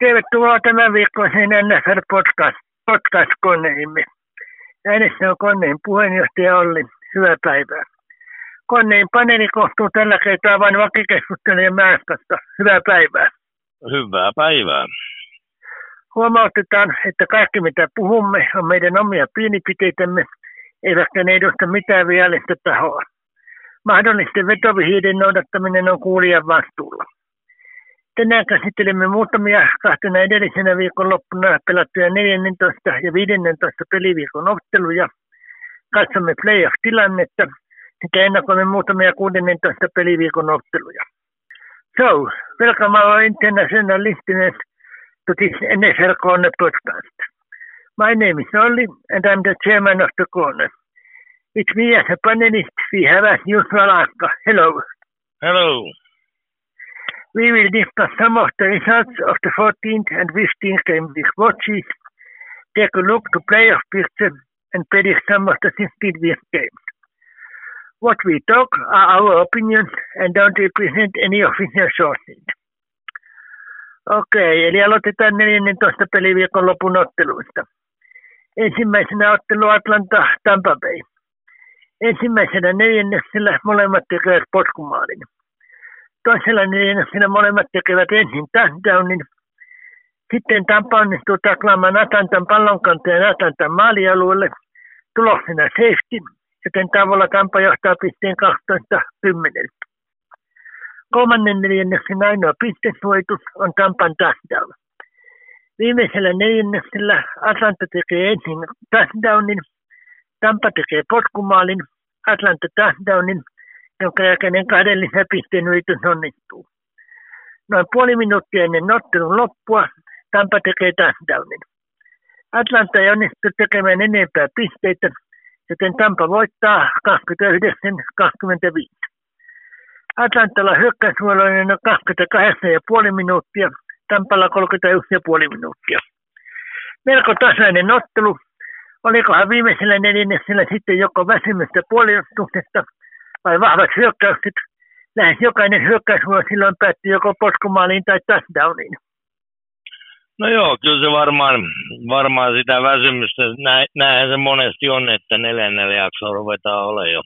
Tervetuloa tämän viikkoisen NFL podcast, podcast-koneimme. Äänessä on koneen puheenjohtaja Olli. Hyvää päivää. Koneen paneeli kohtuu tällä kertaa vain vakikeskustelujen määrästä. Hyvää päivää. Hyvää päivää. Huomautetaan, että kaikki mitä puhumme on meidän omia pienipiteitämme, eivätkä ne edusta mitään viallista tahoa. Mahdollisten vetovihiiden noudattaminen on kuulijan vastuulla. Tänään käsittelemme muutamia kahtena edellisenä viikonloppuna pelattuja 14 ja 15 peliviikon otteluja. Katsomme playoff-tilannetta sekä ennakoimme muutamia 16 peliviikon otteluja. So, welcome our international listeners to this NFL Corner podcast. My name is Olli and I'm the chairman of the corner. With me as a panelist we have as usual. Hello. Hello. We will discuss some of the results of the 14th and 15th game week watches, take a look to playoff picture, and predict some of the 16th week games. What we talk are our opinions and don't represent any official sources. Okei, okay, eli aloitetaan 14 peliviikon lopun otteluista. Ensimmäisenä ottelu Atlanta Tampa Bay. Ensimmäisenä neljänneksellä molemmat tekevät potkumaalin toisella neljänneksellä molemmat tekevät ensin touchdownin. Sitten Tampa onnistuu taklaamaan Atantan pallonkantajan Atantan maalialueelle tuloksena safety, joten tavalla Tampa johtaa pisteen 12-10. Kolmannen neljänneksen ainoa pistesuojitus on Tampan touchdown. Viimeisellä neljänneksellä Atlanta tekee ensin touchdownin, Tampa tekee potkumaalin, Atlanta touchdownin jonka jälkeen kahden lisäpisteen yritys onnistuu. Noin puoli minuuttia ennen ottelun loppua Tampa tekee touchdownin. Atlanta ei onnistu tekemään enempää pisteitä, joten Tampa voittaa 29-25. Atlantalla hyökkäysvuoroinen on 28,5 minuuttia, Tampalla 31,5 minuuttia. Melko tasainen ottelu. Olikohan viimeisellä neljänneksellä sitten joko väsymystä puolustuksesta vai vahvat hyökkäykset. Lähes jokainen hyökkäys voi silloin päätti joko poskumaaliin tai touchdowniin. No joo, kyllä se varmaan, varmaan sitä väsymystä, näinhän se monesti on, että neljännellä jaksolla ruvetaan olla jo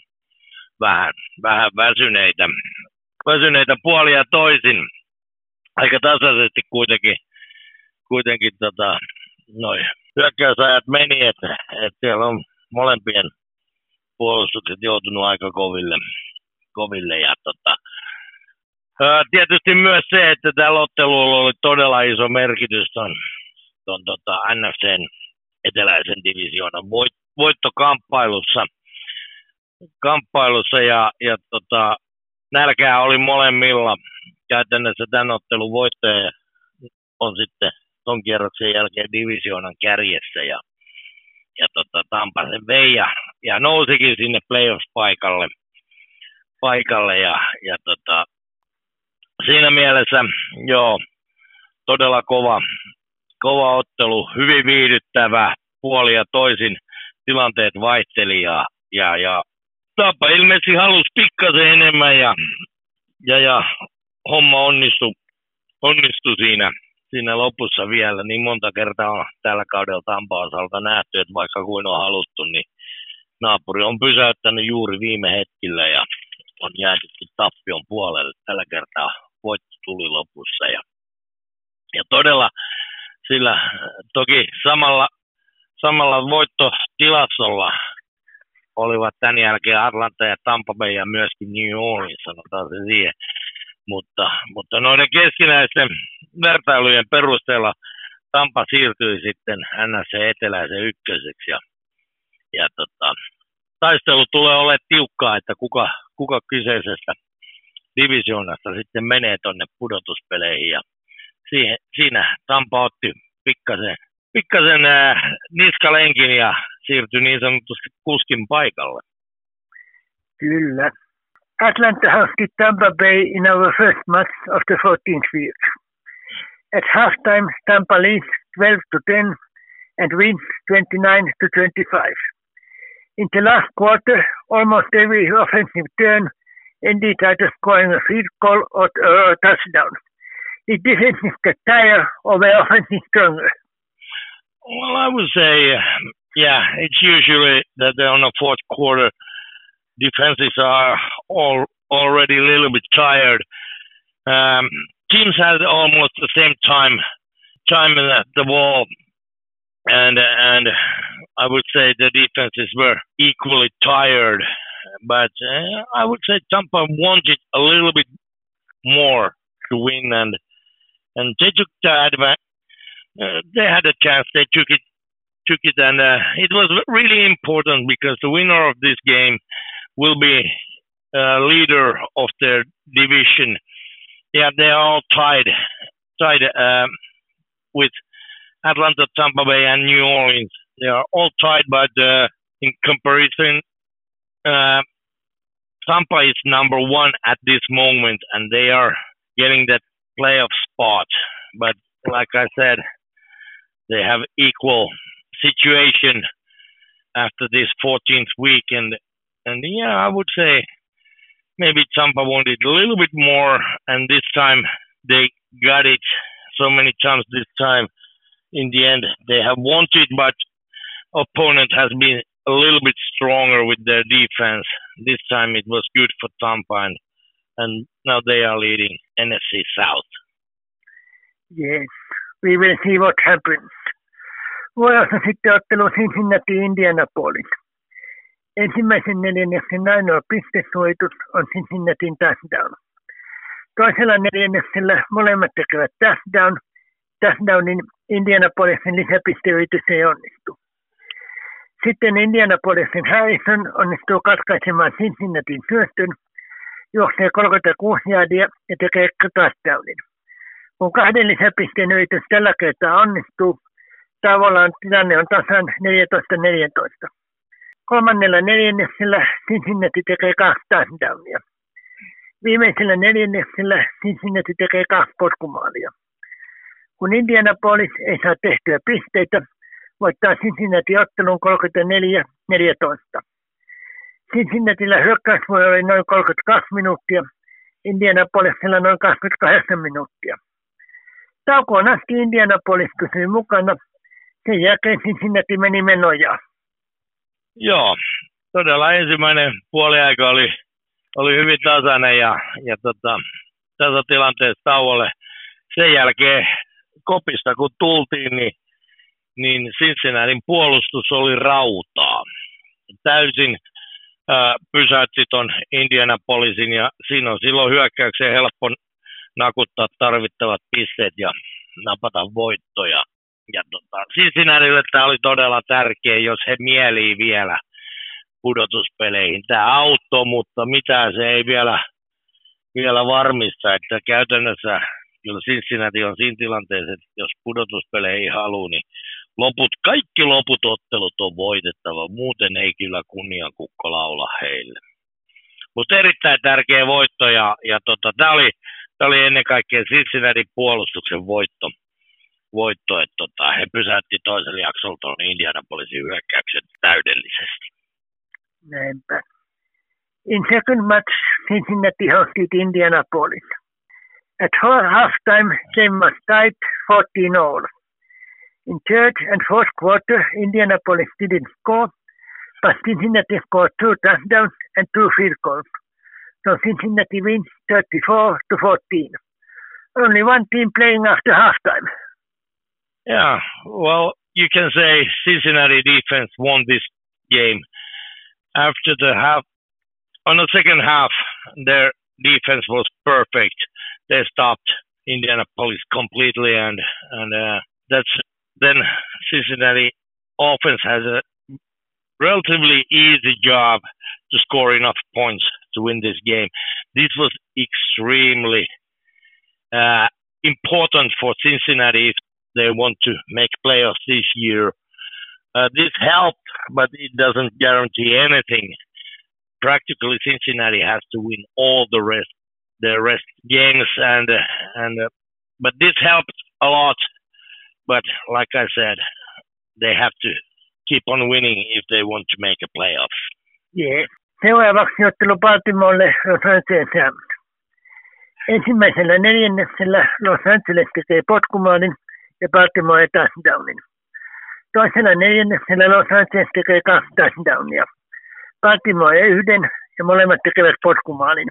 vähän, vähän väsyneitä, väsyneitä puolia toisin. Aika tasaisesti kuitenkin, kuitenkin tota, noin hyökkäysajat meni, että, että siellä on molempien puolustukset joutunut aika koville, koville ja tota, Tietysti myös se, että tällä ottelulla oli todella iso merkitys ton, ton tota NFCn eteläisen divisioonan voit, voittokamppailussa kamppailussa ja, ja tota, nälkää oli molemmilla. Käytännössä tämän ottelun voittaja on sitten ton kierroksen jälkeen divisioonan kärjessä ja ja tota, Tampa sen vei ja, ja nousikin sinne playoffs-paikalle paikalle ja, ja tota, siinä mielessä joo, todella kova, kova ottelu, hyvin viihdyttävä puoli ja toisin tilanteet vaihteli ja, ja, ja Tampa ilmeisesti halusi pikkasen enemmän ja, ja, ja homma onnistui, onnistui siinä siinä lopussa vielä niin monta kertaa on tällä kaudella Tampaan osalta nähty, että vaikka kuin on haluttu, niin naapuri on pysäyttänyt juuri viime hetkillä ja on jäätetty tappion puolelle. Tällä kertaa voitto tuli lopussa ja, ja todella sillä toki samalla, samalla voittotilastolla olivat tämän jälkeen Atlanta ja Tampa Bay ja myöskin New Orleans, sanotaan se siihen. Mutta, mutta noiden keskinäisten vertailujen perusteella Tampa siirtyi sitten NSC eteläisen ykköseksi ja, ja tota, taistelu tulee olemaan tiukkaa, että kuka, kuka kyseisestä divisioonasta sitten menee tuonne pudotuspeleihin ja siihen, siinä Tampa otti pikkasen, pikkasen äh, niskalenkin ja siirtyi niin sanotusti kuskin paikalle. Kyllä. Atlanta hosted Tampa Bay in our first match of the 14th week. At halftime, Tampa leads 12 to 10 and wins 29 to 25. In the last quarter, almost every offensive turn ended either scoring a field goal or a touchdown. The defense get tired or the offense stronger? Well, I would say, yeah, it's usually that on the fourth quarter, defenses are all already a little bit tired. Um, teams had almost the same time time at the wall, and and I would say the defenses were equally tired. But uh, I would say Tampa wanted a little bit more to win, and and they took the advantage. Uh, they had a chance. They took it, took it, and uh, it was really important because the winner of this game will be uh, leader of their division. Yeah, they are all tied, tied um, with Atlanta, Tampa Bay, and New Orleans. They are all tied, but uh, in comparison, uh, Tampa is number one at this moment, and they are getting that playoff spot. But like I said, they have equal situation after this 14th week, and and yeah, I would say maybe Tampa wanted a little bit more, and this time they got it so many times. This time, in the end, they have wanted, but opponent has been a little bit stronger with their defense. This time it was good for Tampa, and, and now they are leading NFC South. Yes, we will see what happens. Vuorossa Cincinnati Indianapolis. Ensimmäisen neljänneksen ainoa pistesuojitus on Cincinnatin touchdown. Toisella neljänneksellä molemmat tekevät touchdown. Touchdownin Indianapolisin lisäpisteyritys ei onnistu. Sitten Indianapolisin Harrison onnistuu katkaisemaan Cincinnatin syöstön, juoksee 36 jaadia ja tekee touchdownin. Kun kahden lisäpisteen yritys tällä kertaa onnistuu, tavallaan tilanne on tasan 14-14. Kolmannella neljänneksellä Cincinnati tekee kaksi touchdownia. Viimeisellä neljänneksellä Cincinnati tekee kaksi potkumaalia. Kun Indianapolis ei saa tehtyä pisteitä, voittaa Cincinnati ottelun 34-14. Cincinnatilla hyökkäys voi olla noin 32 minuuttia, Indianapolisilla noin 28 minuuttia. Taukoon asti Indianapolis pysyi mukana sen jälkeen Cincinnati meni menojaan. Joo, todella ensimmäinen puoliaika oli, oli hyvin tasainen ja, ja tota, tässä tilanteessa tauolle. Sen jälkeen kopista kun tultiin, niin, niin Cincinnatin puolustus oli rautaa. Täysin ää, pysäytti ton Indianapolisin ja siinä on silloin hyökkäyksen helppo nakuttaa tarvittavat pisteet ja napata voittoja ja tota, Cincinnatille tämä oli todella tärkeä, jos he mielii vielä pudotuspeleihin. Tämä auttoi, mutta mitään se ei vielä, vielä varmista, että käytännössä kyllä Cincinnati on siinä tilanteessa, että jos pudotuspeleihin haluaa, niin loput, kaikki loput ottelut on voitettava, muuten ei kyllä kunniankukko laula heille. Mutta erittäin tärkeä voitto ja, ja tota, tämä oli, oli ennen kaikkea Cincinnati puolustuksen voitto voitto, että tota, he pysäytti toisella jaksolla tuon Indianapolisin hyökkäyksen täydellisesti. Näinpä. In second match, Cincinnati hosted Indianapolis. At halftime, game was tied 14 all. In third and fourth quarter, Indianapolis didn't score, but Cincinnati scored two touchdowns and two field goals. So Cincinnati wins 34 to 14. Only one team playing after halftime. Yeah, well, you can say Cincinnati defense won this game. After the half, on the second half, their defense was perfect. They stopped Indianapolis completely, and and uh, that's then Cincinnati offense has a relatively easy job to score enough points to win this game. This was extremely uh, important for Cincinnati they want to make playoffs this year. Uh, this helped, but it doesn't guarantee anything. Practically, Cincinnati has to win all the rest, the rest games, and and uh, but this helped a lot. But like I said, they have to keep on winning if they want to make a playoffs. Yeah. Seuraavaksi ottelu Baltimorelle Los Angeles. Ensimmäisellä neljänneksellä Los Angeles tekee potkumaalin ja Baltimore touchdownin. Toisella neljänneksellä Los Angeles tekee kaksi touchdownia. Baltimore yhden ja molemmat tekevät potkumaalin.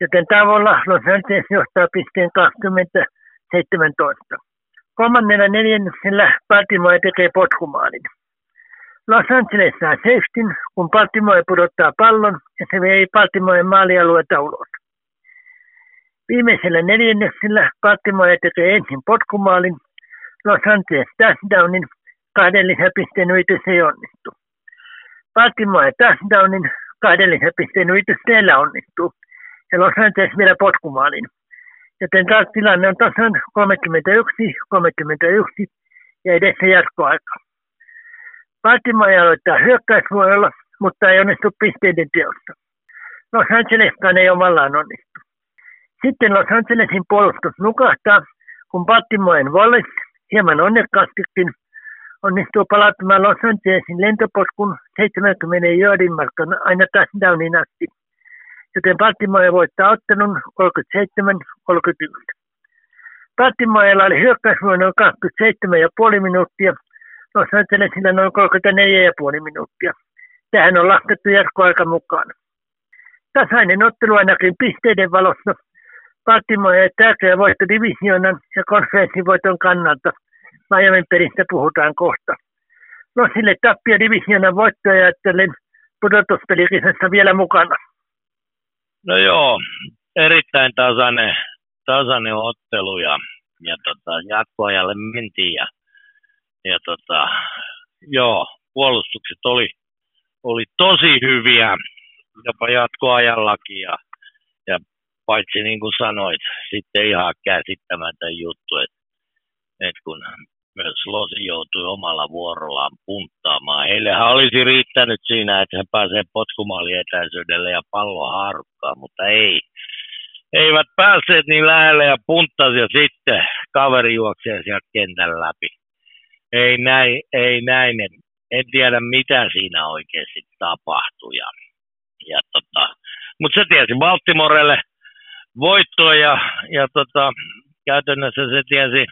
Joten tavalla Los Angeles johtaa pisteen 20-17. Kolmannella neljänneksellä Baltimore tekee potkumaalin. Los Angeles saa safetyn, kun Baltimore pudottaa pallon ja se vei Baltimore maalialueelta ulos. Viimeisellä neljänneksellä Baltimore tekee ensin potkumaalin, Los Angeles touchdownin, kahden lisäpisteen yritys ei onnistu. Baltimore touchdownin, kahden lisäpisteen yritys teillä onnistuu ja Los Angeles vielä potkumaalin. Joten taas tilanne on tasan 31-31 ja edessä jatkoaika. Baltimore aloittaa hyökkäysvuorolla, mutta ei onnistu pisteiden teossa. Los Angeleskaan ei omallaan onnistu. Sitten Los Angelesin puolustus nukahtaa, kun Baltimoren Wallace hieman onnekkaastikin onnistuu palauttamaan Los Angelesin lentopotkun 70 jardin matkan aina touchdownin asti. Joten Baltimore voittaa ottelun 37-31. Baltimorella oli hyökkäysvuonna noin 27,5 minuuttia, Los Angelesilla noin 34,5 minuuttia. Tähän on laskettu jatkoaika mukaan. Tasainen ottelu ainakin pisteiden valossa – Baltimore tärkeä voitto divisioonan ja konferenssivoiton kannalta. Miamin peristä puhutaan kohta. Losille tappia divisioonan voittoja ajattelen pudotuspelikisessä vielä mukana. No joo, erittäin tasainen, tasainen ottelu ja, ja tota, jatkoajalle mentiin ja, ja tota, joo, puolustukset oli, oli tosi hyviä jopa jatkoajallakin ja, ja paitsi niin kuin sanoit, sitten ihan käsittämätön juttu, että, että kun myös Losi joutui omalla vuorollaan punttaamaan. Heillehän olisi riittänyt siinä, että he pääsee potkumaali etäisyydelle ja pallo harukkaan, mutta ei. Eivät päässeet niin lähelle ja punttasi ja sitten kaveri juoksee sieltä kentän läpi. Ei näin, ei näin. En, en tiedä mitä siinä oikeasti tapahtui. Ja, ja tota, mutta se tiesi Baltimorelle voittoa ja, ja tota, käytännössä se tiesi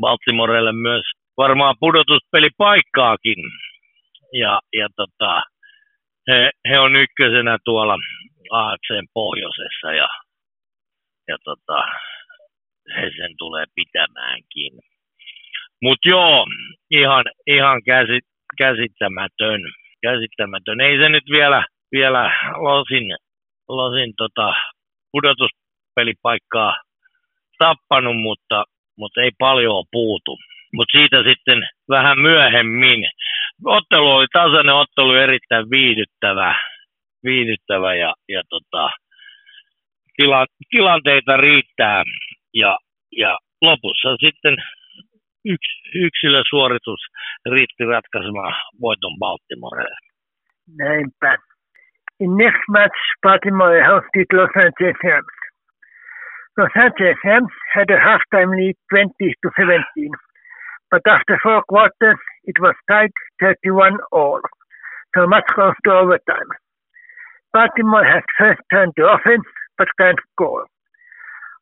Baltimorelle myös varmaan pudotuspelipaikkaakin. Ja, ja tota, he, he, on ykkösenä tuolla AFCn pohjoisessa ja, ja tota, he sen tulee pitämäänkin. Mutta joo, ihan, ihan käsit, käsittämätön, käsittämätön. Ei se nyt vielä, vielä losin, losin tota, pudotus pelipaikkaa tappanut, mutta, mutta ei paljon puutu. Mutta siitä sitten vähän myöhemmin. Ottelu oli tasainen ottelu, erittäin viihdyttävä, viihdyttävä ja, ja tota, tila, tilanteita riittää. Ja, ja lopussa sitten yks, yksilösuoritus riitti ratkaisemaan voiton Baltimorelle. Näinpä. In next match, Baltimore hosted Los Angeles. Los Angeles had a halftime lead 20 to 17, but after four quarters it was tied 31 all, so much goes to overtime. Baltimore has first turned to offense but can't score.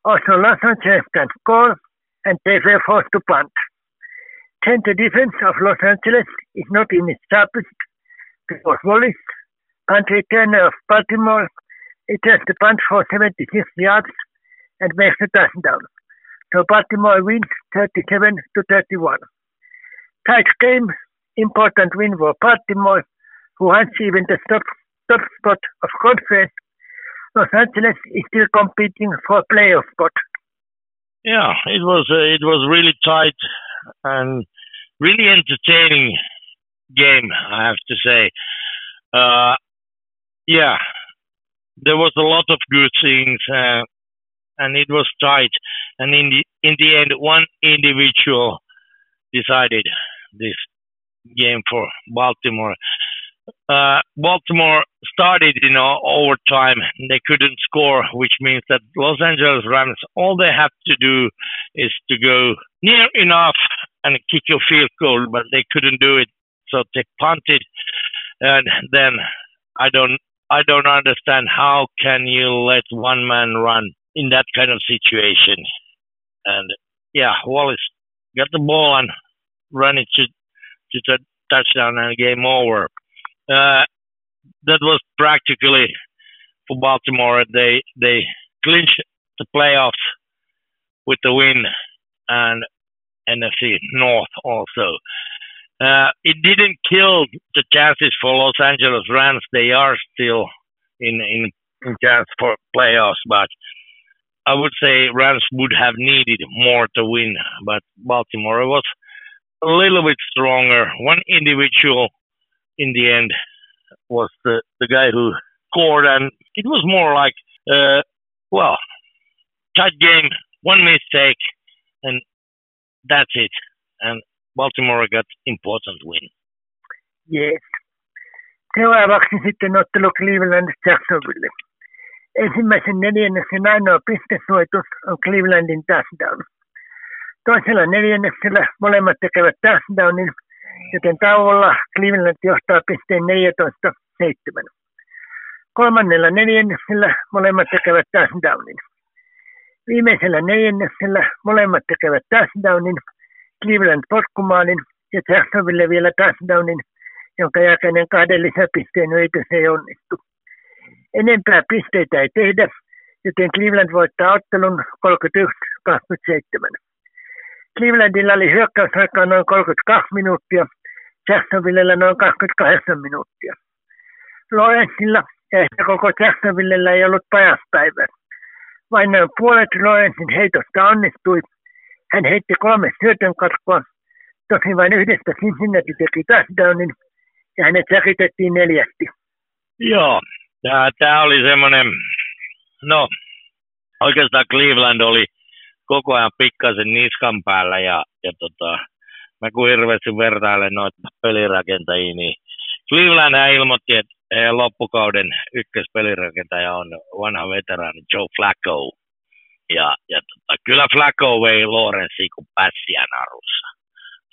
Also, Los Angeles can't score and they were forced to punt. Center defense of Los Angeles is not in its sharpest because Wallace, punt returner of Baltimore, returns the punt for 76 yards and makes the touchdown. So Baltimore wins 37 to 31. Tight game, important win for Baltimore, who has even the top, top spot of conference. Los Angeles is still competing for a playoff spot. Yeah, it was uh, it was really tight and really entertaining game. I have to say. Uh, yeah, there was a lot of good things. Uh, and it was tight. And in the in the end, one individual decided this game for Baltimore. Uh, Baltimore started in overtime. They couldn't score, which means that Los Angeles Rams, all they have to do is to go near enough and kick a field goal, but they couldn't do it. So they punted, and then I don't, I don't understand how can you let one man run in that kind of situation. And yeah, Wallace got the ball and ran it to to the touchdown and game over. Uh, that was practically for Baltimore. They they clinched the playoffs with the win and NFC North also. Uh, it didn't kill the chances for Los Angeles Rams. They are still in in, in chance for playoffs, but I would say Rams would have needed more to win. But Baltimore was a little bit stronger. One individual in the end was the, the guy who scored, and it was more like, uh, well, tight game, one mistake, and that's it. And Baltimore got important win. Yes. Seuraavaksi sitten ottelu Cleveland Jacksonville. Ensimmäisen neljänneksen ainoa pistesuoitus on Clevelandin touchdown. Toisella neljänneksellä molemmat tekevät touchdownin, joten tauolla Cleveland johtaa pisteen 14-7. Kolmannella neljänneksellä molemmat tekevät touchdownin. Viimeisellä neljänneksellä molemmat tekevät touchdownin, Cleveland potkumaalin ja Jacksonville vielä touchdownin, jonka jälkeinen kahden lisäpisteen yritys ei onnistu. Enempää pisteitä ei tehdä, joten Cleveland voittaa ottelun 31-27. Clevelandilla oli hyökkäysaikaa noin 32 minuuttia, Jacksonvillellä noin 28 minuuttia. Lawrenceilla ja ehkä koko Jacksonvillellä ei ollut pajaspäivää. Vain noin puolet Lawrencein heitosta onnistui. Hän heitti kolme syötön katkoa, tosin vain yhdestä Cincinnati teki touchdownin ja hänet säkitettiin neljästi. Joo, tämä oli semmoinen, no oikeastaan Cleveland oli koko ajan pikkasen niskan päällä ja, ja tota, mä kun hirveästi vertailen noita pelirakentajia, niin Cleveland ilmoitti, että loppukauden ykköspelirakentaja on vanha veteraani Joe Flacco. Ja, ja tota, kyllä Flacco vei Lawrence kuin pässiä narussa,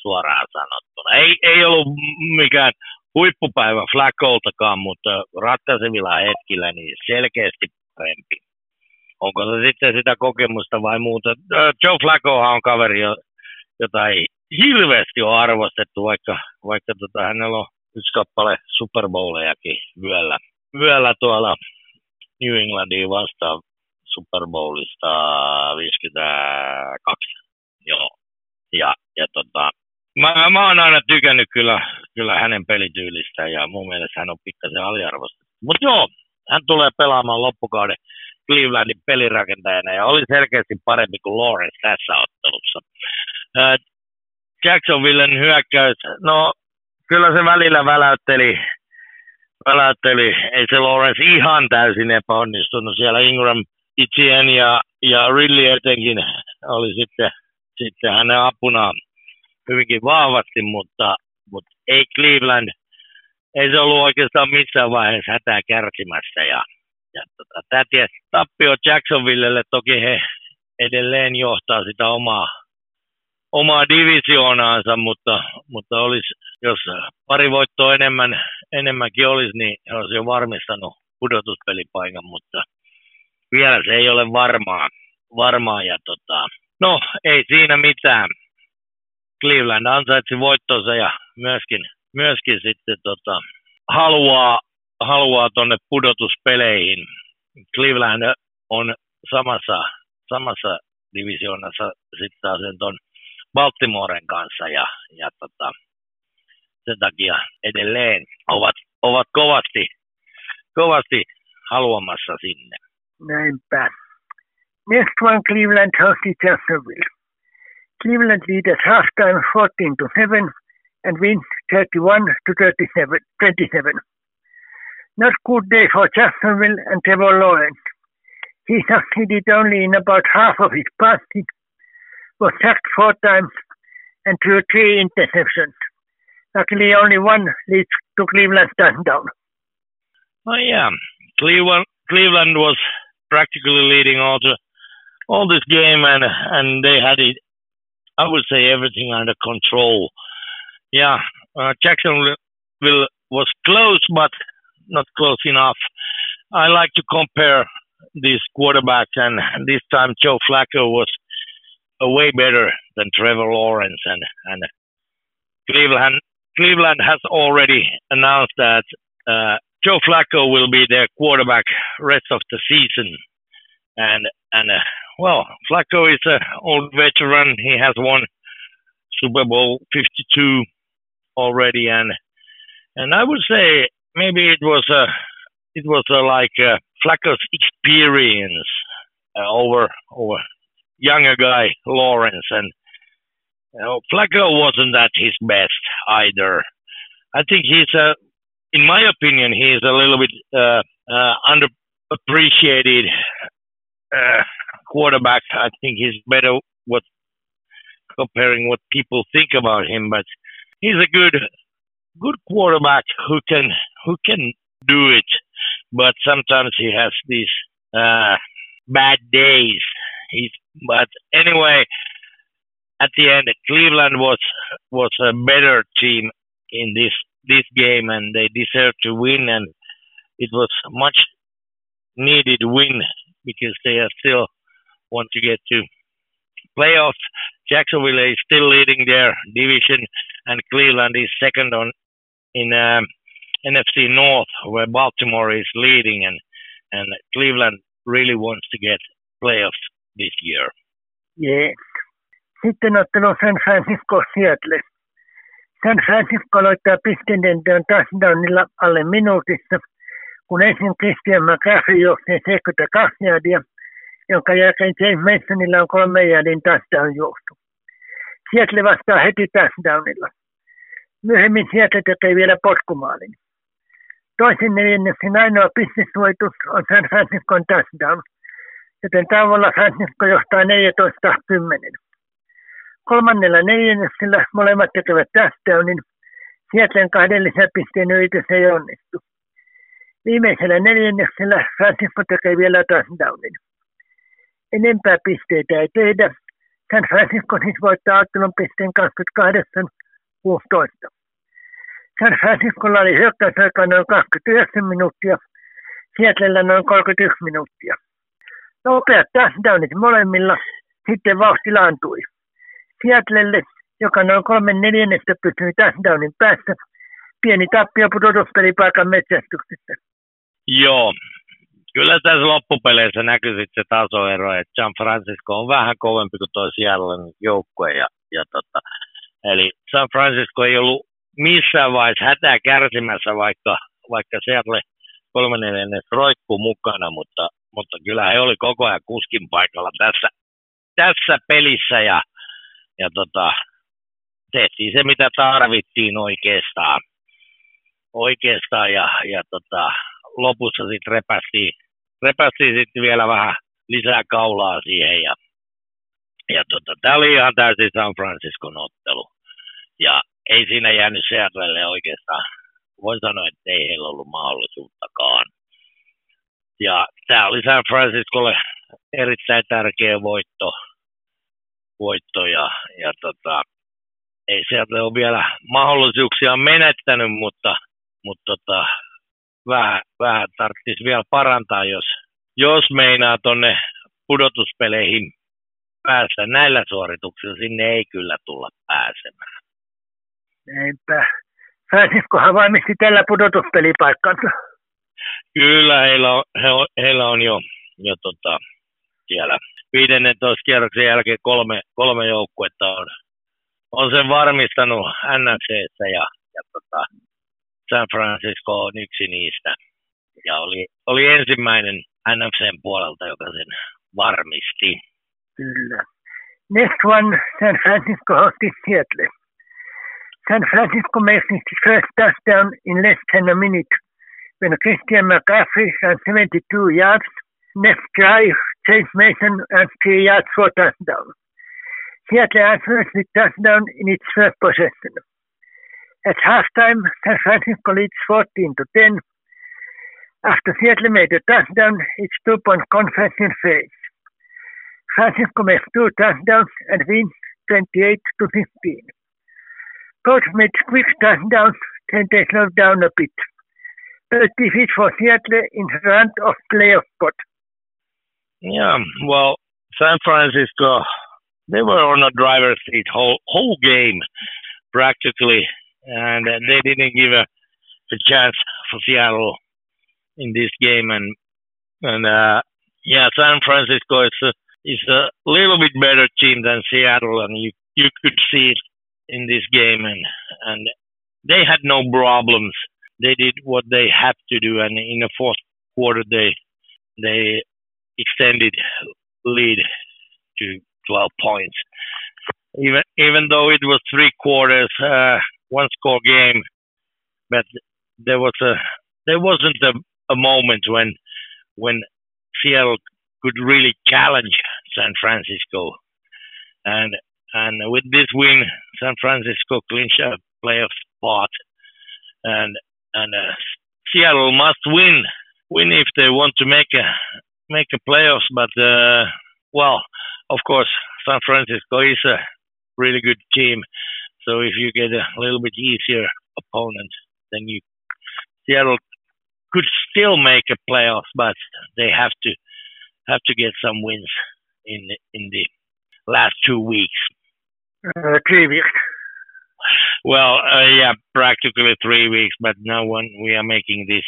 suoraan sanottuna. Ei, ei ollut mikään huippupäivä Flaccoltakaan, mutta ratkaisevilla hetkillä niin selkeästi parempi onko se sitten sitä kokemusta vai muuta. Joe Flaccohan on kaveri, jota ei hirveästi ole arvostettu, vaikka, vaikka tota, hänellä on yksi kappale Super Bowlejakin vyöllä tuolla New Englandiin vastaan Super Bowlista 52. Joo. Ja, ja tota, mä, mä oon aina tykännyt kyllä, kyllä hänen pelityylistä ja mun mielestä hän on pikkasen aliarvostettu. Mutta joo, hän tulee pelaamaan loppukauden Clevelandin pelirakentajana ja oli selkeästi parempi kuin Lawrence tässä ottelussa. Jacksonvillen hyökkäys, no kyllä se välillä väläytteli, väläytteli. ei se Lawrence ihan täysin epäonnistunut. Siellä Ingram, Etienne ja, ja Ridley etenkin oli sitten, sitten hänen apunaan hyvinkin vahvasti, mutta, mutta ei Cleveland, ei se ollut oikeastaan missään vaiheessa hätää kärsimässä ja ja tota, tämä tappio Jacksonvillelle toki he edelleen johtaa sitä omaa, omaa divisioonaansa, mutta, mutta olisi, jos pari voittoa enemmän, enemmänkin olisi, niin he olisi jo varmistanut pudotuspelipaikan, mutta vielä se ei ole varmaa. varmaa ja tota, no, ei siinä mitään. Cleveland ansaitsi voittonsa ja myöskin, myöskin sitten tota, haluaa haluaa tuonne pudotuspeleihin. Cleveland on samassa, samassa divisioonassa sitten taas tuon Baltimoren kanssa ja, ja tota, sen takia edelleen ovat, ovat kovasti, kovasti haluamassa sinne. Näinpä. Next one Cleveland hosti Jacksonville. Cleveland leads halftime 14 to 7 and wins 31 to 37, 27. Not good day for Jacksonville and Trevor Lawrence. He succeeded only in about half of his passes, was sacked four times, and threw three interceptions. Luckily, only one leads to Cleveland's touchdown. Oh yeah, Cleveland Cleveland was practically leading all to all this game, and and they had it. I would say everything under control. Yeah, uh, Jacksonville was close, but not close enough. I like to compare these quarterbacks, and this time Joe Flacco was a way better than Trevor Lawrence, and and Cleveland Cleveland has already announced that uh, Joe Flacco will be their quarterback rest of the season, and and uh, well, Flacco is an old veteran. He has won Super Bowl 52 already, and and I would say maybe it was a it was a, like a Flacco's experience uh, over over younger guy Lawrence, and you know, Flacco wasn't that his best either. I think he's a, in my opinion, he's a little bit uh, uh, underappreciated uh, quarterback. I think he's better what comparing what people think about him, but he's a good good quarterback who can who can do it, but sometimes he has these uh, bad days. He's but anyway, at the end, Cleveland was was a better team in this this game, and they deserved to win, and it was much needed win because they are still want to get to playoffs. Jacksonville is still leading their division, and Cleveland is second on in um, NFC North, where Baltimore is leading, and and Cleveland really wants to get playoffs this year. Yeah. Sitten ottelu San Francisco Seattle. San Francisco aloittaa pisteiden touchdownilla alle minuutissa, kun ensin Christian McCaffrey johti 72 yardia jonka jälkeen James Masonilla on kolme jäädin touchdown juostu. Seattle vastaa heti touchdownilla. Myöhemmin Seattle tekee vielä potkumaalin. Toisen neljänneksen ainoa pistesuojitus on San Franciscon touchdown, joten tauolla Francisco johtaa 14-10. Kolmannella neljänneksellä molemmat tekevät touchdownin. Seattlen kahden lisäpisteen yritys ei onnistu. Viimeisellä neljänneksellä Francisco tekee vielä touchdownin enempää pisteitä ei tehdä. San Francisco siis voittaa ottelun pisteen 28-16. San Franciscolla oli hyökkäysaika noin 29 minuuttia, Seattlella noin 31 minuuttia. Nopeat touchdownit molemmilla, sitten vauhti laantui. Seattlelle, joka noin kolmen neljännestä pysyi touchdownin päässä, pieni tappio pudotuspelipaikan metsästyksessä. Joo, kyllä tässä loppupeleissä näkyy sitten se tasoero, että San Francisco on vähän kovempi kuin toi Seattlein joukkue. Ja, ja tota, eli San Francisco ei ollut missään vaiheessa hätää kärsimässä, vaikka, vaikka Seattle kolmannen roikkuu mukana, mutta, mutta kyllä he oli koko ajan kuskin paikalla tässä, tässä pelissä ja, ja tota, tehtiin se, mitä tarvittiin oikeastaan. Oikeastaan ja, ja tota, lopussa sitten repästiin repästiin sitten vielä vähän lisää kaulaa siihen ja, ja tota, tämä oli ihan täysin San Franciscon ottelu. Ja ei siinä jäänyt Seattlelle oikeastaan, voin sanoa, että ei heillä ollut mahdollisuuttakaan. Ja tämä oli San Franciscolle erittäin tärkeä voitto, voitto ja, ja tota, ei sieltä ole vielä mahdollisuuksia menettänyt, mutta, mutta tota, vähän, vähän tarvitsisi vielä parantaa, jos, jos meinaa tuonne pudotuspeleihin päästä näillä suorituksilla, sinne ei kyllä tulla pääsemään. Eipä. Pääsiskohan valmisti tällä pudotuspelipaikkansa? Kyllä, heillä on, he on, heillä on jo, jo tota, siellä 15 kierroksen jälkeen kolme, kolme joukkuetta on, on sen varmistanut NFCssä ja, ja tota, San Francisco on yksi niistä. Ja oli, oli ensimmäinen NFCn puolelta, joka sen varmisti. Kyllä. Next one, San Francisco hosted Seattle. San Francisco makes its first touchdown in less than a minute when Christian McCaffrey ran 72 yards. Next drive, Chase Mason ran 3 yards for touchdown. Seattle answers with touchdown in its first possession. At halftime, San Francisco leads 14 to 10. After Seattle made a touchdown, its two-point conversion fails. Francisco makes two touchdowns and wins 28 to 15. Coach made quick touchdowns, then they slowed down a bit. But defeat for Seattle in front of playoff spot. Yeah, well, San Francisco, they were on a driver's seat whole whole game practically, and they didn't give a, a chance for Seattle in this game. And and uh, yeah, San Francisco is a, is a little bit better team than Seattle, and you you could see it in this game, and and they had no problems. They did what they had to do, and in the fourth quarter they they extended lead to 12 points. Even even though it was three quarters, uh, one score game, but there was a there wasn't a, a moment when when Seattle could really challenge San Francisco, and and with this win, San Francisco clinched a playoff spot, and and uh, Seattle must win win if they want to make a make a playoffs. But uh, well, of course, San Francisco is a really good team. So if you get a little bit easier opponent, then you Seattle could still make a playoffs, but they have to have to get some wins in in the last two weeks. Uh, three weeks. Well, uh, yeah, practically three weeks, but now when we are making this,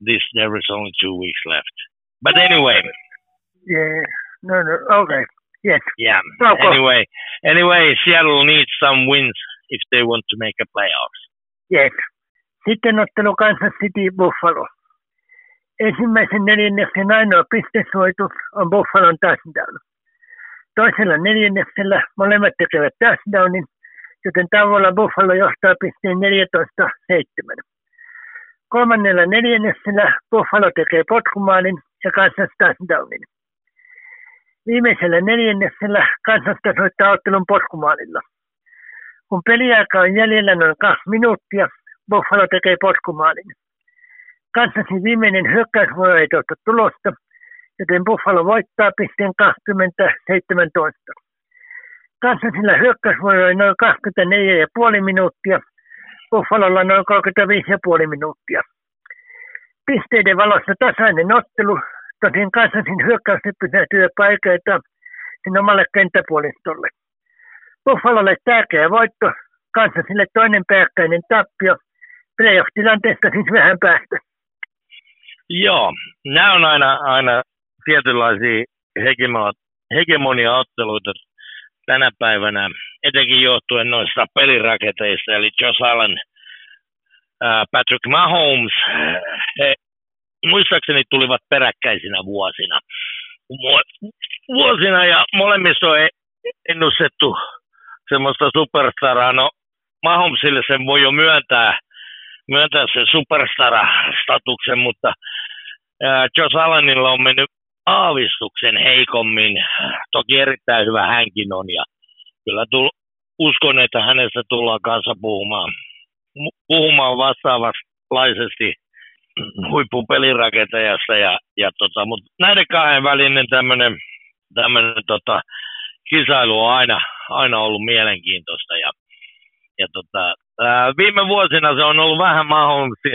this there is only two weeks left. But anyway. Yeah. No, no. Okay. Yes. Yeah. Okay. Anyway, anyway, Seattle needs some wins if they want to make a playoffs. Yes. Sitten ottelu Kansas City Buffalo. Ensimmäisen neljänneksen ainoa pistesuoitus on Buffalon touchdown. Toisella neljänneksellä molemmat tekevät touchdownin, joten tavalla Buffalo johtaa pisteen 14-7. Kolmannella neljänneksellä Buffalo tekee potkumaalin ja Kansas touchdownin. Viimeisellä neljänneksellä Kansas tasoittaa ottelun potkumaalilla. Kun peliaika on jäljellä noin kaksi minuuttia, Buffalo tekee potkumaalin. Kansasin viimeinen hyökkäysvuoro ei tuota tulosta, joten Buffalo voittaa pisteen 20-17. Kansasilla hyökkäysvuoro oli noin 24,5 minuuttia, Buffalolla noin 35,5 minuuttia. Pisteiden valossa tasainen ottelu, tosin Kansasin hyökkäys pysähtyy paikoita sen omalle kenttäpuolistolle. Buffalolle tärkeä voitto, Kansasille toinen pääkkäinen tappio, playoff-tilanteesta siis vähän päästä. Joo, nämä on aina, aina tietynlaisia hegemonia-otteluita tänä päivänä, etenkin johtuen noista pelirakenteista, eli Josh Allen, Patrick Mahomes, he muistaakseni tulivat peräkkäisinä vuosina. Vuosina ja molemmissa on ennustettu semmoista superstaraa. No Mahomesille sen voi jo myöntää, myöntää sen superstara-statuksen, mutta Josh Allenilla on mennyt aavistuksen heikommin. Toki erittäin hyvä hänkin on ja kyllä tull, uskon, että hänestä tullaan kanssa puhumaan, puhumaan vastaavasti huippupelirakentajasta. Ja, ja tota, mutta näiden kahden välinen tämmöinen tämmönen, tota, kisailu on aina, aina ollut mielenkiintoista. Ja, ja tota, ää, viime vuosina se on ollut vähän mahdollista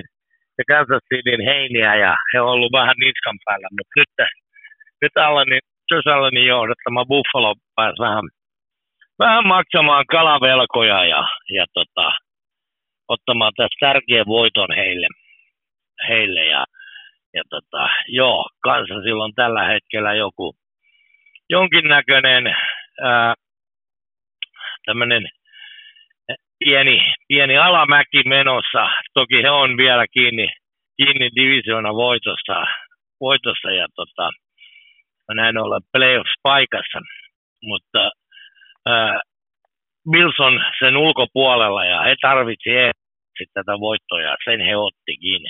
ja Kansas Cityn heiniä ja he on ollut vähän niskan päällä, mutta nyt nyt Allenin, Josh Allenin johdattama Buffalo pääsi vähän, vähän maksamaan kalavelkoja ja, ja tota, ottamaan tässä tärkeän voiton heille. Heille ja, ja tota, joo, kanssa silloin tällä hetkellä joku jonkinnäköinen ää, pieni, pieni alamäki menossa. Toki he on vielä kiinni, kiinni divisioona voitosta, voitosta ja tota, näin ollen playoffs-paikassa, mutta äh, Wilson sen ulkopuolella ja he tarvitsivat tätä voittoa ja sen he ottikin.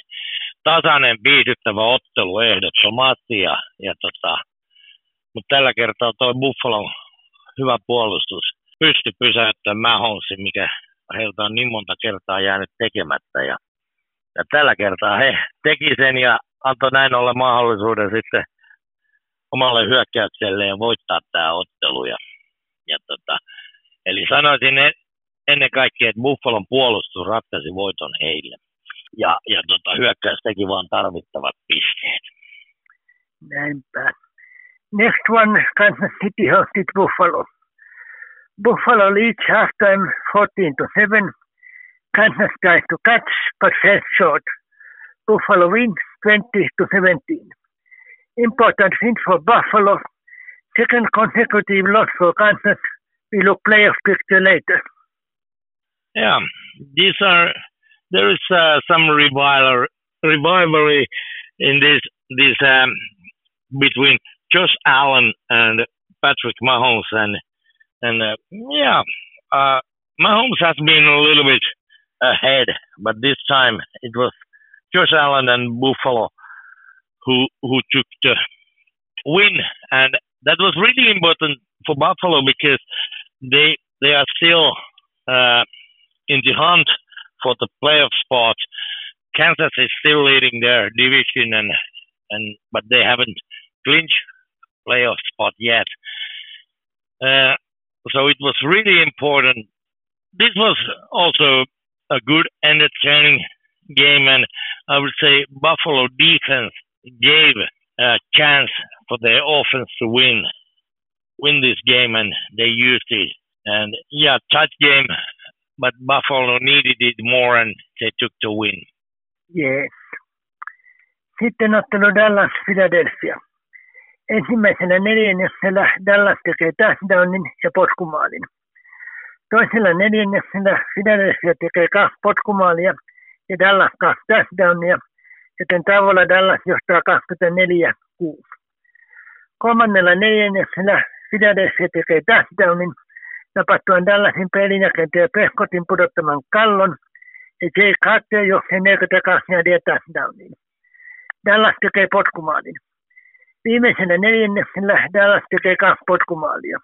Tasainen, viihdyttävä ottelu ehdottomasti ja, ja tota, mutta tällä kertaa tuo Buffalo hyvä puolustus pystyi pysäyttämään Mahomesin, mikä heiltä on niin monta kertaa jäänyt tekemättä. Ja, ja tällä kertaa he teki sen ja antoi näin olla mahdollisuuden sitten omalle hyökkäykselleen voittaa tämä ottelu. Ja, ja tota, eli sanoisin ennen kaikkea, että Buffalon puolustus ratkaisi voiton heille. Ja, ja tota, hyökkäys teki vaan tarvittavat pisteet. Näinpä. Next one, Kansas City hosted Buffalo. Buffalo leads halftime 14 to 7. Kansas tries to catch but falls short. Buffalo wins 20 to 17. Important win for Buffalo. Second consecutive loss for Kansas. We look playoff picture later. Yeah, these are there is uh, some revival, rivalry in this this um, between Josh Allen and Patrick Mahomes, and and uh, yeah, uh, Mahomes has been a little bit ahead, but this time it was Josh Allen and Buffalo who who took the win, and that was really important for Buffalo because they they are still uh, in the hunt for the playoff spot. Kansas is still leading their division, and and but they haven't clinched playoff spot yet. Uh, so it was really important. This was also a good entertaining game, and I would say Buffalo defense gave a chance for their offense to win win this game, and they used it. And yeah, touch game, but Buffalo needed it more, and they took the win. Yes. Sitten ottelu Dallas Philadelphia. Ensimmäisellä neljänneksellä Dallas tekee touchdownin ja potkumaalin. Toisella neljänneksellä Philadelphia tekee kaksi potkumaalia ja Dallas kaksi touchdownia, joten tavalla Dallas johtaa 24-6. Kolmannella neljänneksellä Philadelphia tekee touchdownin napattuen Dallasin pelinäkentö Pehkotin pudottaman kallon Jay Carter johti 42 ja touchdownin. Dallas tekee potkumaalin. Viimeisenä neljänneksellä Dallas tekee kaksi potkumaalia.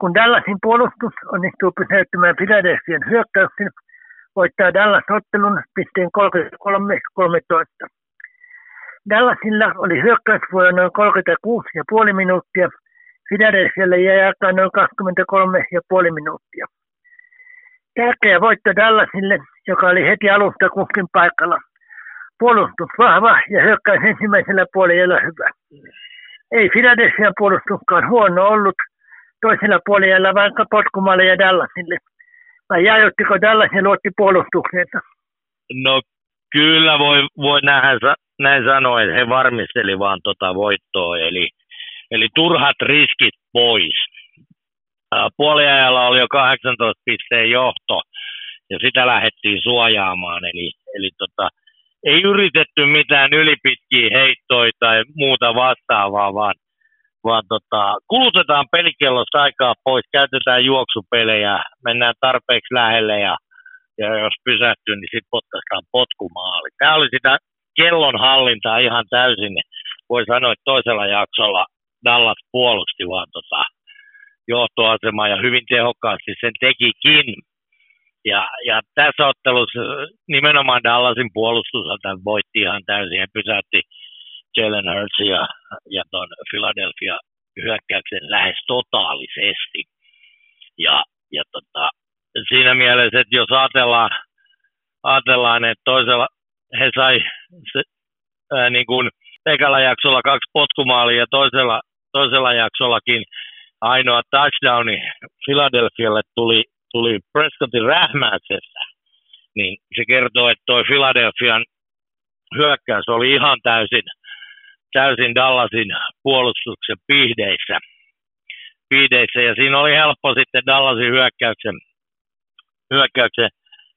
Kun Dallasin puolustus onnistuu pysäyttämään Philadelphian hyökkäyksen, voittaa Dallas ottelun pisteen 33-13. Dallasilla oli hyökkäysvuoro noin 36,5 minuuttia, Philadelphialle jäi aikaa noin 23,5 minuuttia. Tärkeä voitto Dallasille, joka oli heti alusta kuskin paikalla. Puolustus vahva ja hyökkäys ensimmäisellä puolella hyvä. Ei Philadelphian puolustuskaan huono ollut, toisella puolella vaikka potkumalle ja Dallasille. Vai jajoittiko Dallas ja luotti puolustukseensa? No kyllä voi, voi nähdä, näin sanoa, että he varmisteli vaan tota voittoa, eli, eli turhat riskit pois. Puoliajalla oli jo 18 pisteen johto, ja sitä lähdettiin suojaamaan, eli, eli tota, ei yritetty mitään ylipitkiä heittoja tai muuta vastaavaa, vaan, vaan tota, kulutetaan pelikellosta aikaa pois, käytetään juoksupelejä, mennään tarpeeksi lähelle ja, ja jos pysähtyy, niin sitten potkaistaan potkumaali. Tämä oli sitä kellon hallintaa ihan täysin. Voi sanoa, että toisella jaksolla Dallas puolusti vaan tota johtoasemaa ja hyvin tehokkaasti sen tekikin. Ja, ja tässä ottelussa nimenomaan Dallasin puolustus voitti ihan täysin ja pysäytti Jalen Hurts ja, ja ton Philadelphia hyökkäyksen lähes totaalisesti. Ja, ja tota, siinä mielessä, että jos ajatellaan, ajatellaan että toisella he sai se, ää, niin kuin ekalla jaksolla kaksi potkumaalia ja toisella, toisella jaksollakin ainoa touchdowni Philadelphialle tuli tuli Prescottin rähmäyksestä, niin se kertoo, että toi Philadelphian hyökkäys oli ihan täysin, täysin Dallasin puolustuksen pihdeissä. pihdeissä. Ja siinä oli helppo sitten Dallasin hyökkäyksen, hyökkäyksen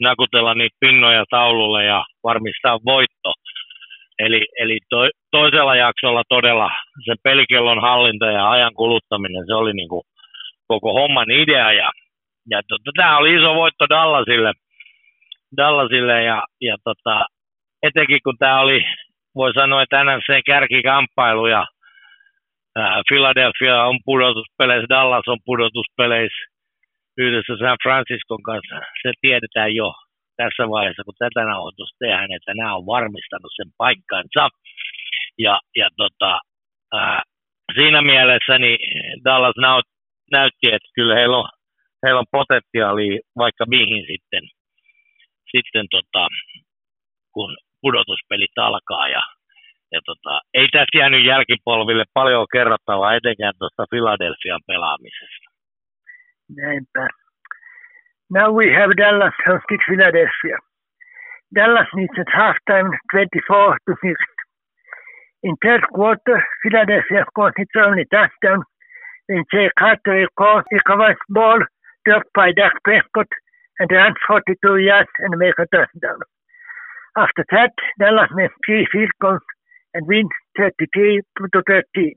nakutella niitä pinnoja taululle ja varmistaa voitto. Eli, eli to, toisella jaksolla todella se pelikellon hallinta ja ajan kuluttaminen, se oli niin kuin koko homman idea ja ja tota, tämä oli iso voitto Dallasille, Dallasille ja, ja tota, etenkin kun tämä oli, voi sanoa, että NFC kärkikamppailu ja ää, Philadelphia on pudotuspeleissä, Dallas on pudotuspeleissä yhdessä San Franciscon kanssa. Se tiedetään jo tässä vaiheessa, kun tätä nauhoitusta tehdään, että nämä on varmistanut sen paikkansa. Ja, ja tota, ää, siinä mielessä niin Dallas näytti, että kyllä heillä on heillä on potentiaalia vaikka mihin sitten, sitten tota, kun pudotuspelit alkaa ja, ja tota, ei tästä jäänyt jälkipolville paljon kerrottavaa, etenkään tuosta Philadelphian pelaamisesta. Näinpä. Now we have Dallas hosted Philadelphia. Dallas needs at halftime 24 to 6. In third quarter, Philadelphia scored its only touchdown when Jay Carter caught the covered ball dropped by Dak Prescott and ran 42 yards and made a touchdown. After that, Dallas made three field goals and win 33 to 13.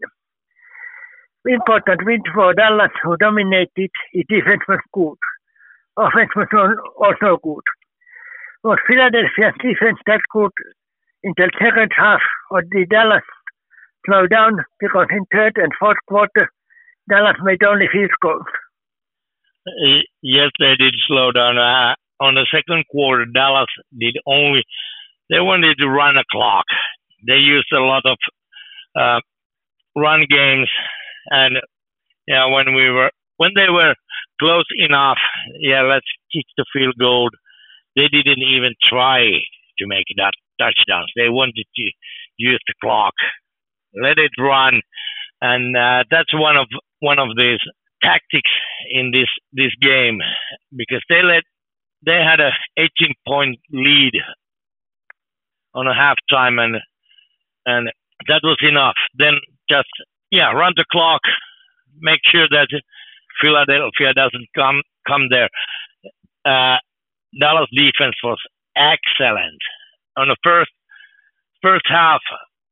Important win for Dallas, who dominated. Its defense was good. Offense was also good. Was Philadelphia's defense that good in the second half, or did Dallas slow down because in third and fourth quarter, Dallas made only field goals? Yes, they did slow down. Uh, on the second quarter, Dallas did only they wanted to run a clock. They used a lot of uh, run games, and yeah, when we were when they were close enough, yeah, let's kick the field goal. They didn't even try to make that touchdowns. They wanted to use the clock, let it run, and uh, that's one of one of these tactics in this this game because they let they had a 18 point lead on a halftime and and that was enough. Then just yeah, run the clock, make sure that Philadelphia doesn't come come there. Uh, Dallas defense was excellent. On the first first half,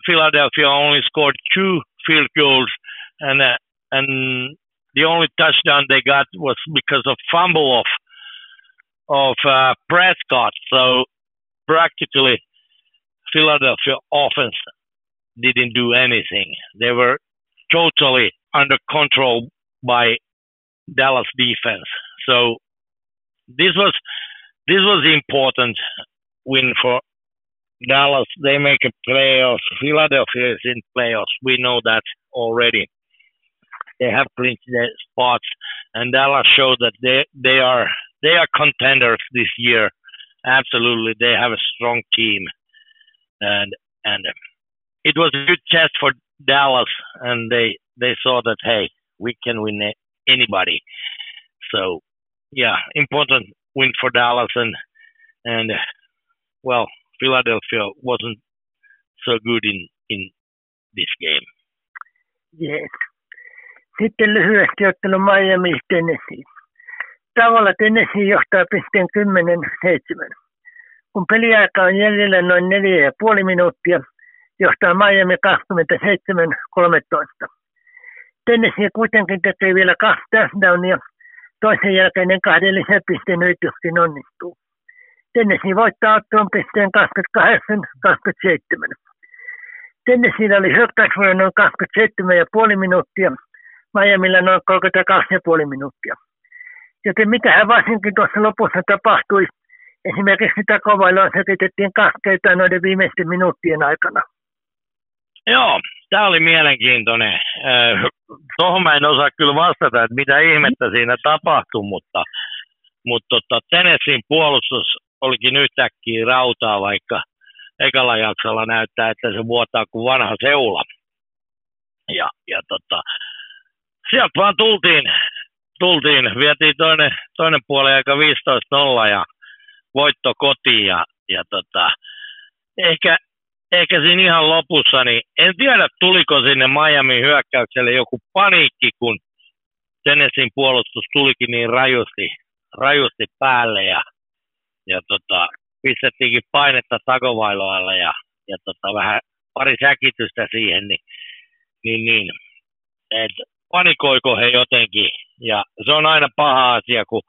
Philadelphia only scored two field goals, and uh, and the only touchdown they got was because of fumble of of uh, Prescott. So practically, Philadelphia offense didn't do anything. They were totally under control by Dallas defense. So this was this was important win for Dallas. They make a playoffs. Philadelphia is in playoffs. We know that already. They have clinched their spots, and Dallas showed that they they are they are contenders this year. Absolutely, they have a strong team, and and it was a good test for Dallas, and they they saw that hey, we can win anybody. So yeah, important win for Dallas, and and well, Philadelphia wasn't so good in in this game. Yes. Sitten lyhyesti ottelu Miami Tennessee. Tavalla Tennessee johtaa pisteen 10-7. Kun peliaika on jäljellä noin 4,5 minuuttia, johtaa Miami 27-13. Tennessee kuitenkin tekee vielä kaksi touchdownia, toisen jälkeinen kahden lisäpisteen yrityskin onnistuu. Tennessee voittaa ottelun pisteen 28-27. Tennesseellä oli hyökkäysvuoro noin 27,5 minuuttia Miamilla noin 32,5 minuuttia. Joten mitähän varsinkin tuossa lopussa tapahtui, esimerkiksi sitä kovailua sekitettiin kaksi noiden viimeisten minuuttien aikana. Joo, tämä oli mielenkiintoinen. Tuohon mä en osaa kyllä vastata, että mitä ihmettä siinä tapahtui, mutta, mutta tota, Tennesseein puolustus olikin yhtäkkiä rautaa, vaikka ekalla jaksolla näyttää, että se vuotaa kuin vanha seula. Ja, ja tota, sieltä vaan tultiin, tultiin vietiin toinen, toinen puoli aika 15-0 ja voitto kotiin ja, ja tota, ehkä, ehkä siinä ihan lopussa, niin en tiedä tuliko sinne Miami hyökkäykselle joku paniikki, kun Tennesseein puolustus tulikin niin rajusti, rajusti päälle ja, ja tota, pistettiinkin painetta takovailoalle ja, ja tota, vähän pari säkitystä siihen, niin, niin, niin et panikoiko he jotenkin. Ja se on aina paha asia, kun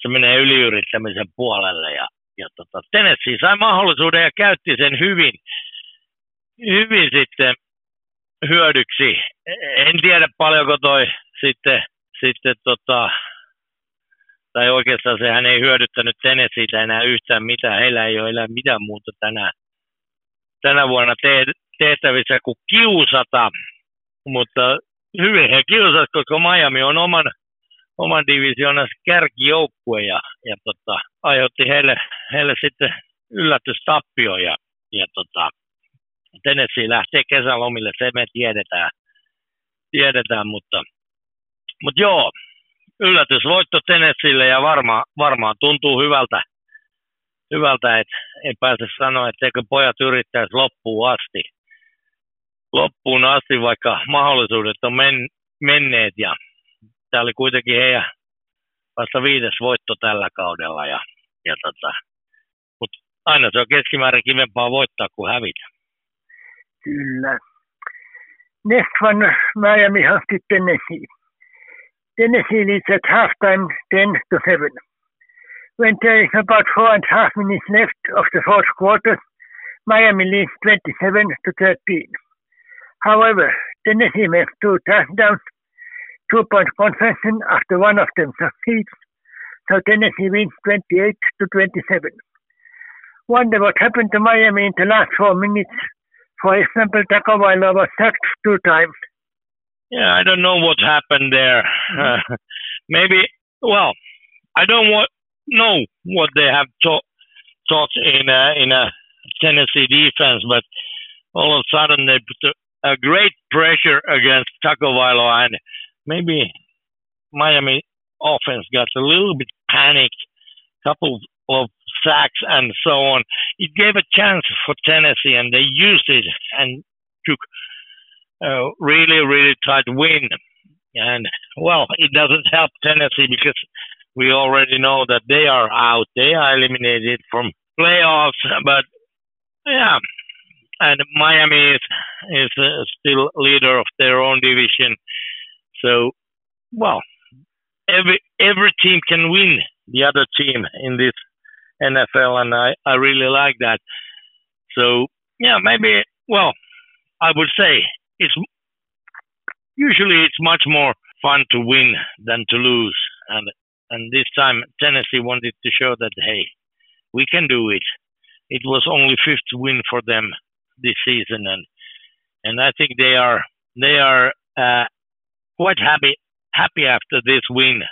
se menee yliyrittämisen puolelle. Ja, ja tota, Tennessee sai mahdollisuuden ja käytti sen hyvin, hyvin sitten hyödyksi. En tiedä paljonko toi sitten, sitten tota, tai oikeastaan sehän ei hyödyttänyt Tennesseeitä enää yhtään mitään. Heillä ei ole enää mitään muuta tänä, tänä vuonna tehtävissä kuin kiusata, mutta hyvin he kiusasivat, koska Miami on oman, oman divisioonan kärkijoukkue ja, ja tota, aiheutti heille, heille sitten yllätystappio ja, ja tota, Tennessee lähtee kesälomille, se me tiedetään, tiedetään mutta, mutta joo, yllätysvoitto Tennesseelle ja varma, varmaan tuntuu hyvältä, hyvältä että ei pääse sanoa, että eikö pojat yrittäisi loppuun asti. Loppuun asti, vaikka mahdollisuudet on men, menneet ja tämä oli kuitenkin heidän vasta viides voitto tällä kaudella ja, ja tota, mutta aina se on keskimäärin kivempaa voittaa kuin hävitä. Kyllä. Next one, Miami hasti Tennessee. Tennessee leads at halftime 10 to 7. When there is about four and a half minutes left of the fourth quarter, Miami leads 27 to 13. However, Tennessee makes two touchdowns, two point conversion after one of them succeeds, so Tennessee wins 28 to 27. Wonder what happened to Miami in the last four minutes. For example, Tagovailoa was sacked two times. Yeah, I don't know what happened there. Uh, maybe, well, I don't want, know what they have taught, taught in a, in a Tennessee defense, but all of a sudden they put a, a great pressure against Tagovailoa, and maybe Miami offense got a little bit panicked, couple of sacks and so on. It gave a chance for Tennessee, and they used it and took a really, really tight win. And well, it doesn't help Tennessee because we already know that they are out. They are eliminated from playoffs, but yeah, and Miami is is uh, still leader of their own division. So, well, every every team can win the other team in this NFL, and I I really like that. So yeah, maybe well, I would say it's usually it's much more fun to win than to lose, and and this time Tennessee wanted to show that hey, we can do it. It was only fifth win for them this season, and and I think they are they are uh, quite happy happy after this win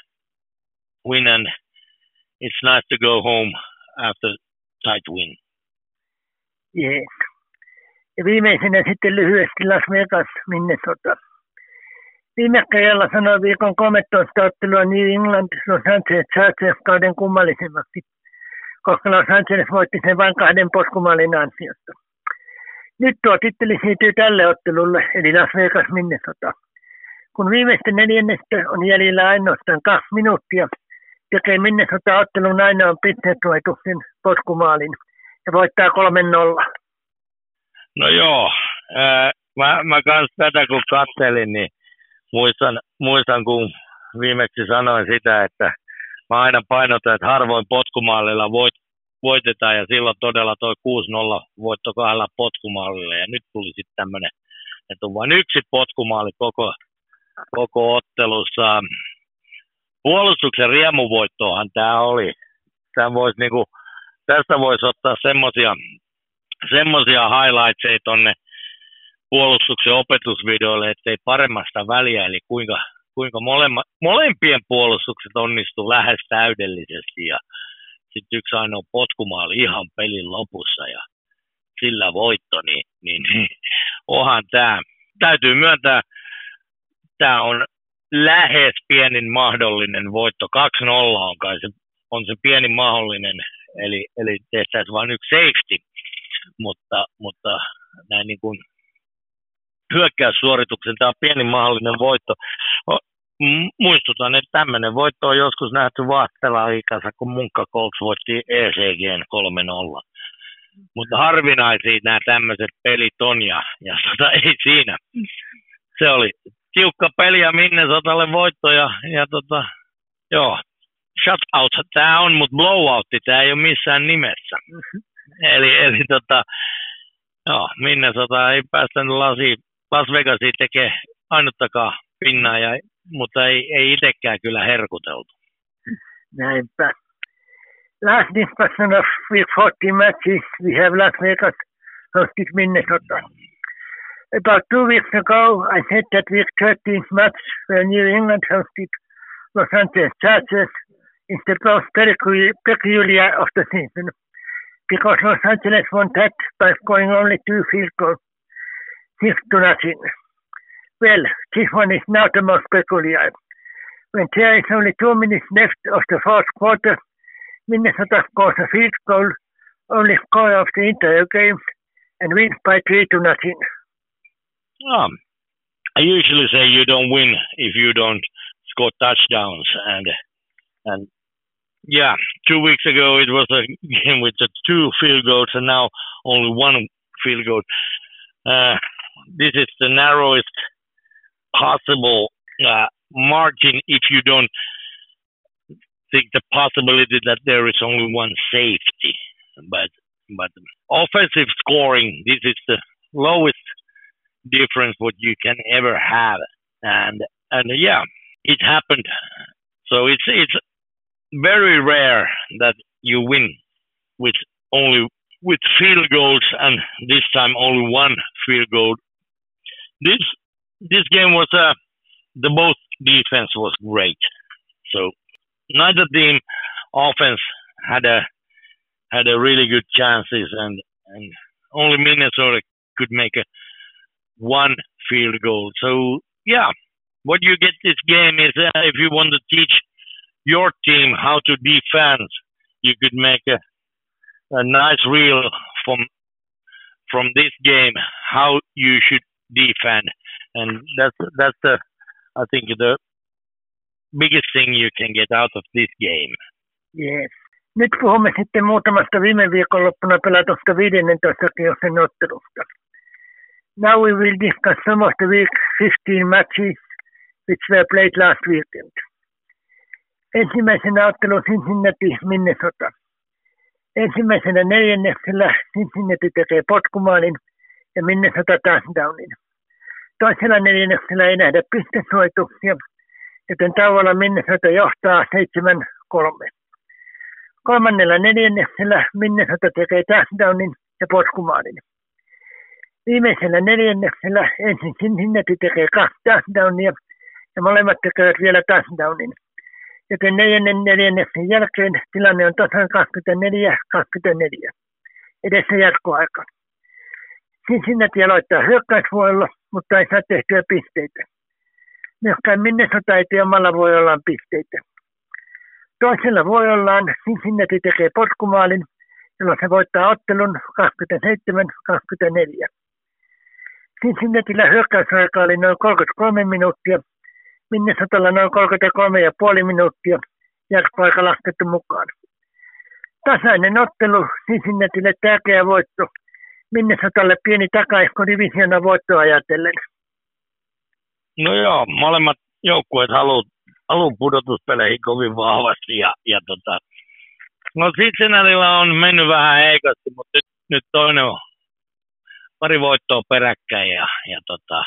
win, and it's nice to go home after tight win. Yes. Ja viimeisenä sitten lyhyesti Las Vegas, Minnesota. Viime kerralla sanoi viikon 13 ottelua New England Los Angeles Chargers kauden kummallisemmaksi, koska Los Angeles voitti sen vain kahden poskumaalin ansiosta. Nyt tuo titteli siirtyy tälle ottelulle, eli Las Vegas Minnesota. Kun viimeistä neljännestä on jäljellä ainoastaan kaksi minuuttia, tekee Minnesota ottelun ainoan pitsetuetuksen poskumaalin ja voittaa 3-0. No joo, mä, mä kans tätä kun kattelin, niin muistan, muistan, kun viimeksi sanoin sitä, että mä aina painotan, että harvoin potkumaalilla voit, voitetaan ja silloin todella toi 6-0 voitto kahdella potkumaalilla ja nyt tuli sitten tämmöinen, että on vain yksi potkumaali koko, koko ottelussa. Puolustuksen riemuvoittoahan tämä oli. Tämä voisi niinku, tästä voisi ottaa semmoisia semmoisia highlightseja tonne puolustuksen opetusvideoille, ettei paremmasta väliä, eli kuinka, kuinka molemma, molempien puolustukset onnistu lähes täydellisesti ja sitten yksi ainoa potkumaali ihan pelin lopussa ja sillä voitto, niin, niin, niin onhan tämä, täytyy myöntää, tämä on lähes pienin mahdollinen voitto. 2-0 on kai se, on se pieni mahdollinen, eli, eli tehtäisiin vain yksi safety, mutta, mutta näin niin kuin hyökkäyssuorituksen tämä on pieni mahdollinen voitto. Muistutan, että tämmöinen voitto on joskus nähty vaahtela-ikänsä, kun Munkka Colts voitti ECGn 3-0. Mutta harvinaisia nämä tämmöiset pelit on ja, ja tota, ei siinä. Se oli tiukka peli ja Minnesotalle voitto ja, ja tota, joo, shutout tämä on, mutta blowoutti tämä ei ole missään nimessä. Eli, eli tota, joo, Minnesota ei päästänyt lasi, Las Vegasiin tekee ainuttakaan pinnaa, ja, mutta ei, ei itsekään kyllä herkuteltu. Näinpä. Last discussion of week 14 matches, we have Las Vegas hosted Minnesota. About two weeks ago, I said that week 13 match where New England hosted Los Angeles Chargers is the most peculiar of the season because Los Angeles won that by scoring only two field goals nothing. Well, this one is now the most peculiar. When there is only two minutes left of the fourth quarter, Minnesota scores a field goal, only score of the entire game, and wins by three to nothing. Um, I usually say you don't win if you don't score touchdowns, and and yeah, two weeks ago it was a game with the two field goals, and now only one field goal. Uh, this is the narrowest possible uh, margin if you don't think the possibility that there is only one safety. But but offensive scoring, this is the lowest difference what you can ever have, and and yeah, it happened. So it's it's very rare that you win with only with field goals, and this time only one field goal. This this game was uh, the both defense was great. So neither team offense had a had a really good chances, and and only Minnesota could make a one field goal. So yeah, what you get this game is uh, if you want to teach your team how to defend, you could make a, a nice reel from from this game how you should defend, and that's that's the I think the biggest thing you can get out of this game. Yes. Nyt puhumme sitten muutamasta viime viikonloppuna pelatusta 15 kierroksen ottelusta. Now we will discuss some of the week 15 matches which were played last weekend. Ensimmäisenä ottelu Cincinnati Minnesota. Ensimmäisenä neljänneksellä Cincinnati tekee potkumaalin ja Minnesota touchdownin. Toisella neljänneksellä ei nähdä pistesuoituksia, joten tauolla Minnesota johtaa 7-3. Kolmannella neljänneksellä Minnesota tekee touchdownin ja potkumaalin. Viimeisellä neljänneksellä ensin Cincinnati tekee kaksi touchdownia ja molemmat tekevät vielä touchdownin. Joten neljännen neljänneksen jälkeen tilanne on tasan 24-24. Edessä jatkoaika. Cincinnati aloittaa hyökkäysvuorolla, mutta ei saa tehtyä pisteitä. Myöskään Minnesota ei tee omalla vuorollaan pisteitä. Toisella vuorollaan Cincinnati tekee potkumaalin, jolloin se voittaa ottelun 27-24. Cincinnatilla hyökkäysaika oli noin 33 minuuttia, Minnesotalla noin 33,5 minuuttia jatkoaika laskettu mukaan. Tasainen ottelu Cincinnatille tärkeä voitto. Minnesotalle pieni takaihko divisiona voittoa ajatellen. No joo, molemmat joukkueet haluaa halu pudotuspeleihin kovin vahvasti ja, ja tota, no Cincinnatilla on mennyt vähän heikosti, mutta nyt, nyt toinen pari voittoa peräkkäin ja, ja tota,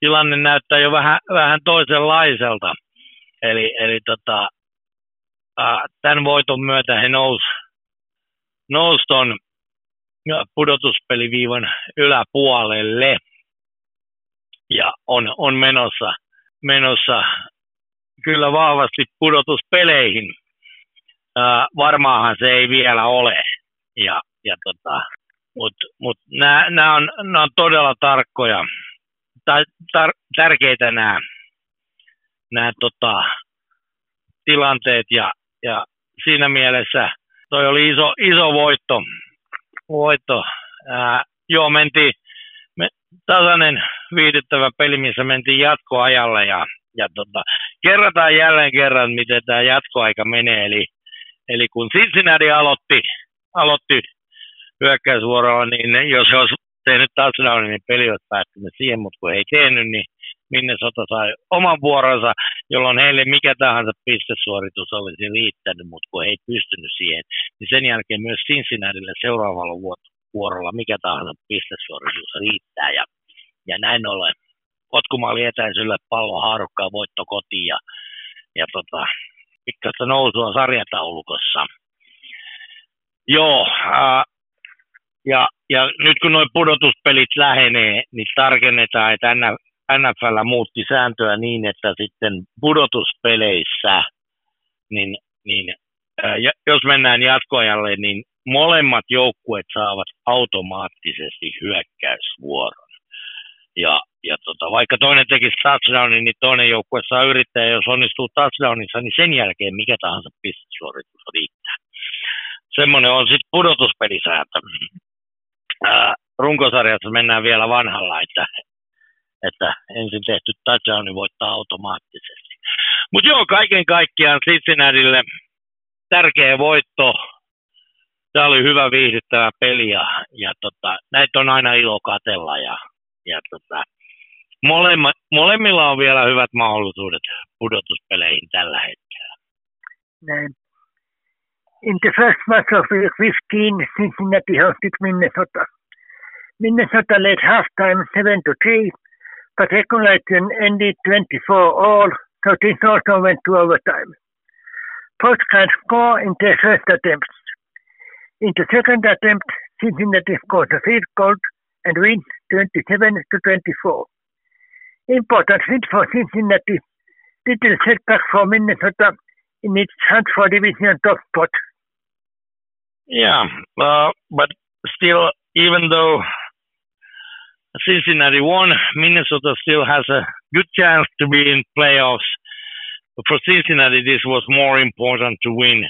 tilanne näyttää jo vähän, vähän toisenlaiselta. Eli, eli tota, tämän voiton myötä he nous, nous ton pudotuspeliviivan yläpuolelle ja on, on menossa, menossa kyllä vahvasti pudotuspeleihin. Ää, varmaahan se ei vielä ole. Ja, ja tota, Mutta mut, nämä on, on todella tarkkoja, tai tar, tärkeitä nämä, nämä tota, tilanteet ja, ja siinä mielessä toi oli iso, iso voitto. voitto. Ää, joo, mentiin me, tasainen viihdyttävä peli, missä mentiin jatkoajalle ja, ja tota, kerrataan jälleen kerran, miten tämä jatkoaika menee. Eli, eli kun Cincinnati aloitti, aloitti hyökkäysvuorolla, niin jos he olisivat tehnyt touchdownin, niin peli olisi päättynyt siihen, mutta kun ei tehnyt, niin Minnesota sai oman vuoronsa, jolloin heille mikä tahansa pistesuoritus olisi riittänyt, mutta kun he ei pystynyt siihen, niin sen jälkeen myös Cincinnatille seuraavalla vuorolla mikä tahansa pistesuoritus riittää. Ja, ja näin ollen potkumaali etäisyllä pallon haarukkaa voitto kotiin ja, ja tota, pikkaista nousua sarjataulukossa. Joo, äh, ja, ja nyt kun nuo pudotuspelit lähenee, niin tarkennetaan, että NFL muutti sääntöä niin, että sitten pudotuspeleissä, niin, niin ää, jos mennään jatkoajalle, niin molemmat joukkueet saavat automaattisesti hyökkäysvuoron. Ja, ja tota, vaikka toinen tekisi touchdownin, niin toinen joukkue saa yrittää, ja jos onnistuu touchdownissa, niin sen jälkeen mikä tahansa pistesuoritus riittää. Semmoinen on sitten pudotuspelisääntö. Ää, runkosarjassa mennään vielä vanhalla, että, että ensin tehty touchdowni voittaa automaattisesti. Mutta joo, kaiken kaikkiaan Cincinnatille tärkeä voitto. Tämä oli hyvä viihdyttävä peli ja, ja tota, näitä on aina ilo katella ja, ja tota, molemma, molemmilla on vielä hyvät mahdollisuudet pudotuspeleihin tällä hetkellä. Näin. In the first match of week 15, Cincinnati hosted Minnesota. Minnesota led halftime 7 to 3, but regulation ended 24 all, so this also went to overtime. Both can score in their first attempts. In the second attempt, Cincinnati scored a field goal and win 27 to 24. Important win for Cincinnati, little setback for Minnesota in its for division top spot. Yeah, uh, but still, even though Cincinnati won, Minnesota still has a good chance to be in playoffs for Cincinnati, this was more important to win.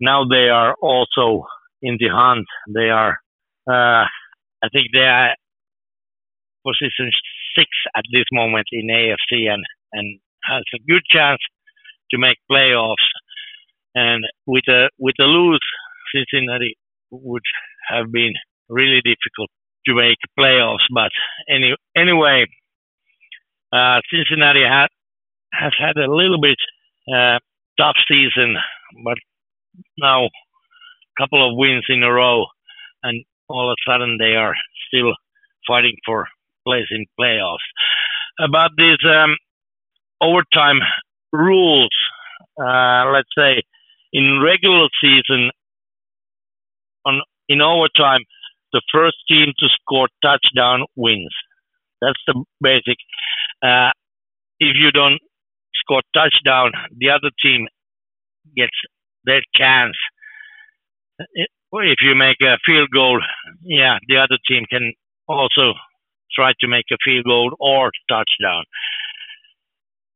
Now they are also in the hunt. They are, uh, I think they are position six at this moment in AFC and, and has a good chance to make playoffs. And with a with a lose, Cincinnati would have been really difficult to make playoffs. But any anyway, uh, Cincinnati had has had a little bit uh, tough season, but now a couple of wins in a row, and all of a sudden they are still fighting for place in playoffs. About this um, overtime rules, uh, let's say in regular season, on in overtime, the first team to score touchdown wins. That's the basic. Uh, if you don't score touchdown, the other team gets their chance. If you make a field goal, yeah, the other team can also try to make a field goal or touchdown.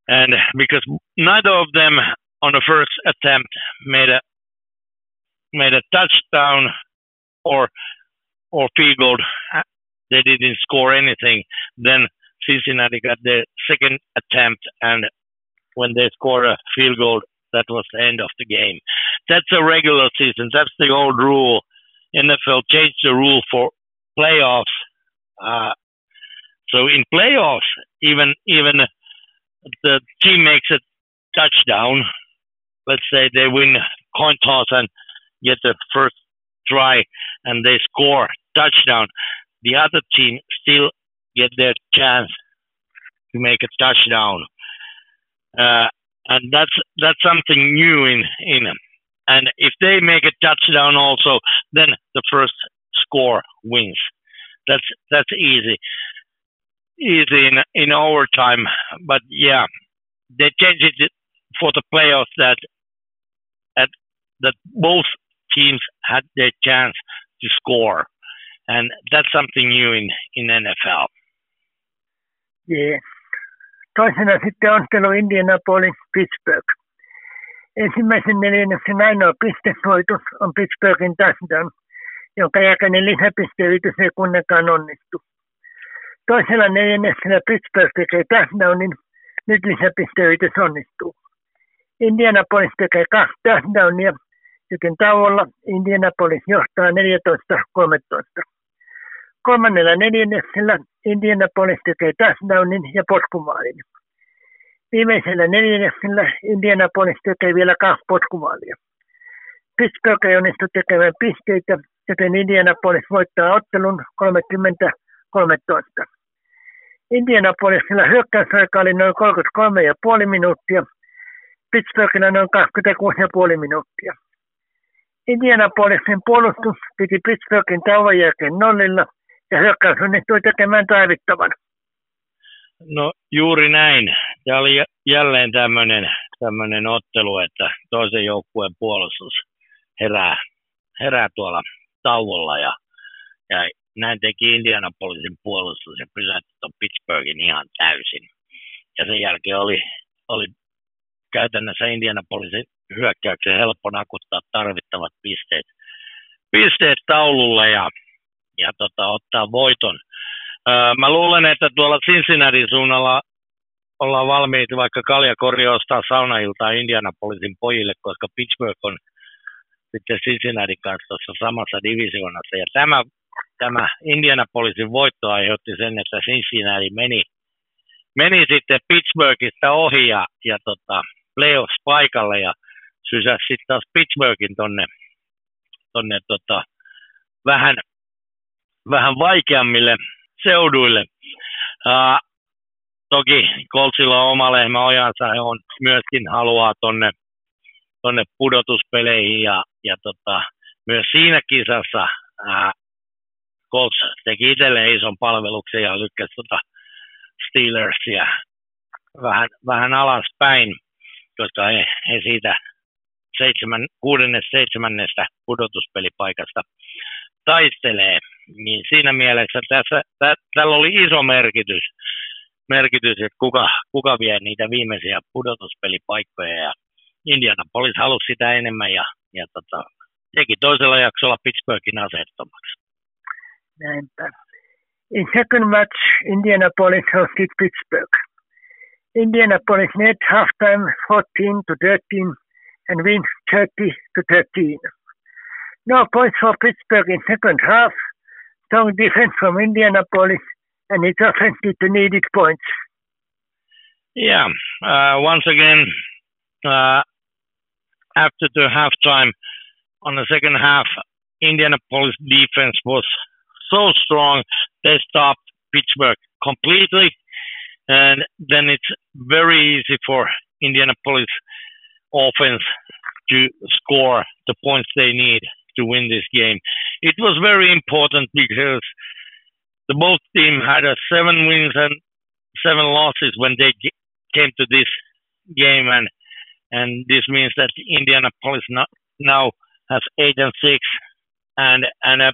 And because neither of them on the first attempt made a made a touchdown or or field goal, they didn't score anything. Then Cincinnati got their second attempt and when they scored a field goal, that was the end of the game. That's a regular season. That's the old rule. NFL changed the rule for playoffs. Uh, so in playoffs, even even the team makes a touchdown. Let's say they win coin toss and get the first try, and they score touchdown. The other team still get their chance to make a touchdown. Uh, and that's that's something new in in them. And if they make a touchdown also, then the first score wins. That's that's easy, easy in in overtime. But yeah, they changed it for the playoffs that at that both teams had their chance to score, and that's something new in in NFL. Yeah, Toisena sitten ottelu Indianapolis Pittsburgh. Ensimmäisen neljänneksen ainoa pistevoitus on Pittsburghin touchdown, jonka jälkeinen lisäpisteyritys ei kuitenkaan onnistu. Toisella neljänneksellä Pittsburgh tekee touchdownin, nyt lisäpisteyritys onnistuu. Indianapolis tekee kaksi touchdownia, joten tauolla Indianapolis johtaa 14-13. Kolmannella neljänneksellä Indianapolis tekee touchdownin ja potkumaalin. Viimeisellä neljänneksellä Indianapolis tekee vielä kaksi potkumaalia. Pittsburgh ei onnistu tekemään pisteitä, joten Indianapolis voittaa ottelun 30-13. Indianapolisilla hyökkäysaika oli noin 33,5 minuuttia, Pittsburghilla noin 26,5 minuuttia. Indianapolisin puolustus piti Pittsburghin tauon jälkeen nollilla – ja hyökkäys onnistui tekemään tarvittavan. No juuri näin. Tämä oli jälleen tämmöinen, tämmöinen ottelu, että toisen joukkueen puolustus herää, herää tuolla tauolla ja, ja näin teki Indianapolisin puolustus ja pysäytti tuon Pittsburghin ihan täysin. Ja sen jälkeen oli, oli käytännössä Indianapolisin hyökkäyksen helppo nakuttaa tarvittavat pisteet, pisteet taululle ja, ja tota, ottaa voiton. Öö, mä luulen, että tuolla Cincinnati suunnalla ollaan valmiit vaikka kaljakori ostaa saunailtaa Indianapolisin pojille, koska Pittsburgh on sitten Cincinnati kanssa tuossa samassa divisioonassa. Ja tämä, tämä Indianapolisin voitto aiheutti sen, että Cincinnati meni, meni sitten Pittsburghista ohi ja, ja tota, playoffs paikalle ja sysäsi sitten taas Pittsburghin tonne, tonne tota, vähän, vähän vaikeammille seuduille. Uh, toki Coltsilla on oma lehmä ojansa, he on myöskin haluaa tonne, tonne pudotuspeleihin ja, ja tota, myös siinä kisassa Colts teki itselleen ison palveluksen ja lykkäsi tota Steelersia vähän, vähän alaspäin, koska he, he siitä seitsemän, kuudennesta seitsemännestä pudotuspelipaikasta taistelee. Niin siinä mielessä tässä, tä, tällä oli iso merkitys merkitys, että kuka, kuka vie niitä viimeisiä pudotuspelipaikkoja ja Indianapolis halusi sitä enemmän ja, ja tota, teki toisella jaksolla Pittsburghin asettomaksi. Näinpä. In second match, Indianapolis hosted Pittsburgh. Indianapolis net halftime 14 to 13 and wins 30 to 13. No points for Pittsburgh in second half. Strong defense from Indianapolis and it offensively needed points. Yeah, uh, once again, uh, after the halftime on the second half, Indianapolis defense was so strong they stopped Pittsburgh completely, and then it's very easy for Indianapolis offense to score the points they need to win this game. It was very important because the both team had a seven wins and seven losses when they came to this game, and and this means that Indianapolis now has eight and six, and and a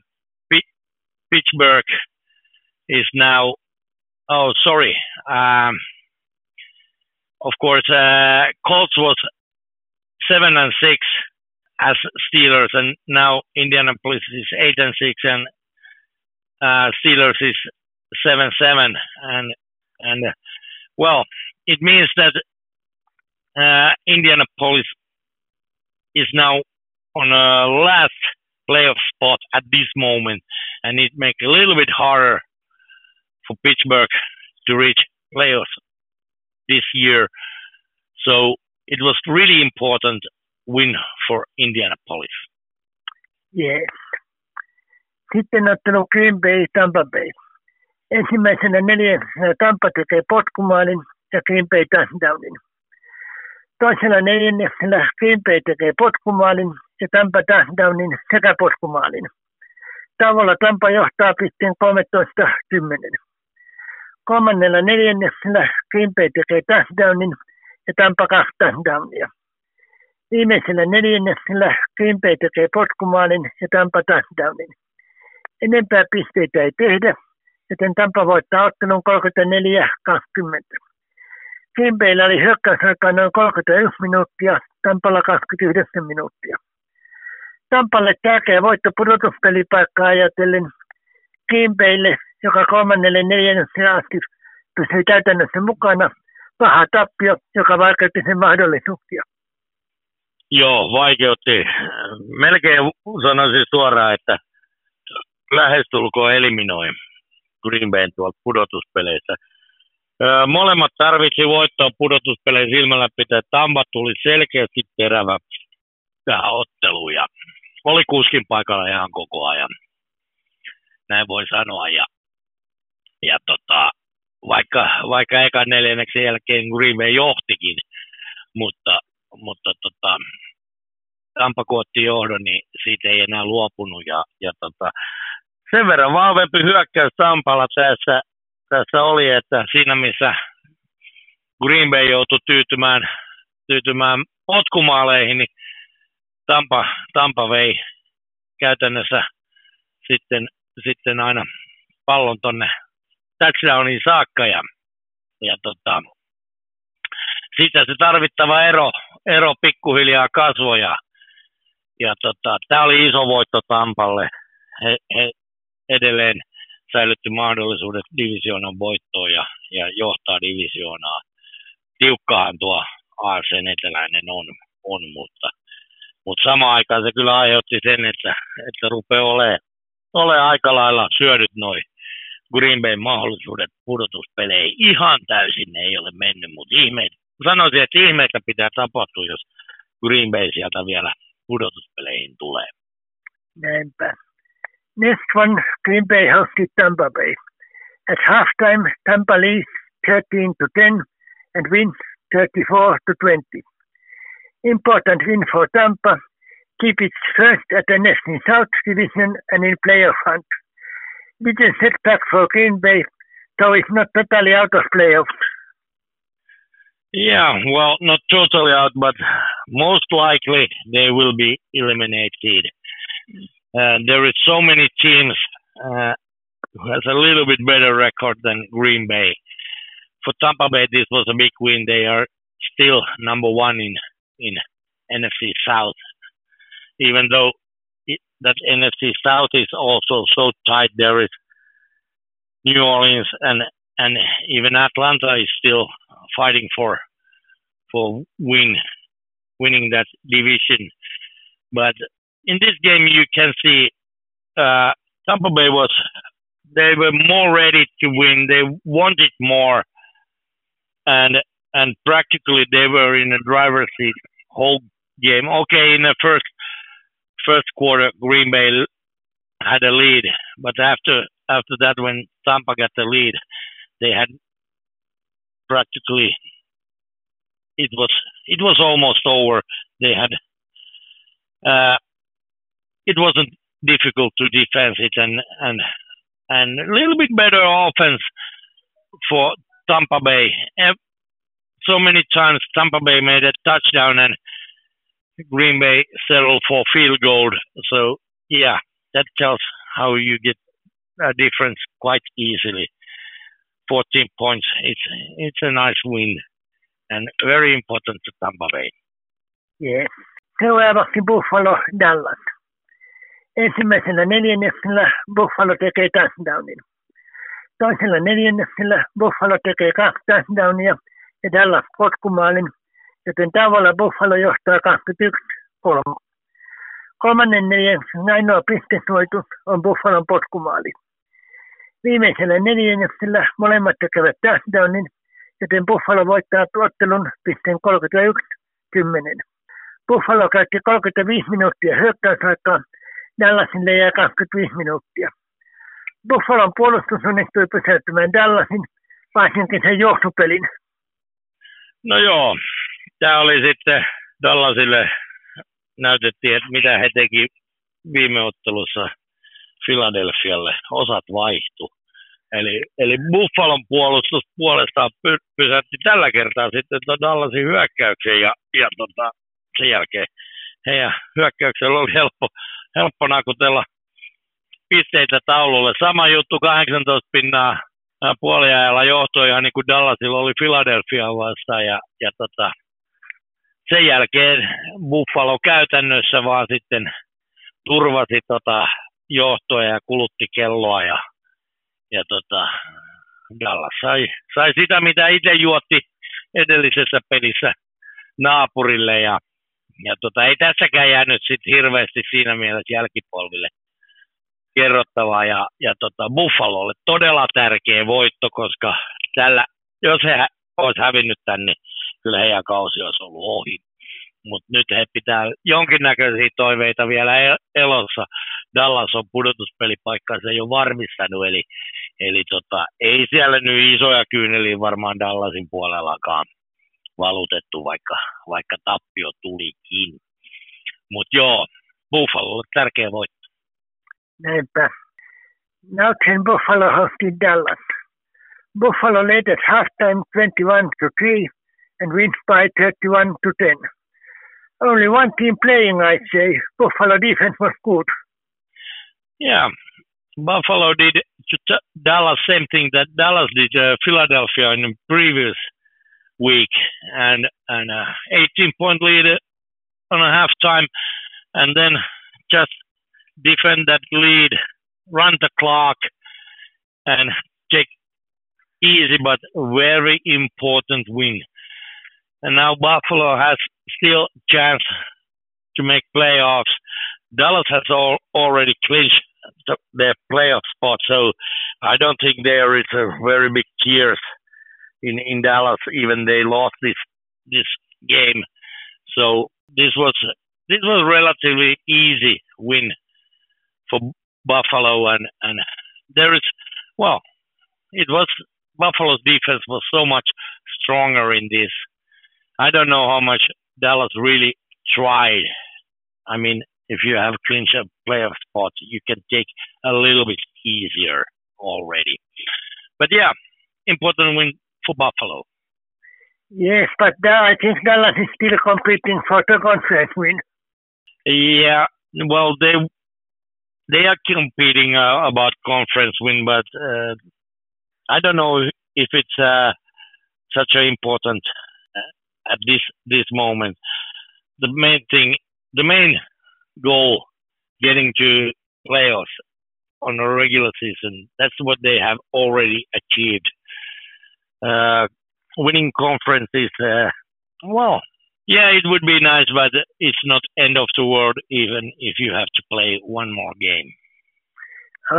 Pittsburgh is now. Oh, sorry. Um, of course, uh, Colts was seven and six as Steelers, and now Indianapolis is eight and six, and uh, Steelers is seven seven, and and uh, well, it means that uh, Indianapolis is now on a last playoff spot at this moment, and it makes it a little bit harder for Pittsburgh to reach playoffs this year. So it was really important win for Indianapolis. Yes. Sitten ottanut Green Bay, Tampa Bay. Ensimmäisenä neljäntenä äh, Tampa tekee potkumaalin ja Green Bay touchdownin. Toisella neljänneksellä Green Bay tekee potkumaalin ja Tampa touchdownin sekä potkumaalin. Tavalla Tampa johtaa pisteen 13-10. Kolmannella neljänneksellä Green Bay tekee touchdownin ja Tampa kaksi touchdownia. Viimeisellä neljänneksellä Green Bay tekee potkumaalin ja Tampa touchdownin enempää pisteitä ei tehdä, joten Tampa voittaa ottelun 34-20. Kimpeillä oli hyökkäysaikaa noin 31 minuuttia, Tampalla 29 minuuttia. Tampalle tärkeä voitto pudotuspelipaikkaa ajatellen Kimpeille, joka kolmannelle neljännekselle asti pysyi käytännössä mukana. Paha tappio, joka vaikeutti sen mahdollisuuksia. Joo, vaikeutti. Melkein sanoisin suoraan, että lähestulkoon eliminoi Green Bayn tuolta pudotuspeleissä. Molemmat tarvitsi voittaa pudotuspeleissä silmällä pitää. Tampa tuli selkeästi terävä tähän otteluun oli kuskin paikalla ihan koko ajan. Näin voi sanoa. Ja, ja tota, vaikka, vaikka ekan neljänneksen jälkeen Green Bay johtikin, mutta, mutta tota, Tampa kun otti johdon, niin siitä ei enää luopunut. Ja, ja tota, sen verran vahvempi hyökkäys Tampalla tässä, tässä oli, että siinä missä Green Bay joutui tyytymään, tyytymään potkumaaleihin, niin Tampa, Tampa vei käytännössä sitten, sitten aina pallon tonne touchdowniin saakka ja, ja tota, siitä se tarvittava ero, ero pikkuhiljaa kasvoi ja, ja tota, tämä oli iso voitto Tampalle. He, he edelleen säilytti mahdollisuudet divisioonan voittoon ja, ja johtaa divisioonaa. Tiukkaahan tuo AFCn eteläinen on, on mutta, mutta samaan aikaan se kyllä aiheutti sen, että, että rupeaa olemaan ole aika lailla syödyt noin Green Bay mahdollisuudet pudotuspeleihin. Ihan täysin ei ole mennyt, mutta ihmeitä, sanoisin, että ihmeitä pitää tapahtua, jos Green Bay sieltä vielä pudotuspeleihin tulee. Näinpä. Next one, Green Bay hosted Tampa Bay. At halftime, Tampa leads 13 to 10 and wins 34 to 20. Important win for Tampa, keep its first at the NFC South Division and in playoff hunt. Little setback for Green Bay, though it's not totally out of playoffs. Yeah, well, not totally out, but most likely they will be eliminated. Uh, there is so many teams uh, who has a little bit better record than Green Bay. For Tampa Bay, this was a big win. They are still number one in in NFC South, even though it, that NFC South is also so tight. There is New Orleans and and even Atlanta is still fighting for for win winning that division. But in this game, you can see uh, Tampa Bay was they were more ready to win. They wanted more, and and practically they were in a driver's seat whole game. Okay, in the first first quarter, Green Bay had a lead, but after after that, when Tampa got the lead, they had practically it was it was almost over. They had uh, it wasn't difficult to defend it and and and a little bit better offense for Tampa Bay. So many times Tampa Bay made a touchdown and Green Bay settled for field goal. So yeah, that tells how you get a difference quite easily. 14 points. It's it's a nice win and very important to Tampa Bay. Yeah. Seuraavaksi Buffalo Dallas. Ensimmäisellä neljänneksellä Buffalo tekee touchdownin. Toisella neljänneksellä Buffalo tekee kaksi touchdownia Dallas potkumaalin, joten tavalla Buffalo johtaa 21-3. Kolmannen neljänneksen ainoa pistesuoitus on Buffalon potkumaali. Viimeisellä neljänneksellä molemmat tekevät touchdownin, joten Buffalo voittaa ottelun pisteen 31-10. Buffalo käytti 35 minuuttia hyökkäysaikaa Dallasille jää 25 minuuttia. Buffalon puolustus onnistui pysäyttämään Dallasin, varsinkin sen johtopelin. No joo, tämä oli sitten Dallasille, näytettiin, että mitä he teki viime ottelussa Philadelphialle. Osat vaihtu. Eli, eli Buffalon puolustus puolestaan py, pysäytti tällä kertaa sitten Dallasin hyökkäyksen ja, ja tota, sen jälkeen heidän hyökkäyksellä oli helppo helppo nakutella pisteitä taululle. Sama juttu 18 pinnaa puoliajalla johtoi ihan niin kuin Dallasilla oli Philadelphia vastaan ja, ja tota, sen jälkeen Buffalo käytännössä vaan sitten turvasi tota johtoa ja kulutti kelloa ja, ja tota, Dallas sai, sai sitä, mitä itse juotti edellisessä pelissä naapurille ja ja tota, ei tässäkään jäänyt sit hirveästi siinä mielessä jälkipolville kerrottavaa. Ja, ja tota, Buffalolle todella tärkeä voitto, koska tällä, jos he olisi hävinnyt tänne, niin kyllä heidän kausi olisi ollut ohi. Mutta nyt he pitää jonkinnäköisiä toiveita vielä elossa. Dallas on pudotuspelipaikkansa jo varmistanut, eli, eli tota, ei siellä nyt isoja kyyneliä varmaan Dallasin puolellakaan valutettu, vaikka, vaikka tappio tulikin. Mutta joo, Buffalolle tärkeä voitto. Näinpä. Now can Buffalo hosted Dallas. Buffalo led at halftime 21 to 3 and wins by 31 to 10. Only one team playing, I'd say. Buffalo defense was good. Yeah, Buffalo did to Dallas same thing that Dallas did uh, Philadelphia in the previous week, and and uh, 18 point lead on a halftime, and then just defend that lead, run the clock, and take easy but very important win. And now Buffalo has still chance to make playoffs. Dallas has all, already clinched the, their playoff spot, so I don't think there is a very big tears in in Dallas. Even they lost this this game, so this was this was relatively easy win for Buffalo, and and there is well, it was Buffalo's defense was so much stronger in this. I don't know how much Dallas really tried. I mean, if you have clinched a playoff spot, you can take a little bit easier already. But yeah, important win for Buffalo. Yes, but I think Dallas is still competing for the conference win. Yeah, well, they they are competing uh, about conference win, but uh, I don't know if it's uh, such an important uh, at this this moment. The main thing, the main goal, getting to playoffs on a regular season. That's what they have already achieved. Uh, winning conferences, uh, well, yeah, it would be nice, but it's not end of the world even if you have to play one more game.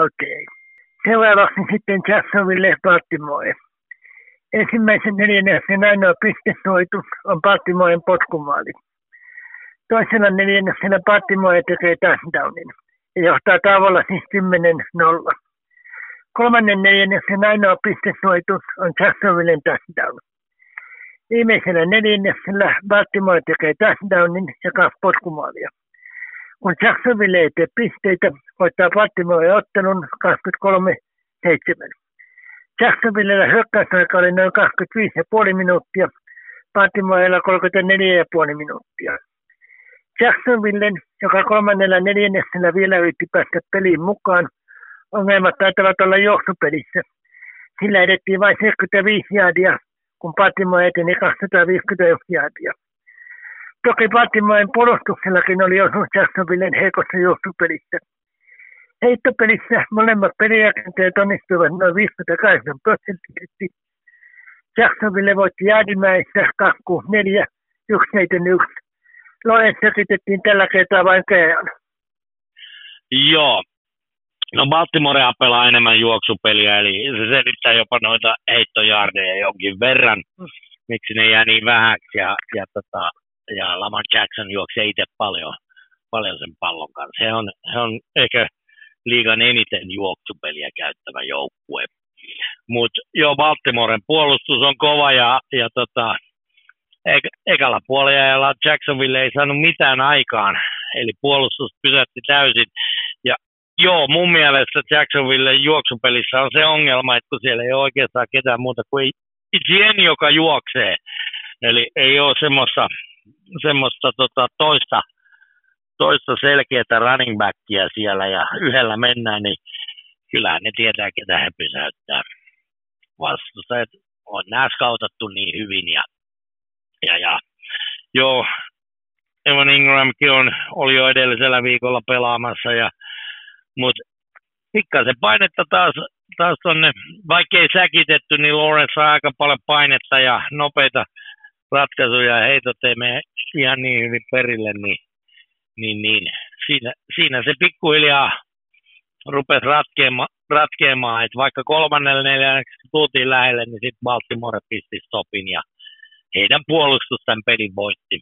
Okay. Seuraavaksi sitten Jacksonville Baltimore. Ensimmäisen neljänneksen ainoa pistesuoitus on Baltimoren potkumaali. Toisella neljänneksellä Baltimore tekee touchdownin ja johtaa tavalla siis 10-0. Kolmannen neljänneksen ainoa pistesuoitus on Jacksonvillen touchdown. Viimeisellä neljänneksellä Baltimore tekee touchdownin ja kaksi potkumaalia. Kun Jacksonville ei tee pisteitä, voittaa Baltimore ottelun 23-7. Jacksonvillellä hyökkäysaika oli noin 25,5 minuuttia, Baltimorella 34,5 minuuttia. Jacksonvillen, joka kolmannella neljänneksellä vielä yritti päästä peliin mukaan, ongelmat taitavat olla juoksupelissä. Sillä edettiin vain 75 jaadia, kun Baltimore eteni 250 jaadia. Toki Baltimoren puolustuksellakin oli osuus Jacksonvillen heikossa juoksupelissä. Heittopelissä molemmat pelirakenteet onnistuivat noin 58 prosenttisesti. Jacksonville voitti Jaadimäessä 264 1 1 Loen sekitettiin tällä kertaa vain kerran. Joo. No Baltimore pelaa enemmän juoksupeliä, eli se selittää jopa noita heittojardeja jonkin verran, miksi ne jää niin vähäksi. Ja, ja, tota, ja Lamar Jackson juoksee itse paljon, paljon sen pallon kanssa. He on, he on ehkä liigan eniten juoksupeliä käyttävä joukkue. Mutta joo, Baltimoren puolustus on kova ja, ja tota, ek- ekalla puolella Jacksonville ei saanut mitään aikaan, eli puolustus pysäytti täysin. Joo, mun mielestä Jacksonville juoksupelissä on se ongelma, että kun siellä ei ole oikeastaan ketään muuta kuin Etienne, joka juoksee. Eli ei ole semmoista, semmoista tota, toista, toista selkeää running backia siellä ja yhdellä mennään, niin kyllä ne tietää, ketä he pysäyttää. Vastustajat on nämä skautattu niin hyvin ja ja, ja joo, Evan Ingramkin on, oli jo edellisellä viikolla pelaamassa, ja, mutta pikkasen painetta taas, taas tonne, vaikkei säkitetty, niin Lawrence saa aika paljon painetta ja nopeita ratkaisuja ja heitot ei mene ihan niin hyvin perille, niin, niin, niin. Siinä, siinä se pikkuhiljaa rupesi ratkeamaan, ratkeamaan että vaikka kolmannelle neljänneksi tultiin lähelle, niin sitten Baltimore pisti stopin ja heidän puolustus tämän pelin voitti,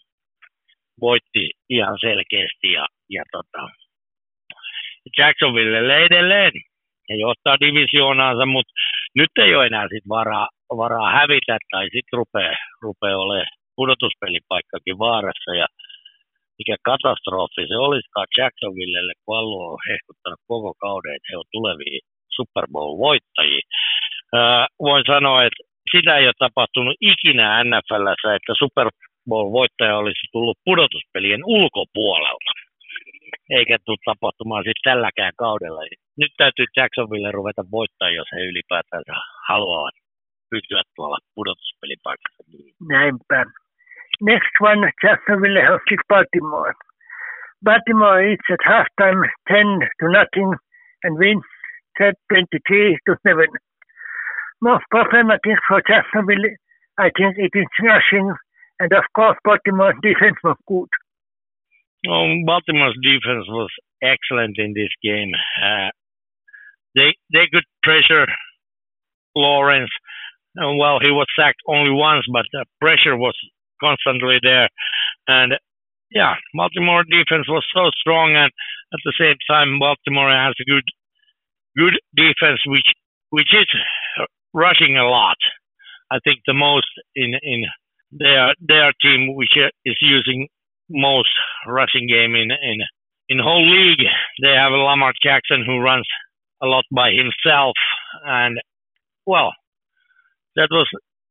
voitti ihan selkeästi ja, ja tota, Jacksonville edelleen ja johtaa divisioonaansa, mutta nyt ei ole enää sit varaa, varaa hävitä tai sitten rupeaa rupea olemaan pudotuspelipaikkakin vaarassa ja mikä katastrofi se olisikaan Jacksonvillelle, kun Allu on hehkuttanut koko kauden, että he on tulevia Super Bowl-voittajia. Öö, voin sanoa, että sitä ei ole tapahtunut ikinä NFLssä, että Super Bowl-voittaja olisi tullut pudotuspelien ulkopuolelta. Eikä tule tapahtumaan sitten tälläkään kaudella. Nyt täytyy Jacksonville ruveta voittaa, jos he ylipäätään haluavat pysyä tuolla pudotuspelipaikassa. Näinpä. Next one, Jacksonville hosted Baltimore. Baltimore is at halftime 10 to nothing and wins 23 to 7. Most problematic for Jacksonville, I think it is rushing, and of course Baltimore's defense was good. Well, Baltimore's defense was excellent in this game. Uh, they they could pressure Lawrence. Well, he was sacked only once, but the pressure was constantly there. And yeah, Baltimore defense was so strong, and at the same time, Baltimore has a good good defense, which which is rushing a lot. I think the most in in their their team, which is using most rushing game in in in whole league. They have Lamar Jackson who runs a lot by himself, and well, that was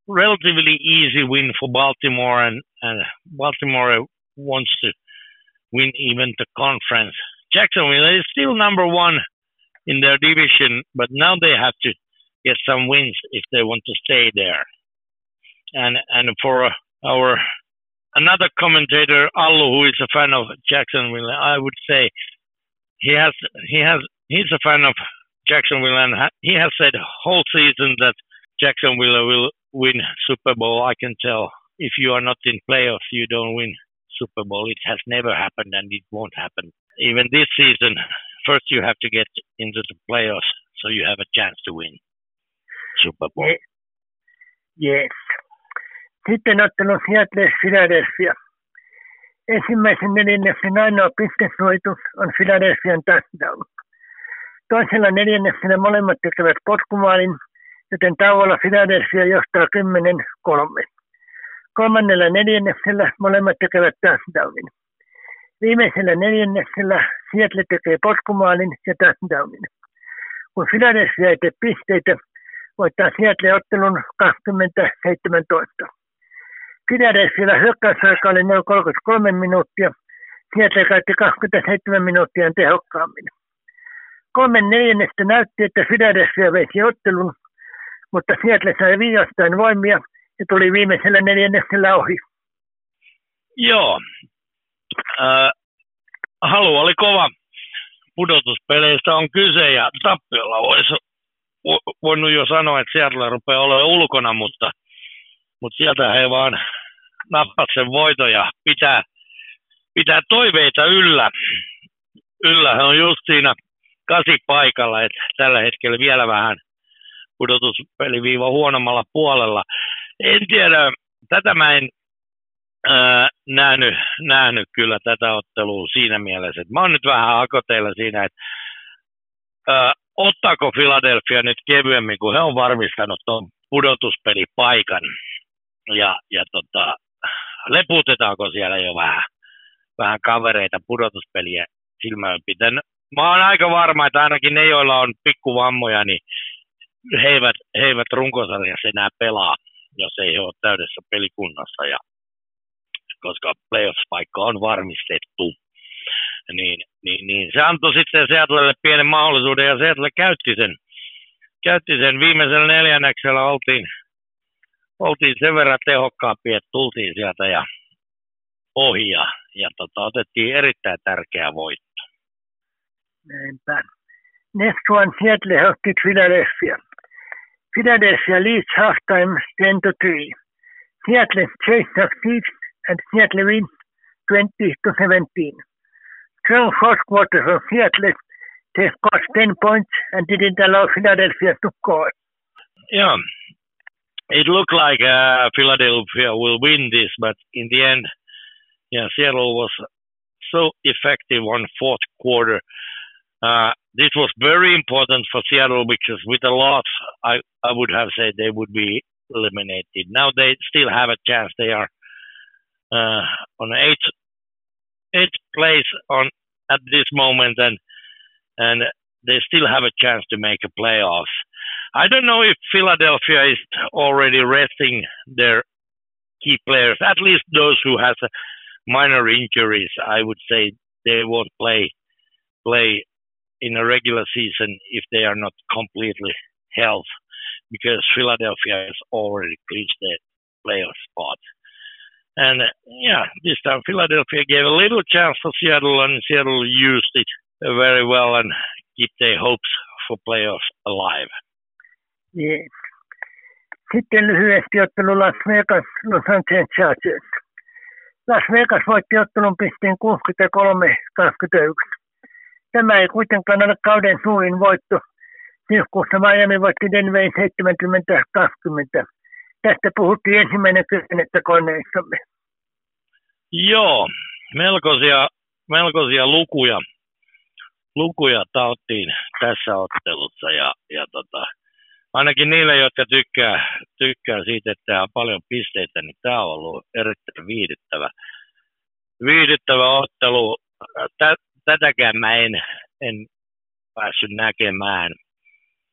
relatively easy win for Baltimore, and, and Baltimore wants to win even the conference. Jacksonville is still number one in their division, but now they have to get some wins if they want to stay there. And and for our another commentator, Allu, who is a fan of Jacksonville, I would say he has he has he's a fan of Jacksonville, and he has said whole season that Jacksonville will win Super Bowl. I can tell if you are not in playoffs, you don't win Super Bowl. It has never happened, and it won't happen. Even this season, first you have to get into the playoffs so you have a chance to win Super Bowl. Yes. Sitten ottelu Seattle Philadelphia. Ensimmäisen neljänneksen ainoa pistesuojitus on Philadelphian touchdown. Toisella neljänneksellä molemmat tekevät potkumaalin, joten tauolla Philadelphia johtaa 10-3. Kolmannella neljänneksellä molemmat tekevät touchdownin. Viimeisellä neljänneksellä Seattle tekee potkumaalin ja touchdownin. Kun Philadelphia ei tee pisteitä, voittaa Seattle ottelun 2017. Philadelphia hyökkäysaika oli noin 33 minuuttia. Seattle käytti 27 minuuttia tehokkaammin. Kolmen neljännestä näytti, että Philadelphia veisi ottelun, mutta Seattle sai viiostain voimia ja tuli viimeisellä neljänneksellä ohi. Joo. Äh, halu oli kova. Pudotuspeleistä on kyse ja tappiolla voisi voinut jo sanoa, että Seattle rupeaa olemaan ulkona, mutta, mutta sieltä he vaan nappat sen voiton ja pitää, pitää toiveita yllä. Yllä on just siinä kasi paikalla, että tällä hetkellä vielä vähän pudotuspeliviiva huonommalla puolella. En tiedä, tätä mä en ää, nähnyt, nähnyt kyllä tätä ottelua siinä mielessä, että mä oon nyt vähän akoteilla siinä, että ää, ottaako Philadelphia nyt kevyemmin, kun he on varmistanut tuon pudotuspelipaikan ja, ja tota, leputetaanko siellä jo vähän, vähän kavereita pudotuspeliä silmällä pitäen mä oon aika varma, että ainakin ne, joilla on pikkuvammoja, niin he eivät, he eivät runkosarjassa enää pelaa, jos ei ole täydessä pelikunnassa. Ja, koska playoffs-paikka on varmistettu. Niin, niin, niin se antoi sitten Seatlelle pienen mahdollisuuden ja Seattle käytti sen, käytti sen viimeisellä neljänneksellä oltiin, oltiin sen verran tehokkaampia, että tultiin sieltä ja ohi ja, ja tota, otettiin erittäin tärkeä voitto. Näinpä. Next one, Seattle hosted Philadelphia. Philadelphia leads halftime 10 to 3. Seattle chase succeeds and Seattle wins 20 to 17. Strong fourth quarter from Seattle. They scored 10 points and didn't allow Philadelphia to score. Yeah, it looked like uh, Philadelphia will win this, but in the end, yeah, Seattle was so effective on fourth quarter. Uh, this was very important for Seattle because with a loss, I, I would have said they would be eliminated. Now they still have a chance. They are uh, on eighth eighth place on at this moment, and and they still have a chance to make a playoffs. I don't know if Philadelphia is already resting their key players, at least those who has minor injuries. I would say they won't play play in a regular season if they are not completely healthy because Philadelphia has already clinched the playoff spot. And yeah, this time Philadelphia gave a little chance for Seattle, and Seattle used it very well and keep their hopes for playoffs alive. Yeah. Sitten lyhyesti ottelu Las Vegas, Los Angeles Chargers. Las Vegas voitti ottelun pisteen 63-21. Tämä ei kuitenkaan ole kauden suurin voitto. Syyskuussa Miami voitti Denverin 70-20. Tästä puhuttiin ensimmäinen kymmenettä koneissamme. Joo, melkoisia, melkoisia lukuja, lukuja tauttiin tässä ottelussa ja, ja tota, ainakin niille, jotka tykkää, tykkää siitä, että on paljon pisteitä, niin tämä on ollut erittäin viihdyttävä, viihdyttävä ottelu. Tätäkään mä en, en päässyt näkemään.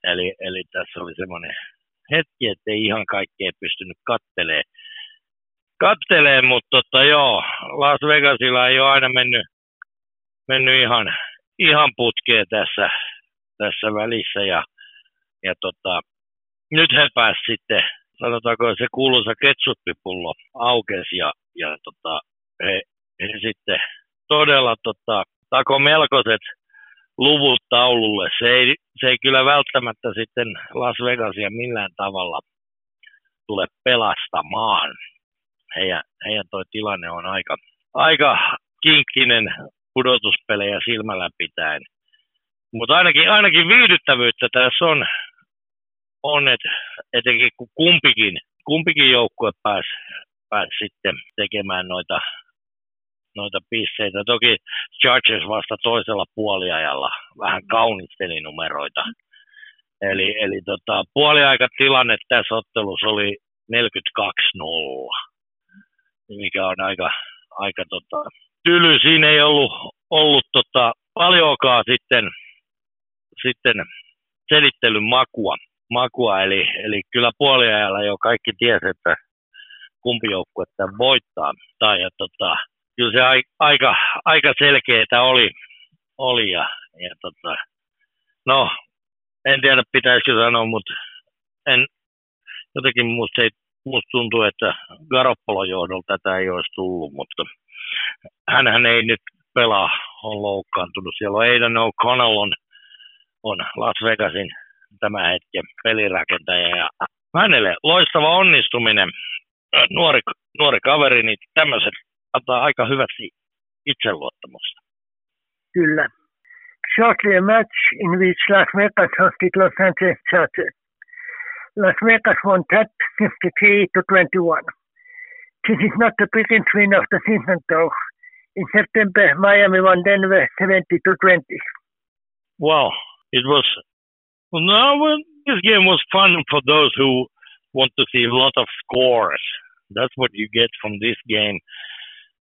Eli, eli tässä oli semmoinen hetki, että ei ihan kaikkea pystynyt kattelee. Kattelee, mutta tota, joo, Las Vegasilla ei ole aina mennyt, mennyt ihan, ihan putkeen tässä, tässä välissä. Ja, ja tota, nyt he pääsivät sitten, sanotaanko se kuuluisa ketsuppipullo aukesi ja, ja tota, he, he, sitten todella tota, tako melkoiset luvut taululle. Se ei, se ei kyllä välttämättä sitten Las Vegasia millään tavalla tule pelastamaan. Heidän, heidän toi tilanne on aika, aika kinkkinen pudotuspelejä silmällä pitäen. Mutta ainakin, ainakin viihdyttävyyttä tässä on, on että etenkin kun kumpikin, kumpikin joukkue pääsi pääs sitten tekemään noita noita pisteitä. Toki Chargers vasta toisella puoliajalla vähän kaunisteli numeroita. Eli, eli tota, puoliaikatilanne tässä ottelussa oli 42-0, mikä on aika, aika tota, tyly. Siinä ei ollut, ollut tota, paljonkaan sitten, sitten selittelyn makua, makua eli, eli kyllä puoliajalla jo kaikki tiesi, että kumpi joukkue tämän voittaa. Tai, ja, tota, kyllä se aika, aika selkeää oli, oli ja, ja tota, no, en tiedä pitäisikö sanoa, mutta en, jotenkin musta, ei, musta tuntuu, että Garoppolon johdolta tätä ei olisi tullut, mutta hän ei nyt pelaa, on loukkaantunut. Siellä on Aidan O'Connell on, on Las Vegasin tämä hetken pelirakentaja ja hänelle loistava onnistuminen. Nuori, nuori kaveri, niin tämmöiset antaa aika hyvästi itseluottamusta. Kyllä. Shortly a match in which Las Vegas hosted Los Angeles Chargers. Las Vegas won that 53 to 21. This is not the biggest win of the season though. In September, Miami won Denver 70 to 20. Well, it was no, this game was fun for those who want to see a lot of scores. That's what you get from this game.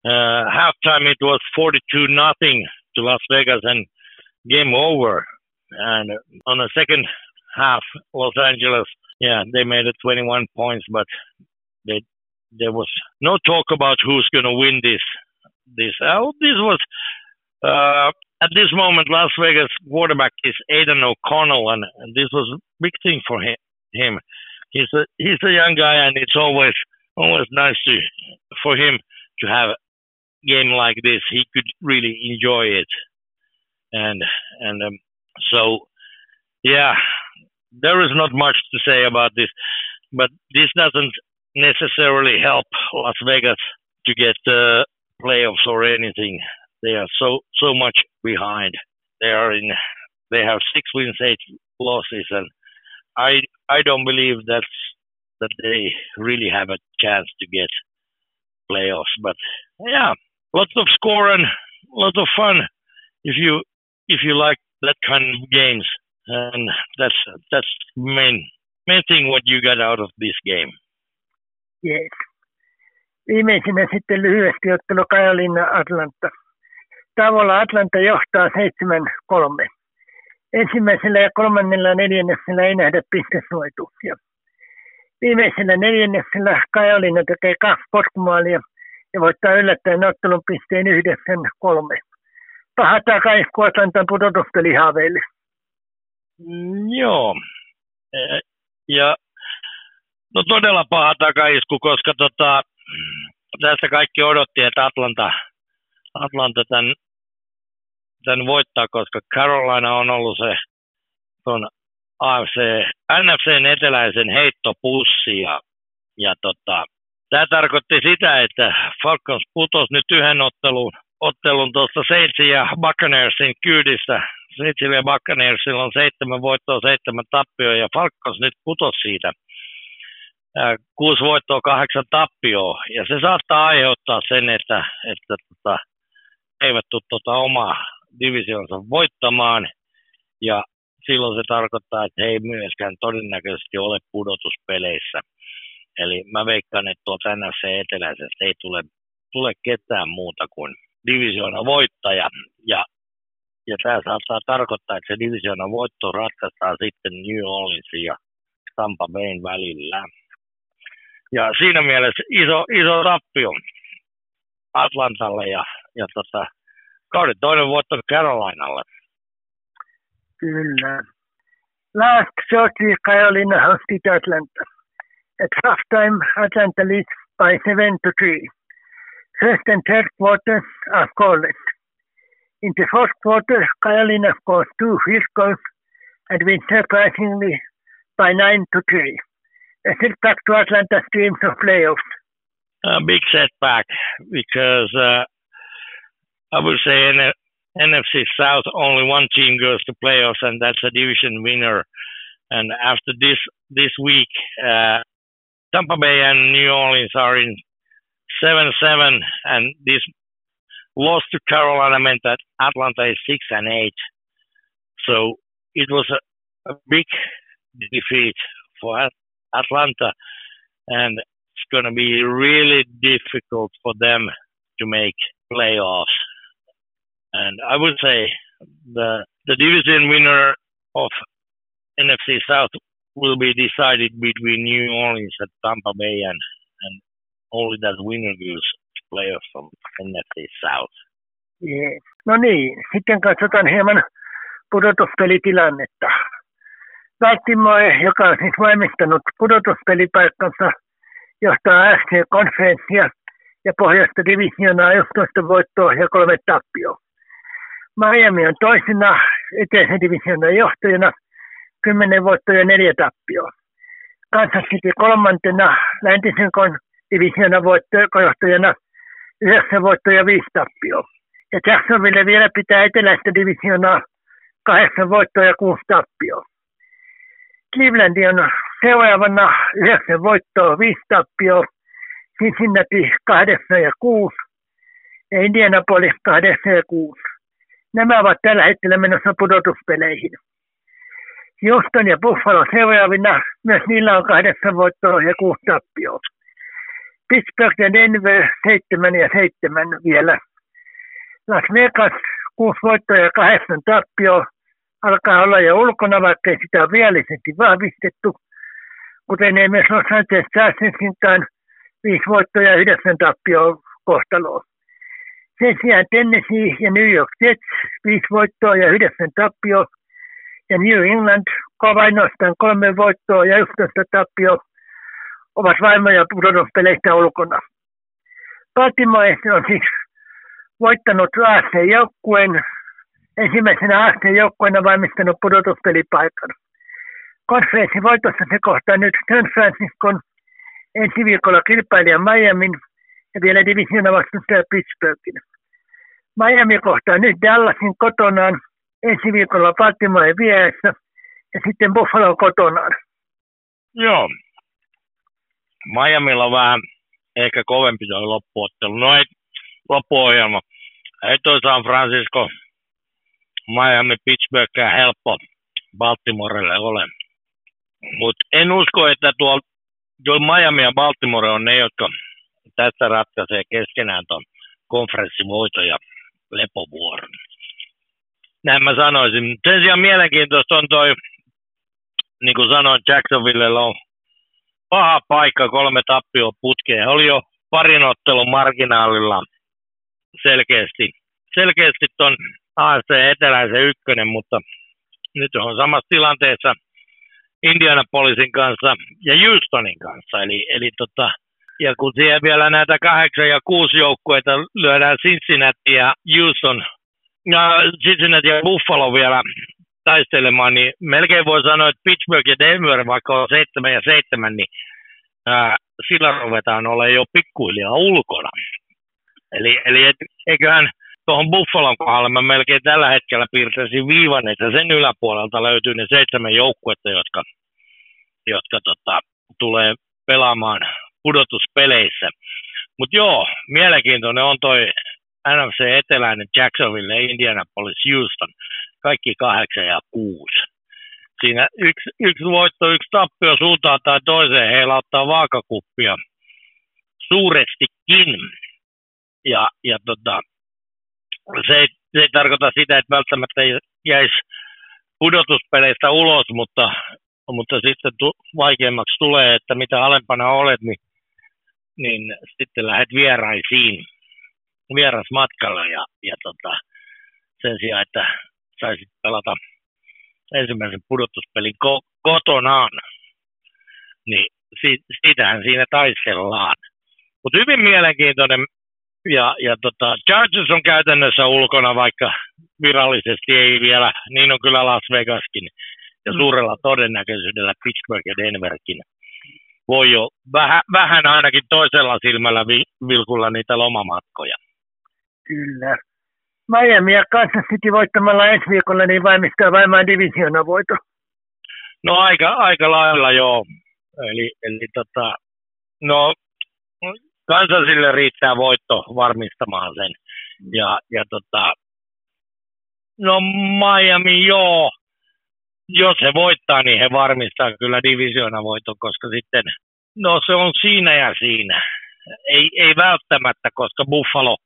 Uh, halftime it was 42 nothing to Las Vegas and game over. And on the second half, Los Angeles, yeah, they made it 21 points, but they, there was no talk about who's going to win this. This, uh, this was uh, at this moment, Las Vegas quarterback is Aidan O'Connell, and, and this was a big thing for him. him. He's a he's a young guy, and it's always always nice to for him to have a game like this, he could really enjoy it. And and um, so, yeah, there is not much to say about this, but this doesn't necessarily help Las Vegas to get uh, playoffs or anything. They are so so much behind. They are in. They have six wins, eight losses, and I I don't believe that's that they really have a chance to get playoffs. But yeah, lots of score and lots of fun if you if you like that kind of games. And that's that's main main thing what you got out of this game. Yes. Viimeisenä sitten lyhyesti ottelu Kajalinna Atlanta. Tavalla Atlanta johtaa 7-3. Ensimmäisellä ja kolmannella neljänneksellä ei nähdä pistesuoituksia. Viimeisellä neljänneksellä Kajalinna tekee kaksi potkumaalia – ja voittaa yllättäen ottelun pisteen 9-3. paha takaisku Atlantan pudotuspelihaaveille. Mm, joo. E, ja no todella paha takaisku, koska tota, tässä kaikki odotti, että Atlanta, Atlanta tämän, tämän voittaa, koska Carolina on ollut se ton AFC, NFCn eteläisen heittopussi ja, ja tota, tämä tarkoitti sitä, että Falcons putosi nyt yhden ottelun, ottelun tuosta Saintsin ja Buccaneersin kyydissä. Saintsille ja Buccaneersilla on seitsemän voittoa, seitsemän tappioa ja Falcons nyt putosi siitä kuusi voittoa, kahdeksan tappioa. Ja se saattaa aiheuttaa sen, että, että tota, eivät tule tota omaa divisionsa voittamaan. Ja silloin se tarkoittaa, että he ei myöskään todennäköisesti ole pudotuspeleissä. Eli mä veikkaan, että tuolta NFC eteläisestä ei tule, tule ketään muuta kuin divisioona voittaja. Ja, ja tämä saattaa tarkoittaa, että se divisioona voitto ratkaistaan sitten New Orleansin ja Tampa Bayn välillä. Ja siinä mielessä iso, iso tappio Atlantalle ja, ja tota, kauden toinen voitto Carolinalle. Kyllä. Last short week Carolina hosted Atlanta. At halftime, Atlanta leads by 7 to 3. First and third quarters are scoreless. In the fourth quarter, Carolina scores two field goals and wins surprisingly by 9 to 3. A setback to Atlanta's dreams of playoffs. A big setback because uh, I would say NFC South, only one team goes to playoffs, and that's a division winner. And after this this week, uh, Tampa Bay and New Orleans are in seven seven, and this loss to Carolina meant that Atlanta is six and eight. So it was a, a big defeat for Atlanta, and it's going to be really difficult for them to make playoffs and I would say the the division winner of NFC South will be decided between New Orleans and Tampa Bay, and and only that winner goes playoff from NFC South. Yeah. No niin, sitten katsotaan hieman pudotuspelitilannetta. Baltimore, joka on siis valmistanut pudotuspelipaikkansa, johtaa FC-konferenssia ja pohjasta divisionaa 11 voittoa ja kolme tappioa. Miami on toisena eteisen divisioonan johtajana, kymmenen voittoa ja neljä tappioa. Kansas City kolmantena läntisen divisioonan johtajana, yhdeksän voittoa ja viisi tappioa. Ja Jacksonville vielä pitää eteläistä divisioonaa kahdeksan voittoa ja kuusi tappioa. Cleveland on seuraavana yhdeksän voittoa, viisi tappioa. Cincinnati kahdeksan ja kuusi ja Indianapolis kahdeksan ja kuusi. Nämä ovat tällä hetkellä menossa pudotuspeleihin. Houston ja Buffalo seuraavina, myös niillä on kahdeksan voittoa ja kuusi tappioa. Pittsburgh ja Denver seitsemän ja seitsemän vielä. Las Vegas kuusi voittoa ja kahdeksan tappioa alkaa olla jo ulkona, vaikka ei sitä ole viallisesti vahvistettu. Kuten ei myös Los Angeles Chargersinkaan viisi voittoa ja yhdeksän tappioa kohtaloa. Sen sijaan Tennessee ja New York Jets viisi voittoa ja yhdeksän tappio. Ja New England ainoastaan kolme voittoa ja yksitoista tappio ovat vaimoja pudotuspeleistä ulkona. Baltimore on siis voittanut AFC-joukkueen ensimmäisenä AFC-joukkueena valmistanut pudotuspelipaikan. Konferenssin voitossa se kohtaa nyt San Franciscon ensi viikolla kilpailijan Miamin vielä divisiona vastustaja Pittsburghin. Miami kohtaa nyt Dallasin kotonaan, ensi viikolla Baltimore vieressä ja sitten Buffalo kotonaan. Joo. Miamilla on vähän ehkä kovempi tuo loppuottelu. No ei loppuohjelma. Ei toi San Francisco, Miami, Pittsburgh helppo Baltimorelle ole. Mutta en usko, että tuo, tuo Miami ja Baltimore on ne, jotka tässä ratkaisee keskenään tuon konferenssivoiton ja lepovuoron. Näin mä sanoisin. Sen sijaan mielenkiintoista on toi, niin kuin sanoin, Jacksonville on paha paikka, kolme tappio putkeen. Oli jo parin ottelun marginaalilla selkeästi, selkeästi ton AFC Eteläisen ykkönen, mutta nyt on samassa tilanteessa Indianapolisin kanssa ja Houstonin kanssa. Eli, eli tota, ja kun siellä vielä näitä kahdeksan ja kuusi joukkueita lyödään Cincinnati ja Houston ja Cincinnati ja Buffalo vielä taistelemaan, niin melkein voi sanoa, että Pittsburgh ja Denver, vaikka on seitsemän ja seitsemän, niin ää, sillä ruvetaan olla jo pikkuhiljaa ulkona. Eli, eli et, eiköhän tuohon Buffalon kohdalle mä melkein tällä hetkellä piirtäisin viivan, että sen yläpuolelta löytyy ne seitsemän joukkuetta, jotka, jotka tota, tulee pelaamaan pudotuspeleissä. Mutta joo, mielenkiintoinen on toi NFC Eteläinen Jacksonville, Indianapolis, Houston, kaikki kahdeksan ja kuusi. Siinä yksi, yksi voitto, yksi tappio suuntaan tai toiseen heilauttaa vaakakuppia suurestikin. Ja, ja tota, se, ei, se ei tarkoita sitä, että välttämättä jäisi pudotuspeleistä ulos, mutta, mutta sitten tu, vaikeammaksi tulee, että mitä alempana olet, niin, niin sitten lähdet vieraisiin, vierasmatkalla ja, ja tota, sen sijaan, että saisit pelata ensimmäisen pudotuspelin ko- kotonaan, niin si- siitähän siinä taistellaan. Mutta hyvin mielenkiintoinen ja, ja tota, Chargers on käytännössä ulkona, vaikka virallisesti ei vielä, niin on kyllä Las Vegaskin. Ja suurella todennäköisyydellä Pittsburgh ja Denverkin voi jo vähän, vähän ainakin toisella silmällä vi, vilkulla niitä lomamatkoja. Kyllä. Miami ja Kansas City voittamalla ensi viikolla, niin valmistaa varmaan divisiona voito. No aika, aika lailla joo. Eli, eli tota, no Kansasille riittää voitto varmistamaan sen. Ja, ja tota, no Miami joo, jos he voittaa, niin he varmistaa kyllä divisiona voiton, koska sitten, no se on siinä ja siinä. Ei, ei välttämättä, koska Buffalo,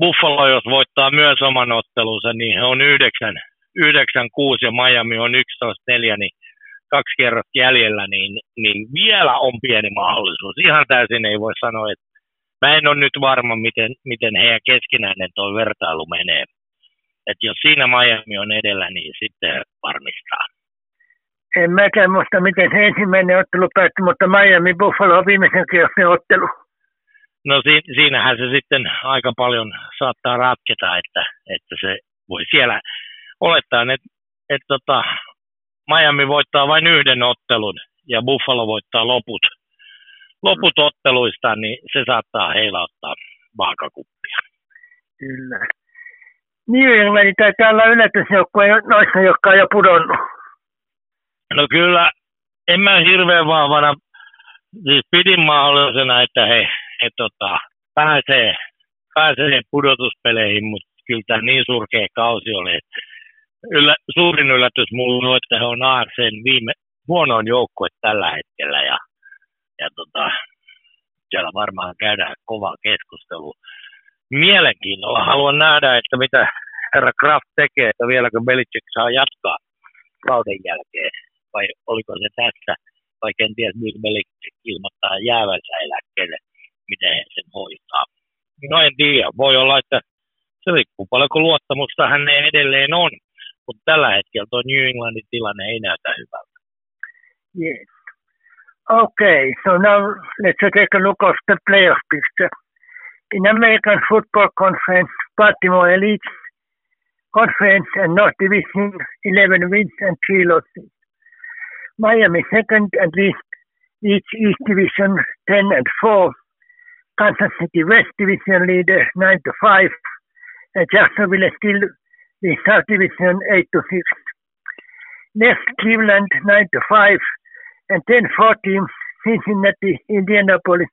Buffalo, jos voittaa myös oman ottelunsa, niin he on 9, 9 6 ja Miami on 11 4, niin kaksi kierrosta jäljellä, niin, niin vielä on pieni mahdollisuus. Ihan täysin ei voi sanoa, että mä en ole nyt varma, miten, miten heidän keskinäinen tuo vertailu menee. Että jos siinä Miami on edellä, niin sitten varmistaa. En mäkään muista, miten se ensimmäinen ottelu päättyi, mutta Miami Buffalo on viimeisen kierroksen ottelu. No si- siinähän se sitten aika paljon saattaa ratketa, että, että se voi siellä olettaa, että, että tota, Miami voittaa vain yhden ottelun ja Buffalo voittaa loput, loput otteluista, niin se saattaa heilauttaa vaakakuppia. Kyllä. New England taitaa olla yllätysjoukkue noissa, jotka on jo pudonnut. No kyllä, en mä hirveän vahvana, siis pidin mahdollisena, että he, he tota, pääsee, pääsee pudotuspeleihin, mutta kyllä tämä niin surkea kausi oli, yllä, suurin yllätys mulla on, että he on AFCn viime huonoin joukkue tällä hetkellä ja, ja tota, siellä varmaan käydään kova keskustelu. Mielenkiinnolla haluan nähdä, että mitä herra Kraft tekee, että vieläkö Belichick saa jatkaa kauden jälkeen, vai oliko se tässä, vai kenties myös Belichick ilmoittaa jäävänsä eläkkeelle, miten he sen hoitaa. No en tiedä, voi olla, että se riippuu paljonko luottamusta hän edelleen on, mutta tällä hetkellä tuo New Englandin tilanne ei näytä hyvältä. Yes. Okay, so now let's take a look at the playoff picture. In American Football Conference, Baltimore Elite Conference and North Division 11 wins and 3 losses. Miami second and least each East Division 10 and 4. Kansas City West Division leader 9 to 5. And Jacksonville still the South Division 8 to 6. Next, Cleveland 9 to 5, and then 4 teams Cincinnati, Indianapolis,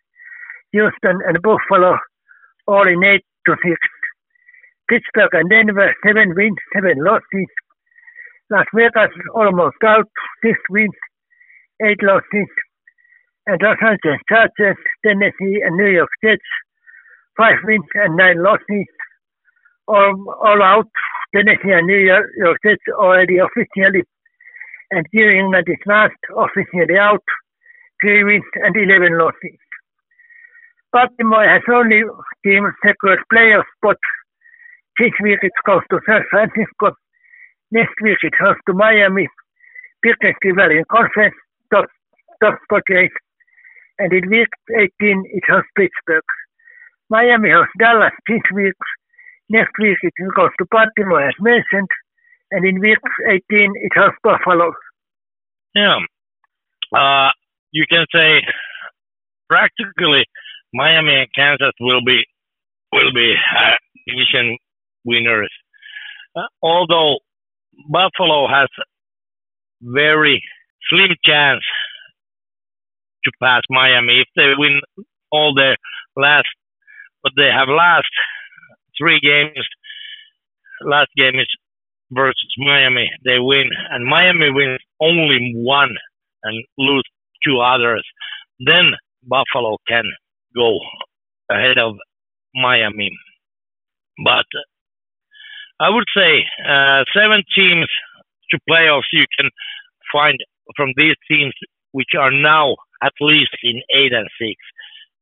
Houston, and Buffalo, all in 8 to 6. Pittsburgh and Denver, 7 wins, 7 losses. Las Vegas almost out, 6 wins, 8 losses. And Los Angeles Chargers, Tennessee, and New York Jets, 5 wins and 9 losses. All, all out Tennessee and New York, York Jets already officially, and New England is last officially out, three wins and 11 losses. Baltimore has only team secured playoff spot This week it goes to San Francisco. Next week it goes to Miami. Biggest rival in conference, top, top 48. And in week 18 it hosts Pittsburgh. Miami hosts Dallas this week. Next week it goes to Baltimore as mentioned. And in week 18 it hosts Buffalo. Yeah. Uh, you can say practically Miami and Kansas will be will be uh, division winners. Uh, although Buffalo has very slim chance to pass Miami if they win all their last, but they have last three games. Last game is versus Miami. They win, and Miami wins only one and lose two others. Then Buffalo can go ahead of Miami. But I would say uh, seven teams to playoffs you can find from these teams which are now at least in eight and six.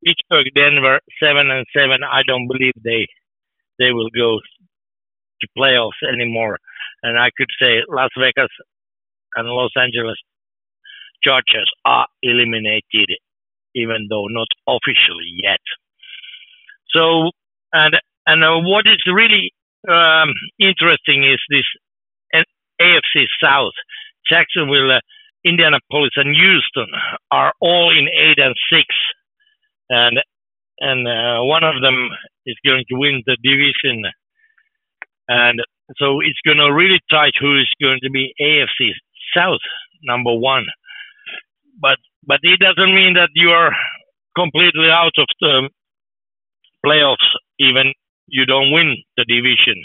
Pittsburgh, Denver, seven and seven. I don't believe they they will go to playoffs anymore. And I could say Las Vegas and Los Angeles Chargers are eliminated, even though not officially yet. So, and and uh, what is really um, interesting is this AFC South. Jacksonville, uh, Indianapolis, and Houston are all in eight and six, and and uh, one of them is going to win the division, and so it's going to really tight who is going to be AFC South number one. But but it doesn't mean that you are completely out of the playoffs, even you don't win the division.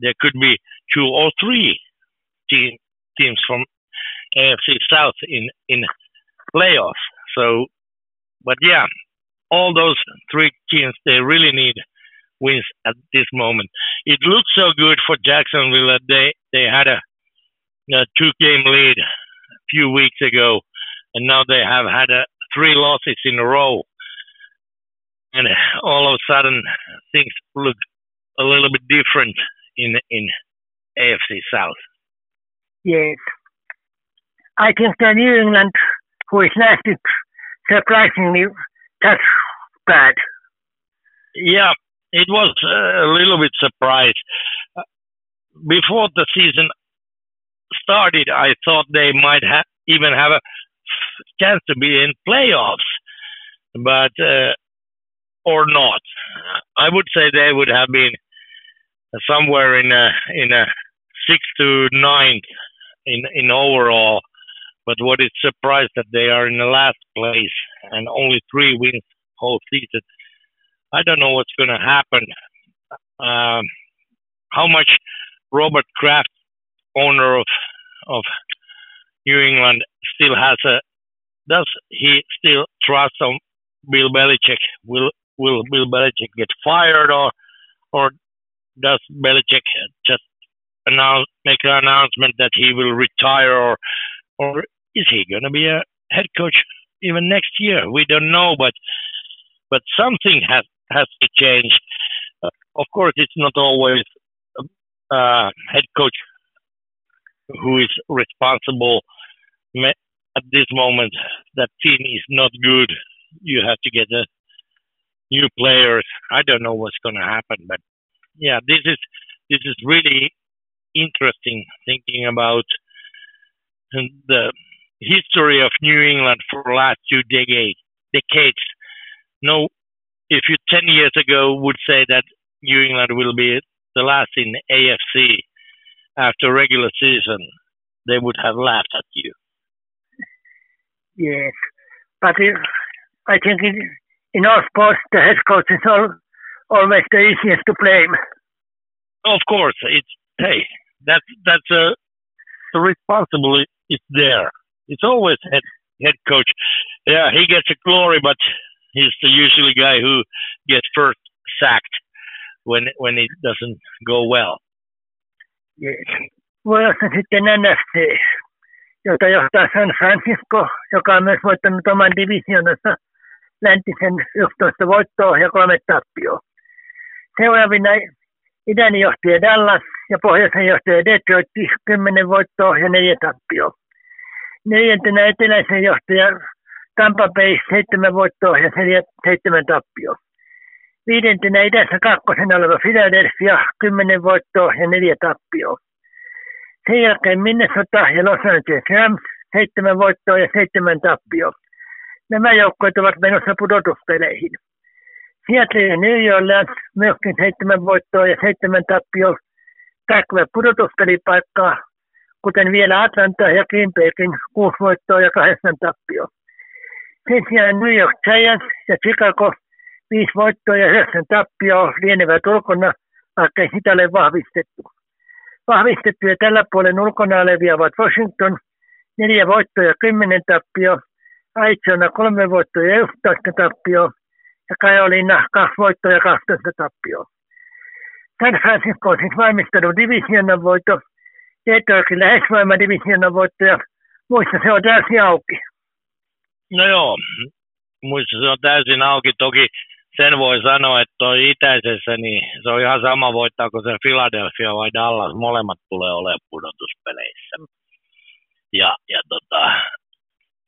There could be two or three team, teams from AFC South in in playoffs. So, but yeah, all those three teams they really need wins at this moment. It looks so good for Jacksonville that they they had a, a two game lead a few weeks ago, and now they have had a, three losses in a row and uh, all of a sudden things look a little bit different in in AFC South. Yes, I think the New England, who is last, surprisingly that's bad. Yeah, it was uh, a little bit surprised. Before the season started, I thought they might have even have a chance to be in playoffs, but uh, or not. I would say they would have been somewhere in a in a six to nine in in overall. But what is surprised that they are in the last place and only three wins whole season. I don't know what's going to happen. Um, how much Robert Kraft, owner of of New England, still has a does he still trust on Bill Belichick? Will will Bill Belichick get fired or or does Belichick just announce make an announcement that he will retire or or is he going to be a head coach even next year? We don't know, but but something has has to change. Uh, of course, it's not always uh, head coach who is responsible. At this moment, that team is not good. You have to get a new players. I don't know what's going to happen, but yeah, this is this is really interesting thinking about the history of New England for the last two decades. Decades. No, if you ten years ago would say that New England will be the last in AFC after regular season, they would have laughed at you. Yes, but it, I think it, in all sports, the head coach is all, always the easiest to blame. Of course, it's hey, that's that's a the responsibility is there. It's always head head coach. Yeah, he gets the glory, but he's the usually guy who gets first sacked when when it doesn't go well. Yes. Vuorossa sitten NFC, jota johtaa San Francisco, joka on myös voittanut oman divisionansa läntisen 11 voittoa ja kolme tappioa. Seuraavina Itäinen johtaja Dallas ja pohjoisen johtaja Detroit 10 voittoa ja 4 tappioa. Neljäntenä eteläisen johtaja Tampa Bay 7 voittoa ja 7 tappioa. Viidentenä idässä kakkosena oleva Philadelphia 10 voittoa ja 4 tappioa. Sen jälkeen Minnesota ja Los Angeles Rams seitsemän voittoa ja seitsemän tappioa. Nämä joukkueet ovat menossa pudotuspeleihin. Seattle ja New Orleans myöskin seitsemän voittoa ja seitsemän tappioa tähtävät pudotuspelipaikkaa, kuten vielä Atlanta ja Green Baykin kuusi voittoa ja kahdeksan tappioa. Sen sijaan New York Giants ja Chicago viisi voittoa ja yhdeksän tappioa lienevät ulkona, vaikka sitä ole vahvistettu. Vahvistettuja tällä puolen ulkona olevia ovat Washington, neljä voittoa ja kymmenen tappioa, Aitsona kolme voittoa ja 11 tappioa, ja Kajolina kaksi voittoa ja 12 tappioa. San Francisco on siis valmistanut divisionan voitto, Detroitin lähes voima divisionan voitto, ja muissa se on täysin auki. No joo, muissa se on täysin auki. Toki sen voi sanoa, että toi itäisessä, niin se on ihan sama voittaako se Philadelphia vai Dallas. Molemmat tulee olemaan pudotuspeleissä. Ja, ja tota,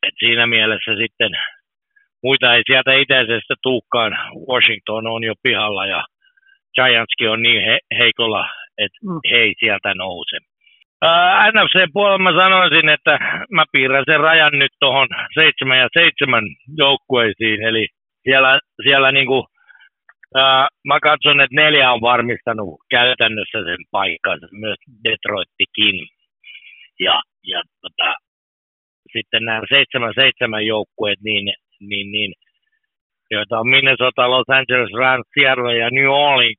et siinä mielessä sitten muita ei sieltä itäisestä tuukkaan. Washington on jo pihalla ja Giantskin on niin he, heikolla, että mm. he ei sieltä nouse. Uh, NFC-puolella mä sanoisin, että mä piirrän sen rajan nyt tuohon 7 ja 7 joukkueisiin, eli siellä, siellä niinku, uh, mä katson, että neljä on varmistanut käytännössä sen paikan, myös Detroittikin. Ja, ja tota, sitten nämä 7-7 joukkueet, niin, niin, niin, joita on Minnesota, Los Angeles Rams, Seattle ja New Orleans,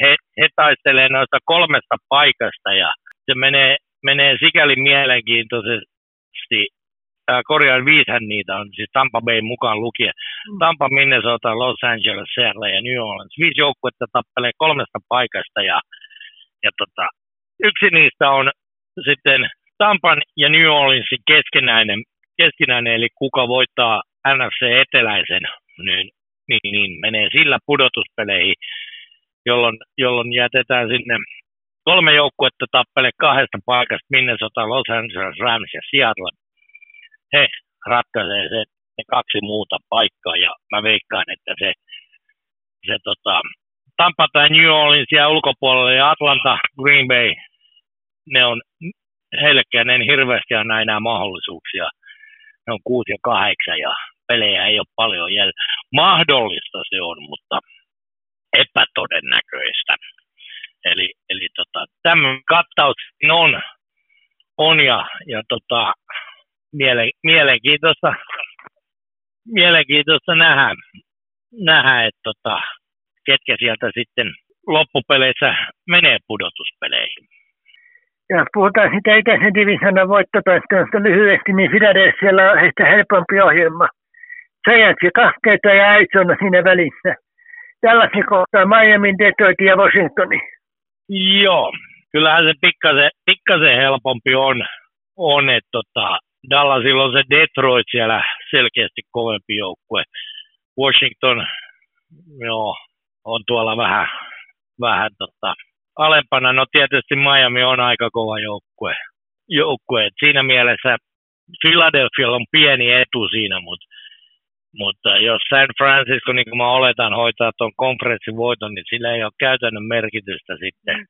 he, he taistelee noista kolmesta paikasta ja se menee, menee sikäli mielenkiintoisesti, äh, korjaan viishän niitä on, siis Tampa Bay mukaan lukien. Mm. Tampa, Minnesota, Los Angeles, Seattle ja New Orleans. Viisi joukkuetta tappelee kolmesta paikasta ja, ja tota, yksi niistä on sitten Tampan ja New Orleansin keskinäinen, keskinäinen eli kuka voittaa NFC Eteläisen, niin, niin, niin menee sillä pudotuspeleihin, jolloin, jolloin jätetään sinne kolme joukkuetta tappele kahdesta paikasta, Minnesota, Los Angeles Rams ja Seattle. He ratkaisee se, ne kaksi muuta paikkaa ja mä veikkaan, että se, se tota, Tampa tai New Orleans ja ulkopuolelle ja Atlanta, Green Bay, ne on heillekään en hirveästi anna enää mahdollisuuksia. Ne on kuusi ja kahdeksan ja pelejä ei ole paljon jäljellä. Mahdollista se on, mutta epätodennäköistä. Eli, eli tota, tämmöinen kattaus on, on ja, ja tota, miele, mielenkiintoista, mielenkiintoista nähdä, nähdä että tota, ketkä sieltä sitten loppupeleissä menee pudotuspeleihin. Ja puhutaan sitä itäisen divisionan voittotaistelusta lyhyesti, niin Philadelphialla on heistä helpompi ohjelma. Giants kahkeita ja Arizona siinä välissä. Tällaisia kohtaa Miami, Detroit ja Washingtoni. Joo, kyllähän se pikkasen, pikkasen helpompi on, on että tota, Dallasilla on se Detroit siellä selkeästi kovempi joukkue. Washington, joo, on tuolla vähän, vähän tota, alempana, no tietysti Miami on aika kova joukkue. joukkue. Siinä mielessä Philadelphia on pieni etu siinä, mutta, mutta jos San Francisco, niin kuin mä oletan, hoitaa tuon konferenssin voiton, niin sillä ei ole käytännön merkitystä sitten.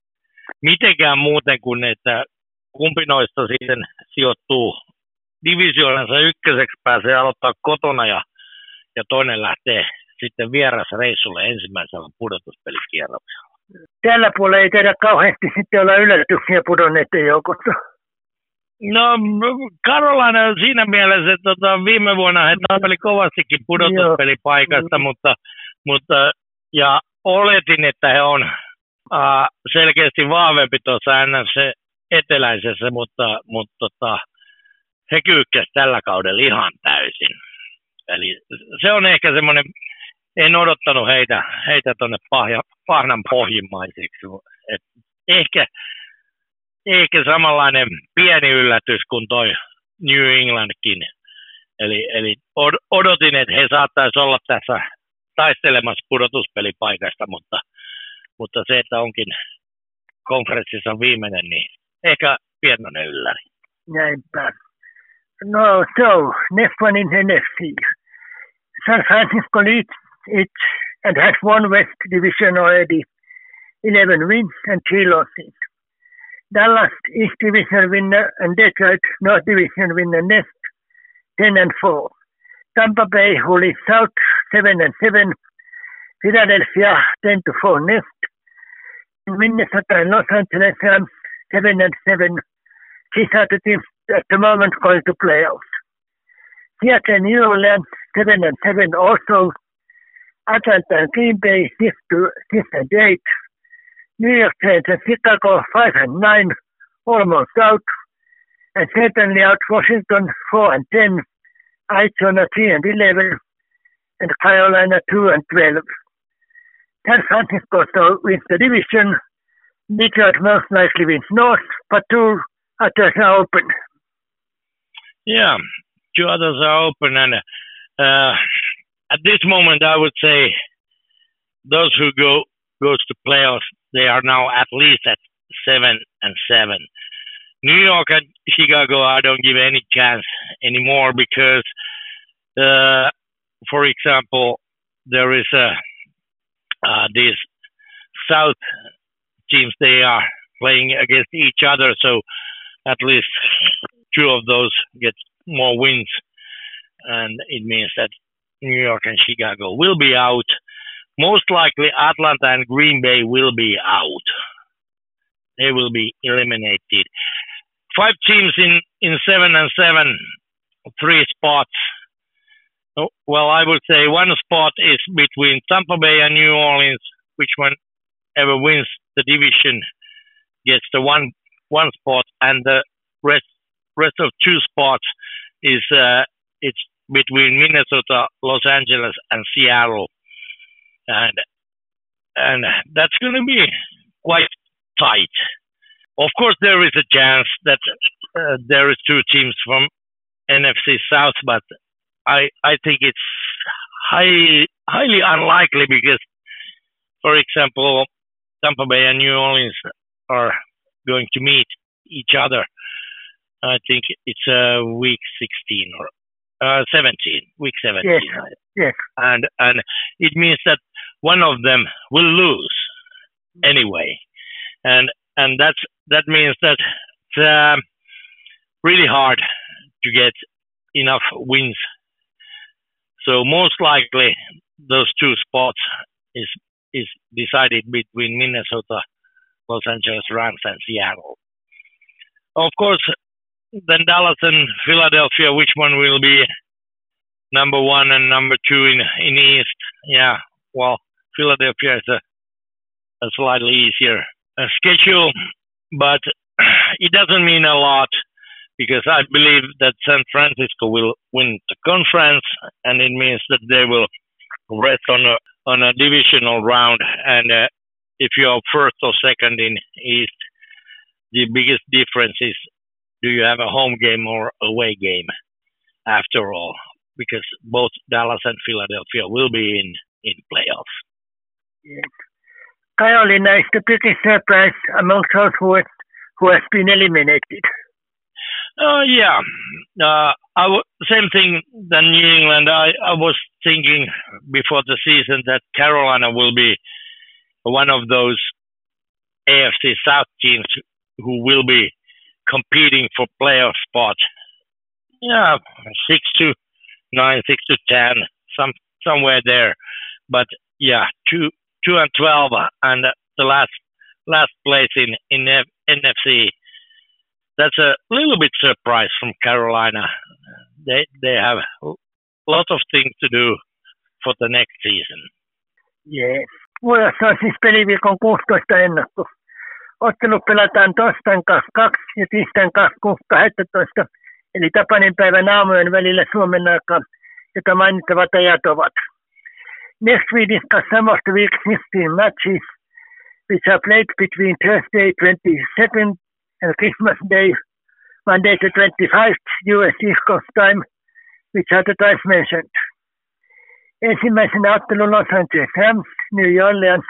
Mitenkään muuten kuin, että kumpi noista sitten sijoittuu divisioonansa ykköseksi, pääsee aloittaa kotona ja, ja toinen lähtee sitten vierasreissulle ensimmäisellä pudotuspelikierroksella tällä puolella ei tehdä kauheasti sitten olla yllätyksiä pudonneiden joukossa. No Karolana on siinä mielessä, että tota, viime vuonna he tappeli kovastikin pudotuspelipaikasta, mutta, mutta ja oletin, että he on uh, selkeästi vahvempi tuossa NFC eteläisessä, mutta, mutta tota, he kyykkäs tällä kaudella ihan täysin. Eli se on ehkä semmoinen en odottanut heitä, heitä tuonne pahnan pohjimmaisiksi. Et ehkä, ehkä samanlainen pieni yllätys kuin toi New Englandkin. Eli, eli odotin, että he saattaisi olla tässä taistelemassa pudotuspelipaikasta, mutta, mutta se, että onkin konferenssissa viimeinen, niin ehkä pienoinen ylläri. Näinpä. No, so, next one in NFC. San Francisco leads it and has won West Division already, 11 wins and 3 losses. Dallas East Division winner and Detroit North Division winner next, 10 and 4. Tampa Bay, who leads South, 7 and 7. Philadelphia, 10 to 4 next. Minnesota and Los Angeles, 7 and 7. These are the teams at the moment going to playoffs. Seattle New Orleans, 7 and 7 also. Atlanta and Green Bay, 6 to 6 and 8. New York Saints and Chicago 5 and 9, almost out. And certainly out Washington 4 and 10, Arizona 3 and 11, and Carolina 2 and 12. San Francisco so wins the division. Detroit most likely wins North, but two others are open. Yeah, two others are open, and uh, at this moment, I would say those who go goes to playoffs they are now at least at seven and seven. New York and Chicago, I don't give any chance anymore because, uh, for example, there is a uh, these South teams they are playing against each other, so at least two of those get more wins, and it means that New York and Chicago will be out most likely Atlanta and Green Bay will be out. They will be eliminated. Five teams in, in seven and seven, three spots. Oh, well, I would say one spot is between Tampa Bay and New Orleans, which one ever wins the division gets the one one spot, and the rest rest of two spots is uh, it's between Minnesota, Los Angeles, and Seattle and and that's going to be quite tight. Of course, there is a chance that uh, there is two teams from NFC South, but I I think it's high, highly unlikely because, for example, Tampa Bay and New Orleans are going to meet each other. I think it's uh, week 16 or uh, 17, week 17. Yes, yes. And and it means that one of them will lose anyway, and and that's that means that it's um, really hard to get enough wins. So most likely those two spots is is decided between Minnesota, Los Angeles Rams, and Seattle. Of course, then Dallas and Philadelphia, which one will be number one and number two in in East? Yeah, well, Philadelphia is a, a slightly easier uh, schedule, but it doesn't mean a lot because I believe that San Francisco will win the conference, and it means that they will rest on a on a divisional round. And uh, if you're first or second in East, the biggest difference is do you have a home game or away game after all, because both Dallas and Philadelphia will be in in playoffs. Yes. Carolina is the biggest surprise among those who has, who has been eliminated. Uh, yeah, uh, I w- same thing than New England. I, I was thinking before the season that Carolina will be one of those AFC South teams who will be competing for playoff spot. Yeah, six to nine, six to ten, some somewhere there. But yeah, two two and twelve, and the last last place in in NFC. That's a little bit surprise from Carolina. They they have lots of things to do for the next season. Yes. Vuodessa on siis peliviikon 16 ennakko. Ottelu pelataan torstain 2 ja tiistain 18, eli Tapanin päivän aamujen välillä Suomen aikaa, jota mainittavat ajat ovat. Next we discuss some of the week's 16 matches, which are played between Thursday 22nd and Christmas Day, Monday the 25th US East Coast time, which are the times mentioned. Ensimmäisenä ottelu Los Angeles Rams, New Orleans,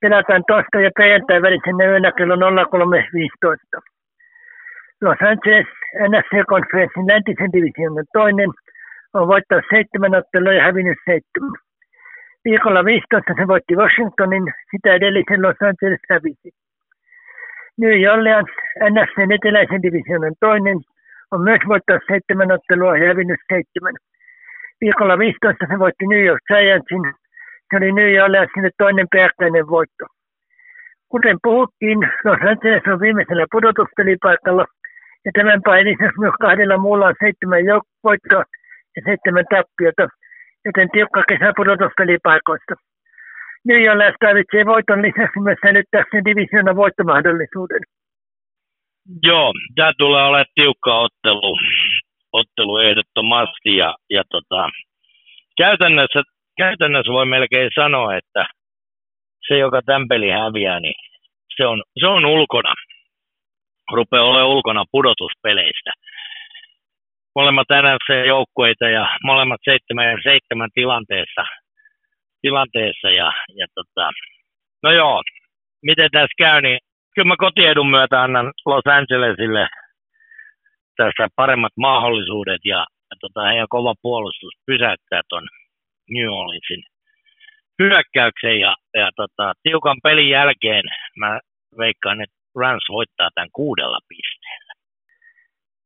pelataan toista ja perjantai välisenä yönä kello 03.15. Los Angeles NFC-konferenssin läntisen divisioonan toinen on voittanut seitsemän ottelua ja hävinnyt seitsemän. Viikolla 15 se voitti Washingtonin, sitä edellisen Los Angeles hävisi. New Orleans NFCn eteläisen divisioonan toinen on myös voittanut seitsemän ottelua ja hävinnyt seitsemän. Viikolla 15 se voitti New York Giantsin, se oli New Orleansille toinen peräkkäinen voitto. Kuten puhuttiin, Los Angeles on viimeisellä pudotuspelipaikalla ja tämän painissa myös kahdella muulla on seitsemän voittoa ja seitsemän tappiota, joten tiukka kesä pudotuspelipaikoista. New Orleans tarvitsee voiton lisäksi myös säilyttääkseen divisioonan voittomahdollisuuden. Joo, tämä tulee olemaan tiukka ottelu, ottelu ehdottomasti ja, ja tota, käytännössä, käytännössä voi melkein sanoa, että se, joka tämän pelin häviää, niin se on, se on ulkona. Rupeaa olemaan ulkona pudotuspeleistä. Molemmat NFC-joukkueita ja molemmat seitsemän ja seitsemän tilanteessa, tilanteessa ja, ja tota, no joo, miten tässä käy, niin kyllä mä kotiedun myötä annan Los Angelesille tässä paremmat mahdollisuudet ja, ja tota, heidän kova puolustus pysäyttää tuon New Orleansin hyökkäyksen ja, ja tota, tiukan pelin jälkeen mä veikkaan, että Rams voittaa tämän kuudella pisteellä.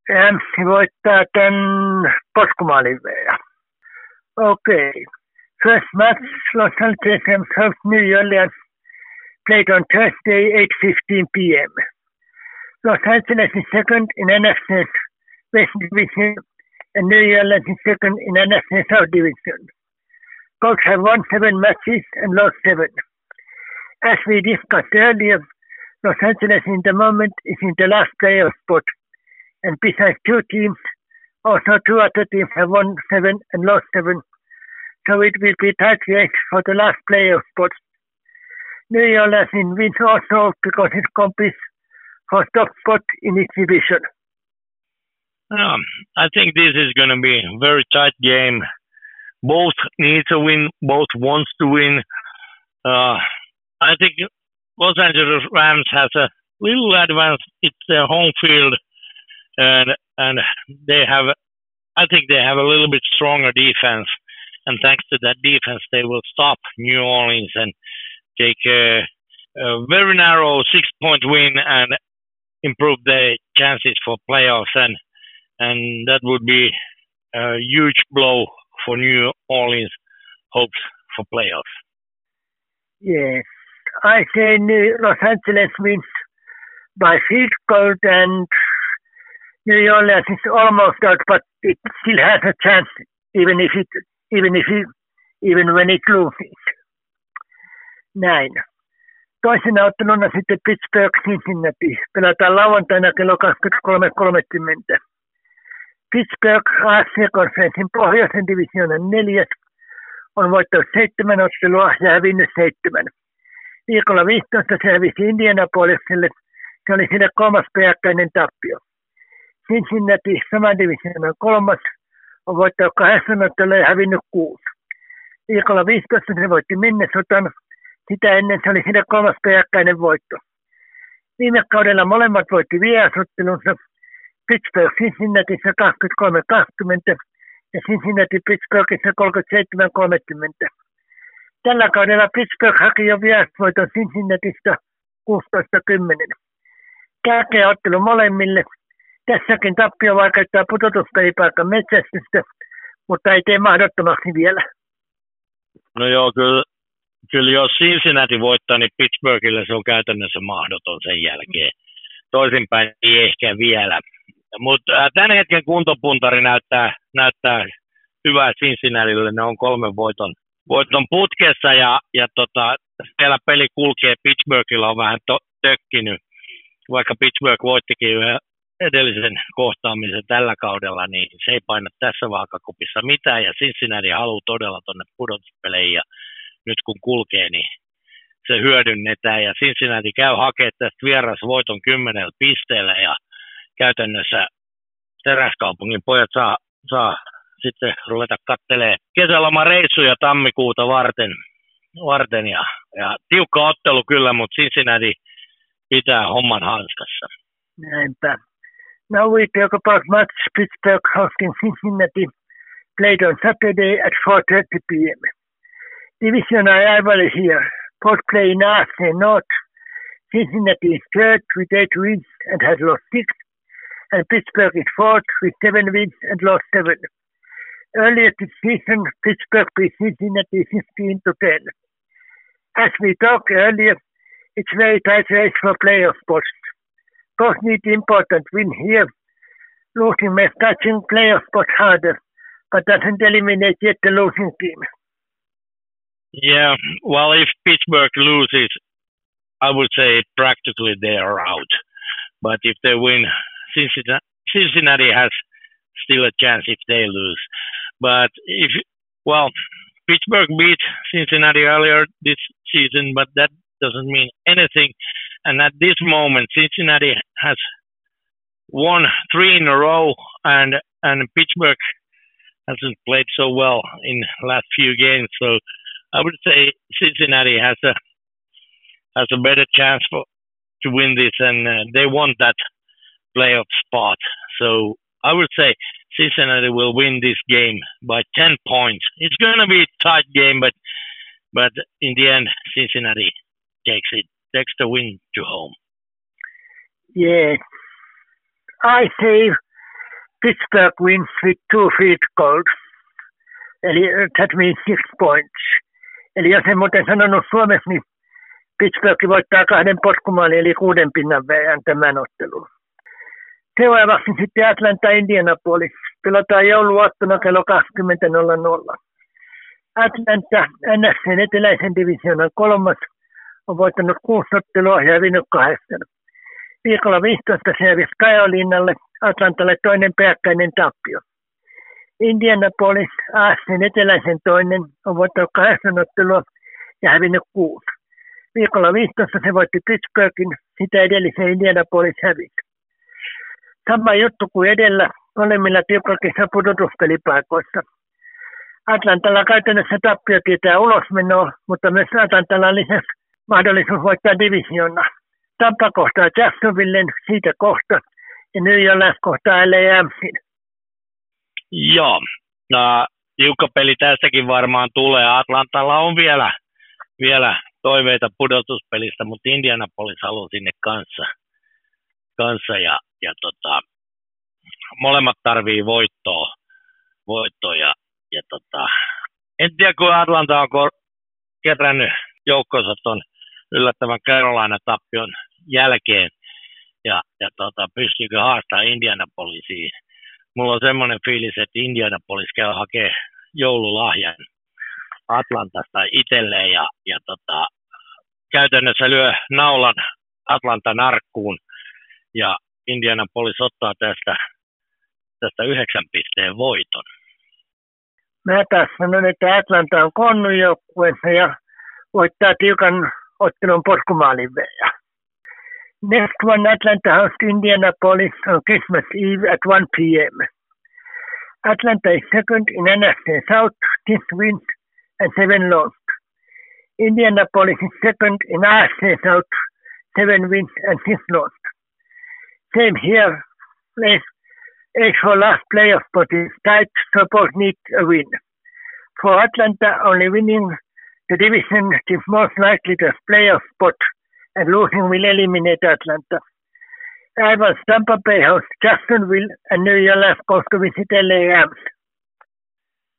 Rams voittaa tämän poskumaalin vielä. Okei. Okay. First match, Los Angeles Rams host New Orleans played on Thursday, 8.15 p.m. Los Angeles is second in NFC West Division and New Orleans is second in NFC South Division. Both have won seven matches and lost seven. As we discussed earlier, Los Angeles in the moment is in the last playoff spot, and besides two teams, also two other teams have won seven and lost seven, so it will be tight race for the last playoff spot New Orleans wins also because it competes for top spot in its division. Um, I think this is going to be a very tight game. Both need to win, both wants to win. Uh, I think Los Angeles Rams has a little advance. It's their home field, and and they have. I think they have a little bit stronger defense, and thanks to that defense, they will stop New Orleans and take a, a very narrow six point win and improve their chances for playoffs and and that would be a huge blow for New Orleans hopes for playoffs. Yes, I say New Los Angeles wins by field goal and New Orleans is almost out, but it still has a chance, even if it, even if it, even when it loses. Näin. Toisena otteluna sitten Pittsburgh Cincinnati. Pelataan lauantaina kello 23.30. Pittsburgh AFC-konferenssin pohjoisen divisioonan neljäs on voittanut seitsemän ottelua ja hävinnyt seitsemän. Viikolla 15 se hävisi Indianapolisille. Se oli sille kolmas peräkkäinen tappio. Cincinnati, saman divisioonan kolmas, on voittanut kahdeksan ottelua ja hävinnyt kuusi. Viikolla 15 se voitti Minnesotan sitä ennen se oli siinä kolmas peräkkäinen voitto. Viime kaudella molemmat voitti vierasottelunsa Pittsburgh Cincinnatissa 23-20 ja Cincinnati Pittsburghissa 37-30. Tällä kaudella Pittsburgh haki jo vierasvoiton Cincinnatista 16-10. Tärkeä ottelu molemmille. Tässäkin tappio vaikuttaa putotuspelipaikan metsästystä, mutta ei tee mahdottomaksi vielä. No joo, kyllä kyllä jos Cincinnati voittaa, niin Pittsburghille se on käytännössä mahdoton sen jälkeen. Toisinpäin ei ehkä vielä. Mutta äh, tämän hetken kuntopuntari näyttää, näyttää hyvää Cincinnatille. Ne on kolmen voiton, voiton putkessa ja, ja tota, siellä peli kulkee. Pittsburghilla on vähän to, tökkinyt. Vaikka Pittsburgh voittikin yhden edellisen kohtaamisen tällä kaudella, niin se ei paina tässä vaakakupissa mitään. Ja Cincinnati haluaa todella tuonne pudotuspeleihin. Ja nyt kun kulkee, niin se hyödynnetään. Ja Cincinnati käy hakemaan tästä vierasvoiton kymmenellä pisteellä ja käytännössä teräskaupungin pojat saa, saa sitten ruveta kattelee kesälomareissuja tammikuuta varten, varten ja ja tiukka ottelu kyllä, mutta Cincinnati pitää homman hanskassa. Näinpä. Now we talk about match Pittsburgh hosting Cincinnati played on Saturday at 4.30 p.m. Division rivalry here. Both play in AFC North. Cincinnati is third with eight wins and has lost six, and Pittsburgh is fourth with seven wins and lost seven. Earlier this season, Pittsburgh beat Cincinnati 15 to 10. As we talked earlier, it's very tight race for playoff spots. Both need important win here. Losing makes touching playoff spots harder, but doesn't eliminate yet the losing team. Yeah, well, if Pittsburgh loses, I would say practically they are out. But if they win, Cincinnati, has still a chance if they lose. But if well, Pittsburgh beat Cincinnati earlier this season, but that doesn't mean anything. And at this moment, Cincinnati has won three in a row, and and Pittsburgh hasn't played so well in last few games. So I would say Cincinnati has a has a better chance for to win this, and uh, they want that playoff spot. So I would say Cincinnati will win this game by 10 points. It's going to be a tight game, but but in the end, Cincinnati takes it takes the win to home. Yeah, I say Pittsburgh wins with two field goals. Eli that means six points. Eli jos en muuten sanonut suomeksi, niin Pittsburgh voittaa kahden potkumaalin eli kuuden pinnan verran ottelun. Seuraavaksi sitten Atlanta Indianapolis. Pelataan jouluaattona kello 20.00. Atlanta NFCn eteläisen divisioonan kolmas on voittanut kuusi ottelua ja hävinnyt kahdeksan. Viikolla 15 se hävisi Kajolinnalle, Atlantalle toinen peräkkäinen tappio. Indianapolis, AFCn eteläisen toinen, on voittanut kahdeksan ottelua ja hävinnyt kuusi. Viikolla 15 se voitti Pittsburghin, sitä edellisen Indianapolis hävisi. Sama juttu kuin edellä, molemmilla tiukakissa pudotuspelipaikoissa. Atlantalla käytännössä tappio tietää ulosmenoa, mutta myös Atlantalla on lisäksi mahdollisuus voittaa divisiona. Tampa kohtaa Jacksonvillen siitä kohta ja New York kohtaa LAMsin. Joo, no, tiukka peli tästäkin varmaan tulee. Atlantalla on vielä, vielä toiveita pudotuspelistä, mutta Indianapolis haluaa sinne kanssa. Kanssa ja, ja tota, molemmat tarvii voittoa, voittoa ja, ja tota, en tiedä, kun Atlanta on kerännyt joukkonsa tuon yllättävän Carolina-tappion jälkeen ja, ja tota, pystyykö haastaa Indianapolisiin. Mulla on semmoinen fiilis, että Indianapolis käy hakee joululahjan Atlantasta itselleen ja, ja tota, käytännössä lyö naulan Atlantan arkkuun ja Indianapolis ottaa tästä, tästä yhdeksän pisteen voiton. Mä taas sanon, että Atlanta on konnun joukkueensa ja voittaa tiukan ottelun potkumaalin verran. Next one Atlanta host Indianapolis on Christmas Eve at 1 p.m. Atlanta is second in NFC South, six wins and seven lost. Indianapolis is second in AFC South, seven wins and six lost. Same here. Place Ace for last playoff spot is tight, both need a win. For Atlanta, only winning the division is most likely the playoff spot, and losing will eliminate Atlanta. Rivals Tampa Bay host Jacksonville, and New York goes to visit LA Rams.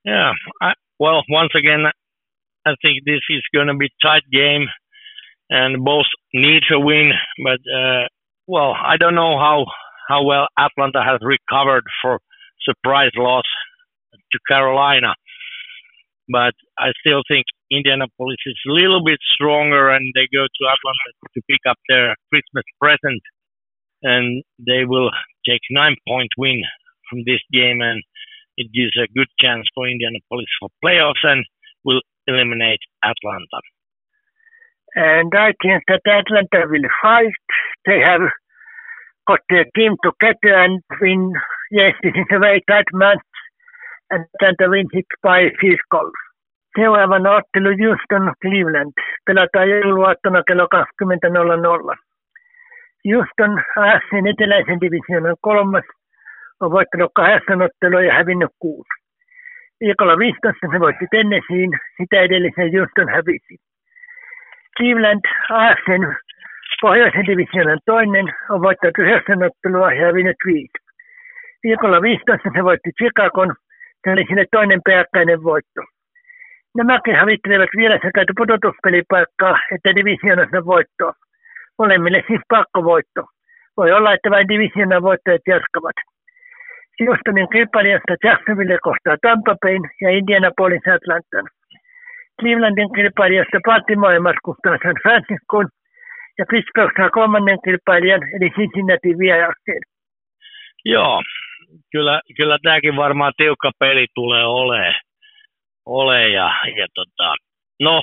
Yeah, I, well, once again, I think this is going to be tight game, and both need to win. But uh, well, I don't know how how well Atlanta has recovered for surprise loss to Carolina, but I still think Indianapolis is a little bit stronger, and they go to Atlanta to pick up their Christmas present, and they will take nine point win from this game, and it gives a good chance for Indianapolis for playoffs, and will eliminate Atlanta. And I think that Atlanta will fight. They have got their team together and win. Yes, this is a very tight match, and Atlanta wins it by field goals. Seuraavana ottelu Houston Cleveland. Pelataan jouluaattona kello 20.00. Houston AFCn eteläisen divisioonan kolmas on voittanut kahdeksan ottelua ja hävinnyt kuusi. Viikolla 15 se voitti Tennesseein, sitä edellisen Houston hävisi. Cleveland AFCn pohjoisen divisioonan toinen on voittanut yhdeksän ottelua ja hävinnyt viisi. Viikolla 15 se voitti Chicagon, se oli sinne toinen peräkkäinen voitto. Nämäkin havittelevat vielä sekä pudotuspelipaikkaa että divisioonassa voittoa. Molemmille siis pakkovoitto. Voi olla, että vain divisioonan voittajat jatkavat. Houstonin kilpailijasta Jacksonville kohtaa Tampa Bayn ja Indianapolis Atlantan. Clevelandin kilpailijasta Baltimore matkustaa San Franciscoon ja Pittsburgh saa kolmannen kilpailijan eli Cincinnati vierakseen. Joo, kyllä, kyllä tämäkin varmaan tiukka peli tulee olemaan. Ole ja, ja tota, no,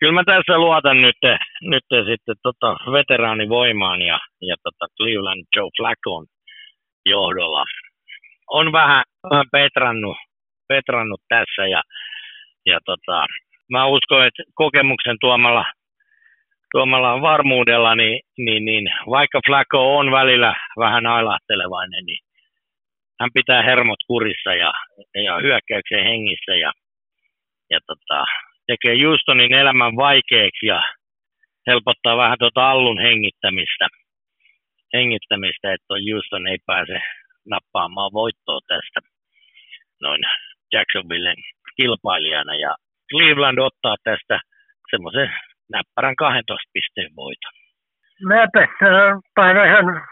kyllä mä tässä luotan nyt, nyt sitten tota veteraanivoimaan ja, ja tota Cleveland Joe Flaccon johdolla. On vähän, vähän petrannut, petrannut tässä ja, ja tota, mä uskon, että kokemuksen tuomalla, tuomalla varmuudella, niin, niin, niin vaikka Flacco on välillä vähän ailahtelevainen, niin hän pitää hermot kurissa ja, ja hyökkäyksen hengissä ja, ja tota, tekee Houstonin elämän vaikeaksi ja helpottaa vähän tuota allun hengittämistä, hengittämistä että Houston ei pääse nappaamaan voittoa tästä noin Jacksonvillen kilpailijana ja Cleveland ottaa tästä semmoisen näppärän 12 pisteen voiton. Mäpä sanon ihan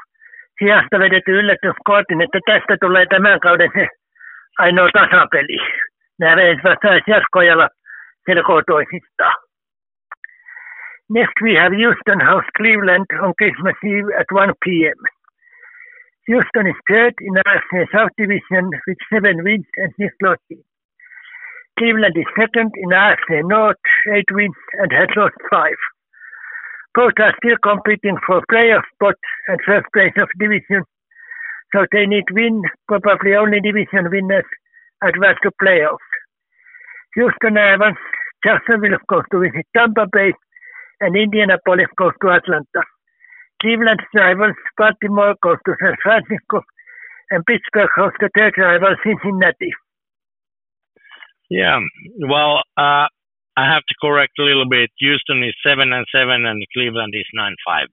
sijasta vedetty yllätyskohtin, että tästä tulee tämän kauden se ainoa tasapeli. Nämä veisivät saisi jatkojalla selkoa toisistaan. Next we have Houston house Cleveland on Christmas Eve at 1 p.m. Houston is third in AFC South Division with seven wins and six losses. Cleveland is second in AFC North, eight wins and has lost five. Both are still competing for playoff spot and first place of division, so they need win. Probably only division winners advance to playoffs. Houston Evans, Jacksonville goes to visit Tampa Bay, and Indianapolis goes to Atlanta. Cleveland rivals Baltimore goes to San Francisco, and Pittsburgh hosts the third rival Cincinnati. Yeah, well, uh, I have to correct a little bit. Houston is seven and seven, and Cleveland is nine five.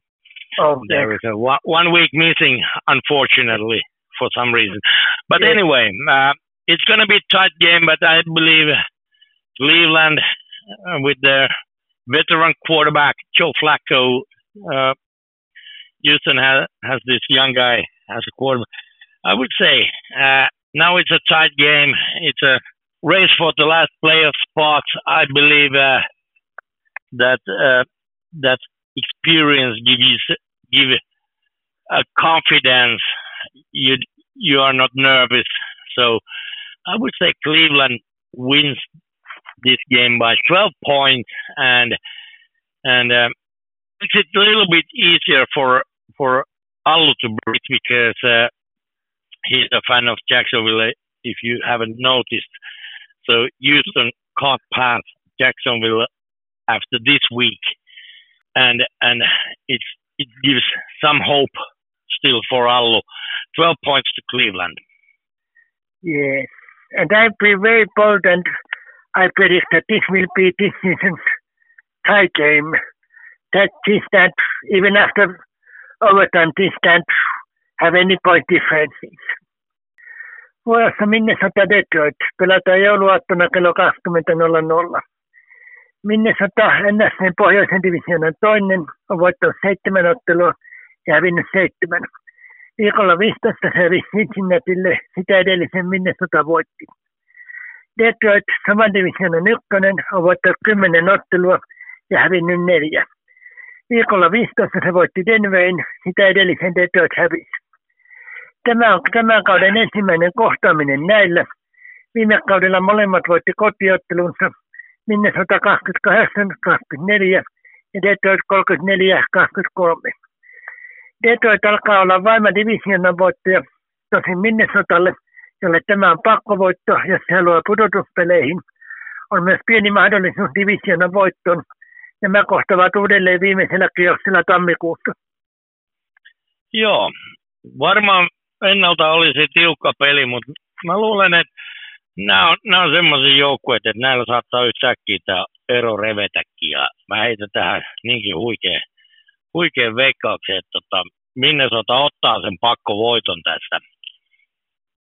Oh, there is a one, one week missing, unfortunately, for some reason. But Yeah. anyway, uh, it's going to be a tight game. But I believe Cleveland, uh, with their veteran quarterback Joe Flacco, uh, Houston has has this young guy as a quarterback. I would say uh, now it's a tight game. It's a race for the last playoff spot. I believe uh, that uh, that experience gives give a confidence. You you are not nervous. So I would say Cleveland wins this game by 12 points and and um, makes it a little bit easier for for Allu to beat because uh, he's a fan of Jacksonville. If you haven't noticed, so Houston can't pass Jacksonville after this week, and and it gives some hope still for Allu. Twelve points to Cleveland. Yes, and I'll be very bold and I predict that this will be this season's tie game. That this that even after overtime this that have any point differences. Vuorossa Minnesota Detroit pelataan jouluaattona kello 20.00. Minnesota NSN pohjoisen divisioonan toinen on voittanut seitsemän ottelua ja hävinnyt seitsemän. Viikolla 15 se Cincinnatille, sitä edellisen Minnesota voitti. Detroit, saman divisioonan ykkönen, on voittanut kymmenen ottelua ja hävinnyt neljä. Viikolla 15 se voitti Denverin, sitä edellisen Detroit hävisi. Tämä on tämän kauden ensimmäinen kohtaaminen näillä. Viime kaudella molemmat voitti kotiottelunsa Minnesota 28-24 ja Detroit 34-23. Detroit alkaa olla vaima divisioonan voittaja, tosin Minnesotalle, jolle tämä on pakkovoitto, jos se haluaa pudotuspeleihin, on myös pieni mahdollisuus divisionan voittoon. Nämä kohtavat uudelleen viimeisellä kierroksella tammikuussa. Joo, varmaan ennalta olisi tiukka peli, mutta mä luulen, että nämä on, nämä on semmoisia joukkueita, että näillä saattaa yhtäkkiä tämä ero revetäkin. Ja mä heitän tähän niinkin huikea, huikean veikkauksen, että tota, Minnesota ottaa sen pakkovoiton tästä,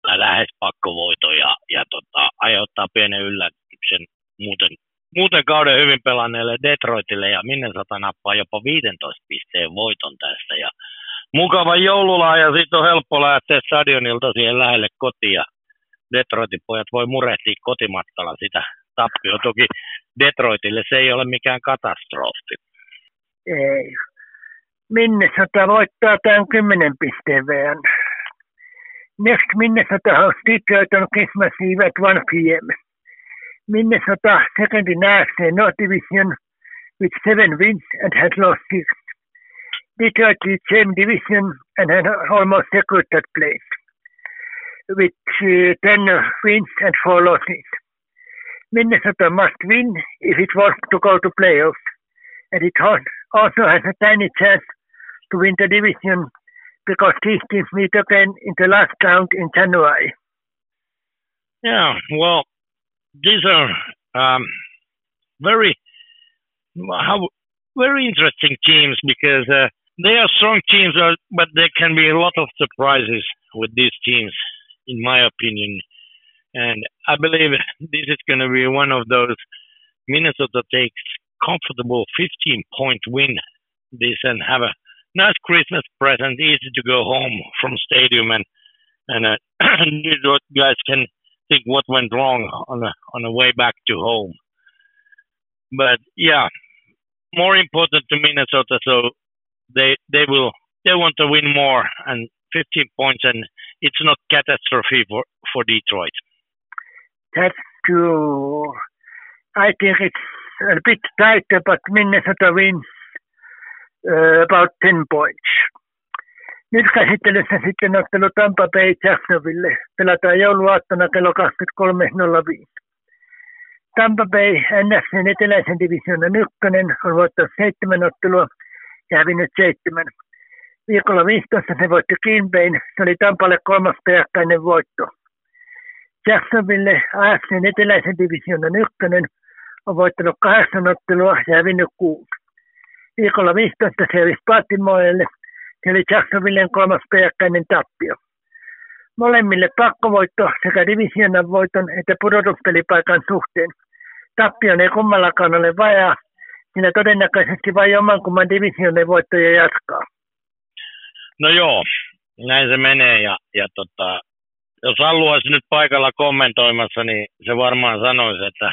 tai lähes pakkovoiton, ja, ja tota, aiheuttaa pienen yllätyksen muuten, muuten kauden hyvin pelanneelle Detroitille, ja Minnesota nappaa jopa 15 pisteen voiton tästä. Ja mukava joulula, ja sitten on helppo lähteä stadionilta siihen lähelle kotiin, Detroitin pojat voi murehtia kotimatkalla sitä tappio. Toki Detroitille se ei ole mikään katastrofi. Ei. Minnesota voittaa tämän 10 pisteen verran. Next Minnesota hosts Detroit on Christmas Eve at 1 p.m. Minnesota second in North Division with seven wins and has lost six. Leads same division and has almost secured that place with uh, 10 wins and 4 losses. Minnesota must win if it wants to go to playoffs, and it also has a tiny chance to win the division because these teams meet again in the last round in January. Yeah, well, these are um, very how very interesting teams because uh, they are strong teams, uh, but there can be a lot of surprises with these teams, in my opinion. And I believe this is going to be one of those Minnesota takes comfortable 15 point win this and have a nice Christmas present, easy to go home from stadium and and uh, you guys can think what went wrong on the on the way back to home. But yeah, more important to Minnesota, so they they will they want to win more and 15 points, and it's not catastrophe for for Detroit. That's true. I think it's a bit tighter, but Minnesota wins uh, about 10 points. Nyt käsittelyssä sitten ottelu Tampa Bay Jacksonville. Pelataan jouluaattona kello 23.05. Tampa Bay NFCn eteläisen divisioonan ykkönen on voittanut seitsemän ottelua hävinnyt seitsemän. Viikolla 15 se voitti Bayn. Se oli Tampalle kolmas peräkkäinen voitto. Jacksonville AFCn eteläisen divisioonan ykkönen on voittanut kahdeksan ottelua ja hävinnyt kuusi. Viikolla 15 se Baltimoreelle. Se oli Jacksonvillen kolmas peräkkäinen tappio. Molemmille pakkovoitto sekä divisioonan voiton että pudotuspelipaikan suhteen. Tappion ei kummallakaan ole vajaa, sillä todennäköisesti vain oman kumman divisioonan voittoja jatkaa. No joo, näin se menee ja, ja tota, jos Allu olisi nyt paikalla kommentoimassa, niin se varmaan sanoisi, että,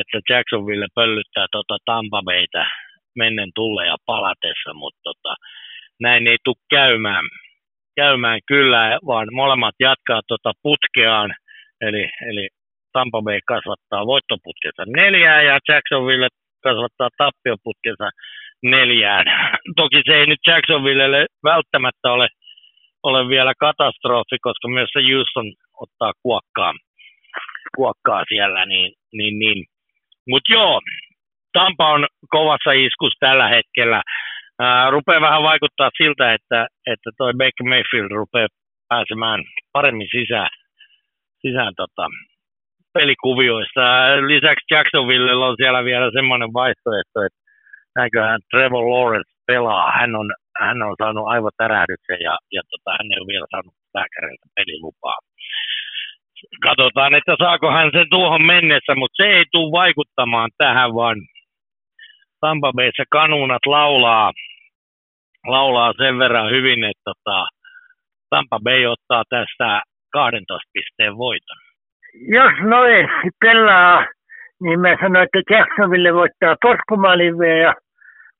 että Jacksonville pöllyttää tota Tampa Baytä mennen tulle ja palatessa, mutta tota, näin ei tule käymään, käymään kyllä, vaan molemmat jatkaa tota putkeaan, eli, eli Tampa Bay kasvattaa voittoputkensa neljään ja Jacksonville kasvattaa tappioputkensa neljään. Toki se ei nyt Jacksonvillelle välttämättä ole ole vielä katastrofi, koska myös se Houston ottaa kuokkaa, kuokkaa siellä, niin, niin, niin. Mutta joo, Tampa on kovassa iskus tällä hetkellä. Ää, rupeaa vähän vaikuttaa siltä, että, että toi Baker Mayfield rupeaa pääsemään paremmin sisään, sisään tota, pelikuvioista. Lisäksi Jacksonville on siellä vielä semmoinen vaihtoehto, että näköhän Trevor Lawrence pelaa. Hän on hän on saanut aivotärähdyksen ja, ja tota, hän ei ole vielä saanut lääkäriltä pelilupaa. Katsotaan, että saako hän sen tuohon mennessä, mutta se ei tule vaikuttamaan tähän, vaan Tampa Bayssä kanunat laulaa, laulaa sen verran hyvin, että tota, Tampa Bay ottaa tästä 12 pisteen voiton. Jos Noesi pelaa, niin mä sanoin, että Jacksonville voittaa potkumaaliveja,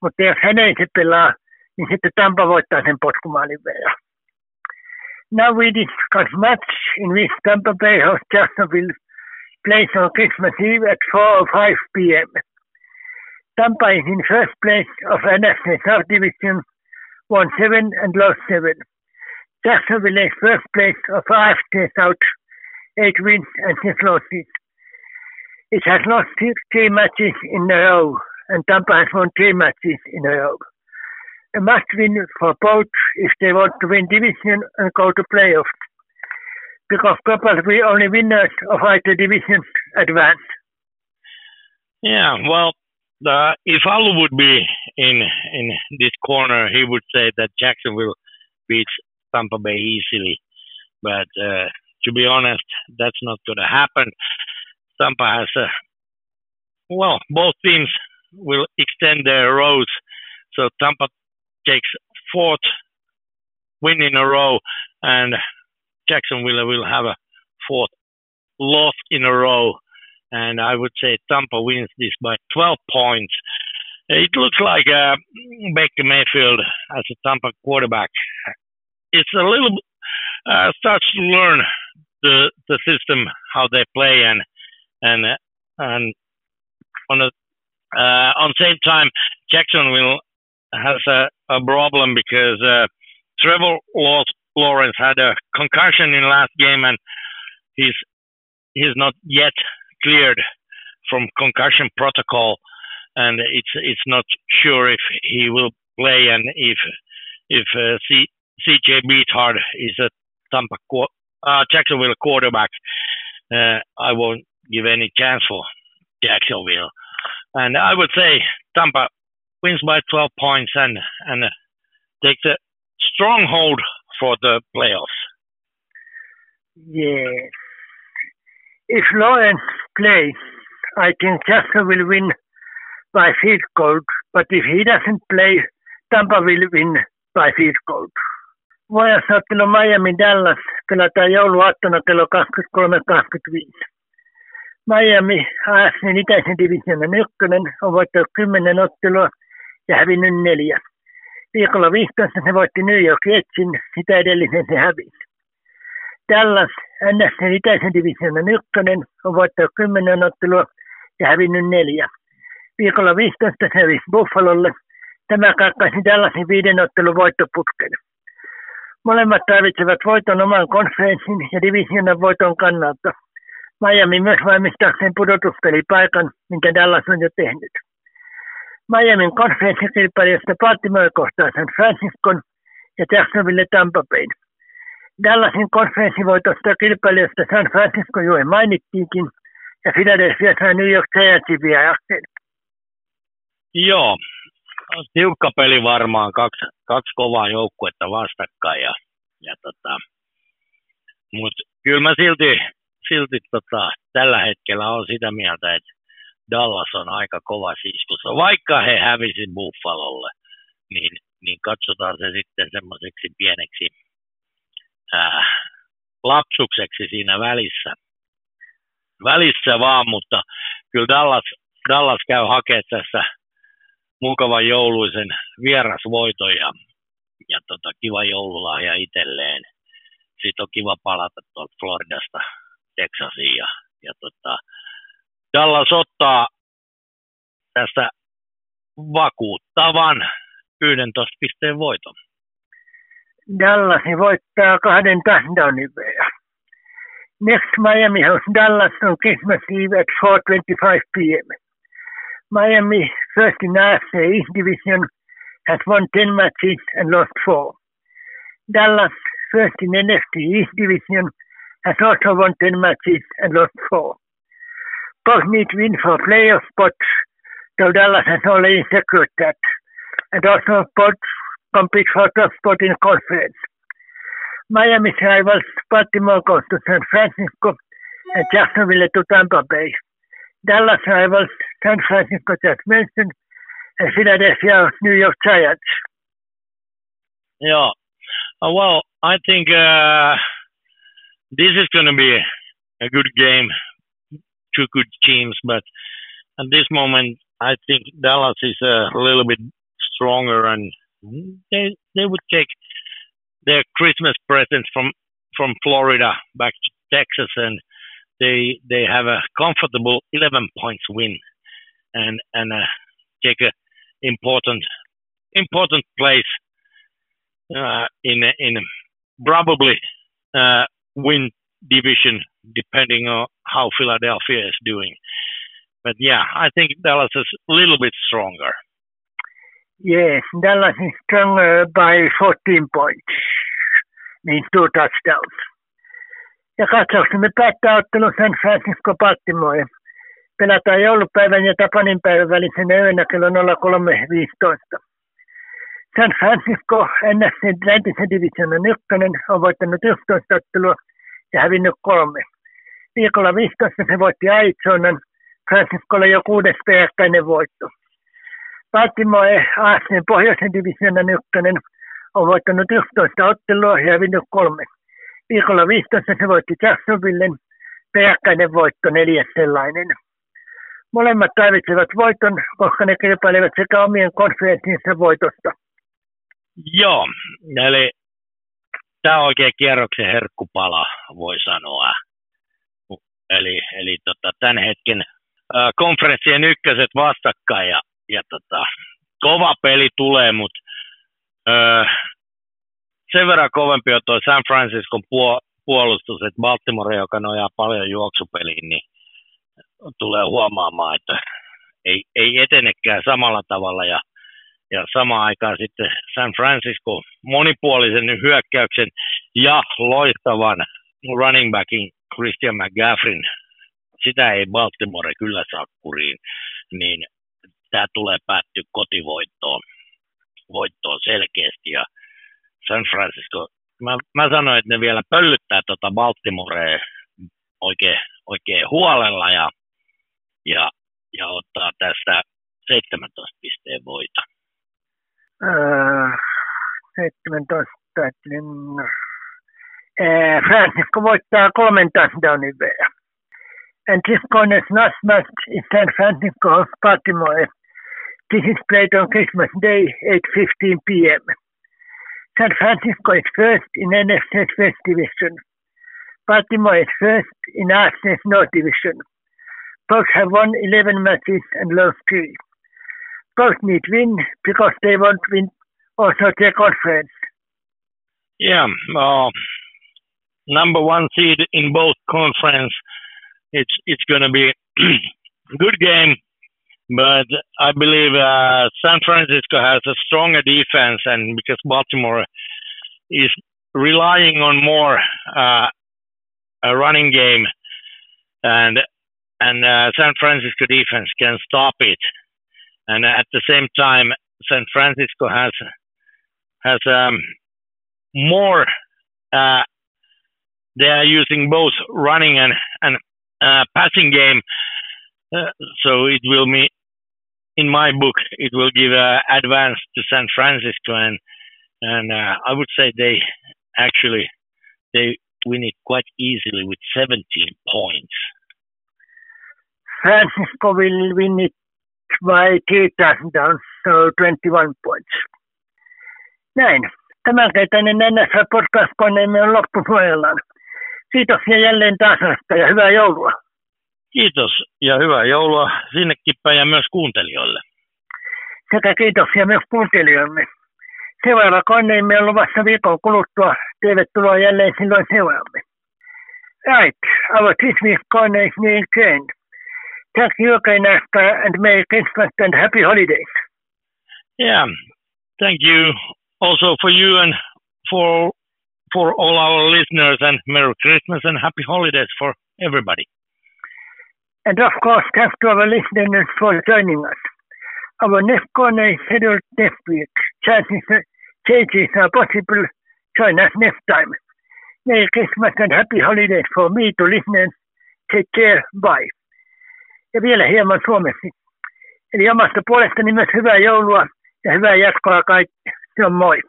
mutta jos hän ei se pelaa, niin sitten Tampa voittaa sen potkumaalin verran. Now we discuss match in which Tampa Bay hosts Jacksonville plays on Christmas Eve at 4.05 p.m. Tampa is in first place of NFC South Division, won seven and lost seven. Jacksonville is first place of AFC South, eight wins and six losses. It has lost three matches in a row, and Tampa has won three matches in a row. A must win for both if they want to win division and go to playoffs. Because probably only winners of either division advance. Yeah, well, uh, if Alu would be in in this corner, he would say that Jacksonville beats Tampa Bay easily. But uh, to be honest, that's not going to happen. Tampa has a well, both teams will extend their rows, so Tampa takes fourth win in a row, and Jacksonville will have a fourth loss in a row. And I would say Tampa wins this by 12 points. It looks like uh, Baker Mayfield as a Tampa quarterback. It's a little uh, starts to learn the the system how they play and and and on a uh, on same time Jacksonville has a, a problem because uh, Trevor Lawrence had a concussion in last game and he's he's not yet cleared from concussion protocol and it's it's not sure if he will play and if if uh, C, CJ Beathard is a Tampa uh, Jacksonville quarterback, uh, I won't give any chance for Jacksonville. And I would say Tampa wins by 12 points and and uh, takes a stronghold for the playoffs. Yes. If Lawrence plays, I think Jacksonville will win by field goal. But if he doesn't play, Tampa will win by field goal. Vuojasottelu Miami Dallas pelataan jouluaattona kello 23.25. Miami AFCn itäisen divisionan ykkönen on voittanut kymmenen ottelua ja hävinnyt neljä. Viikolla 15 se voitti New York Jetsin, sitä edellisen se hävisi. Dallas NFCn itäisen divisionan ykkönen on voittanut kymmenen ottelua ja hävinnyt neljä. Viikolla 15 se hävisi Buffalolle. Tämä kakkaisi Dallasin viiden ottelun voittoputken. Molemmat tarvitsevat voiton oman konferenssin ja divisionan voiton kannalta. Miami myös valmistaakseen pudotuspelipaikan, minkä Dallas on jo tehnyt. Miamin konferenssikilpailijasta Baltimore kohtaa San Franciscon ja Jacksonville Tampa Bay. Dallasin konferenssivoitosta kilpailijasta San Francisco juuri mainittiinkin, ja Philadelphia saa New York Giantsin vierakseen. Joo, tiukka peli varmaan, kaksi, kaksi kovaa joukkuetta vastakkain. Ja, ja tota, Mutta kyllä mä silti, silti tota, tällä hetkellä on sitä mieltä, että Dallas on aika kova iskussa. Vaikka he hävisi Buffalolle, niin, niin katsotaan se sitten semmoiseksi pieneksi ää, lapsukseksi siinä välissä. Välissä vaan, mutta kyllä Dallas, Dallas käy hakemaan tässä mukavan jouluisen vierasvoiton ja, ja tota, kiva joululahja itselleen. Sitten on kiva palata tuolta Floridasta Texasiin ja, ja tota, Dallas ottaa tästä vakuuttavan 11 pisteen voiton. Dallas voittaa kahden touchdownin verran. Next Miami hosts Dallas on Christmas Eve at 4.25 p.m. Miami, first in AFC East Division, has won 10 matches and lost 4. Dallas, first in NFC East Division, has also won 10 matches and lost 4. Both need to win for playoff spots, though Dallas has already secured that, and also both compete for top spot in conference. Miami's rivals Baltimore goes to San Francisco and Jacksonville to Tampa Bay. Dallas rivals San Francisco just mentioned and Philadelphia New York Giants. Yeah. Uh, well, I think uh, this is going to be a good game. Two good teams, but at this moment, I think Dallas is a little bit stronger, and they they would take their Christmas presents from from Florida back to Texas, and they they have a comfortable 11 points win, and and uh, take a important important place uh, in in probably uh, win division depending on how Philadelphia is doing. but yeah, I think Dallas is a little bit stronger. Yes, Dallas is stronger by 14 points, means two touchdowns. Ja katsauksemme päättää ottelu San Francisco Baltimore. Pelataan joulupäivän ja Tapanin päivän välisenä yönä kello 03.15. San Francisco NFC läntisen divisionan ykkönen on voittanut 11 ottelua ja hävinnyt kolme. Viikolla 15 se voitti Arizonan, Franciscolle jo kuudes peräkkäinen voitto. Baltimore AFCn pohjoisen divisionan ykkönen on voittanut 11 ottelua ja hävinnyt kolme. Viikolla 15 se voitti Jacksonvillen, peräkkäinen voitto neljäs sellainen. Molemmat tarvitsevat voiton, koska ne kilpailevat sekä omien konferenssinsa voitosta. Joo, eli tämä on oikein kierroksen herkkupala, voi sanoa. Eli, eli tota, tämän hetken äh, konferenssien ykköset vastakkain ja, ja tota, kova peli tulee, mutta sen verran kovempi on tuo San Franciscon puolustus, että Baltimore, joka nojaa paljon juoksupeliin, niin tulee huomaamaan, että ei, ei etenekään samalla tavalla. Ja, ja samaan aikaan sitten San Francisco monipuolisen hyökkäyksen ja loistavan running backin Christian McGaffrin, sitä ei Baltimore kyllä saa kuriin, niin tämä tulee päättyä kotivoittoon voittoon selkeästi. Ja San Francisco, mä, mä sanoin, että ne vielä pöllyttää tuota Baltimorea oikein, oikein huolella. Ja, ja, ja ottaa tästä 17 pisteen voita. Äh, 17, niin äh, Francisco voittaa kolmen touchdownin verran. Corner's last match is San Francisco of Baltimore. This is played on Christmas Day, 8.15 p.m. San Francisco is first in NFC's West Division. Baltimore is first in AFC's North Division. Both have won 11 matches and lost three. Both need win because they want to win also their conference. Yeah, uh, number one seed in both conference. It's it's going to be a good game but I believe uh, San Francisco has a stronger defense, and because Baltimore is relying on more uh, a running game, and and uh, San Francisco defense can stop it, and at the same time, San Francisco has has um, more. Uh, they are using both running and and uh, passing game, uh, so it will be in my book, it will give uh, advance to San Francisco, and and uh, I would say they actually they win it quite easily with 17 points. Francisco will win it by three touchdowns, so 21 points. Näin. Tämänkertainen NFL-podcast-koneemme on loppupuolellaan. Kiitoksia jälleen taas ja hyvää joulua. Kiitos ja hyvää joulua sinnekin päin ja myös kuuntelijoille. Sekä kiitoksia myös kuuntelijoille. Seuraava koneimme on luvassa viikon kuluttua. Tervetuloa jälleen silloin seuraamme. Right, our this week's corner is. Thank you again, and Merry Christmas and Happy Holidays. Yeah, thank you also for you and for for all our listeners and Merry Christmas and Happy Holidays for everybody. And of course, thanks to our listeners for joining us. Our next corner is scheduled next week. Chances, changes are possible. Join us next time. Merry Christmas and happy holidays for me to listeners. Take care, bye. Ja vielä hieman suomeksi. Eli omasta puolestani myös hyvää joulua ja hyvää jatkoa kaikille. Se on moi.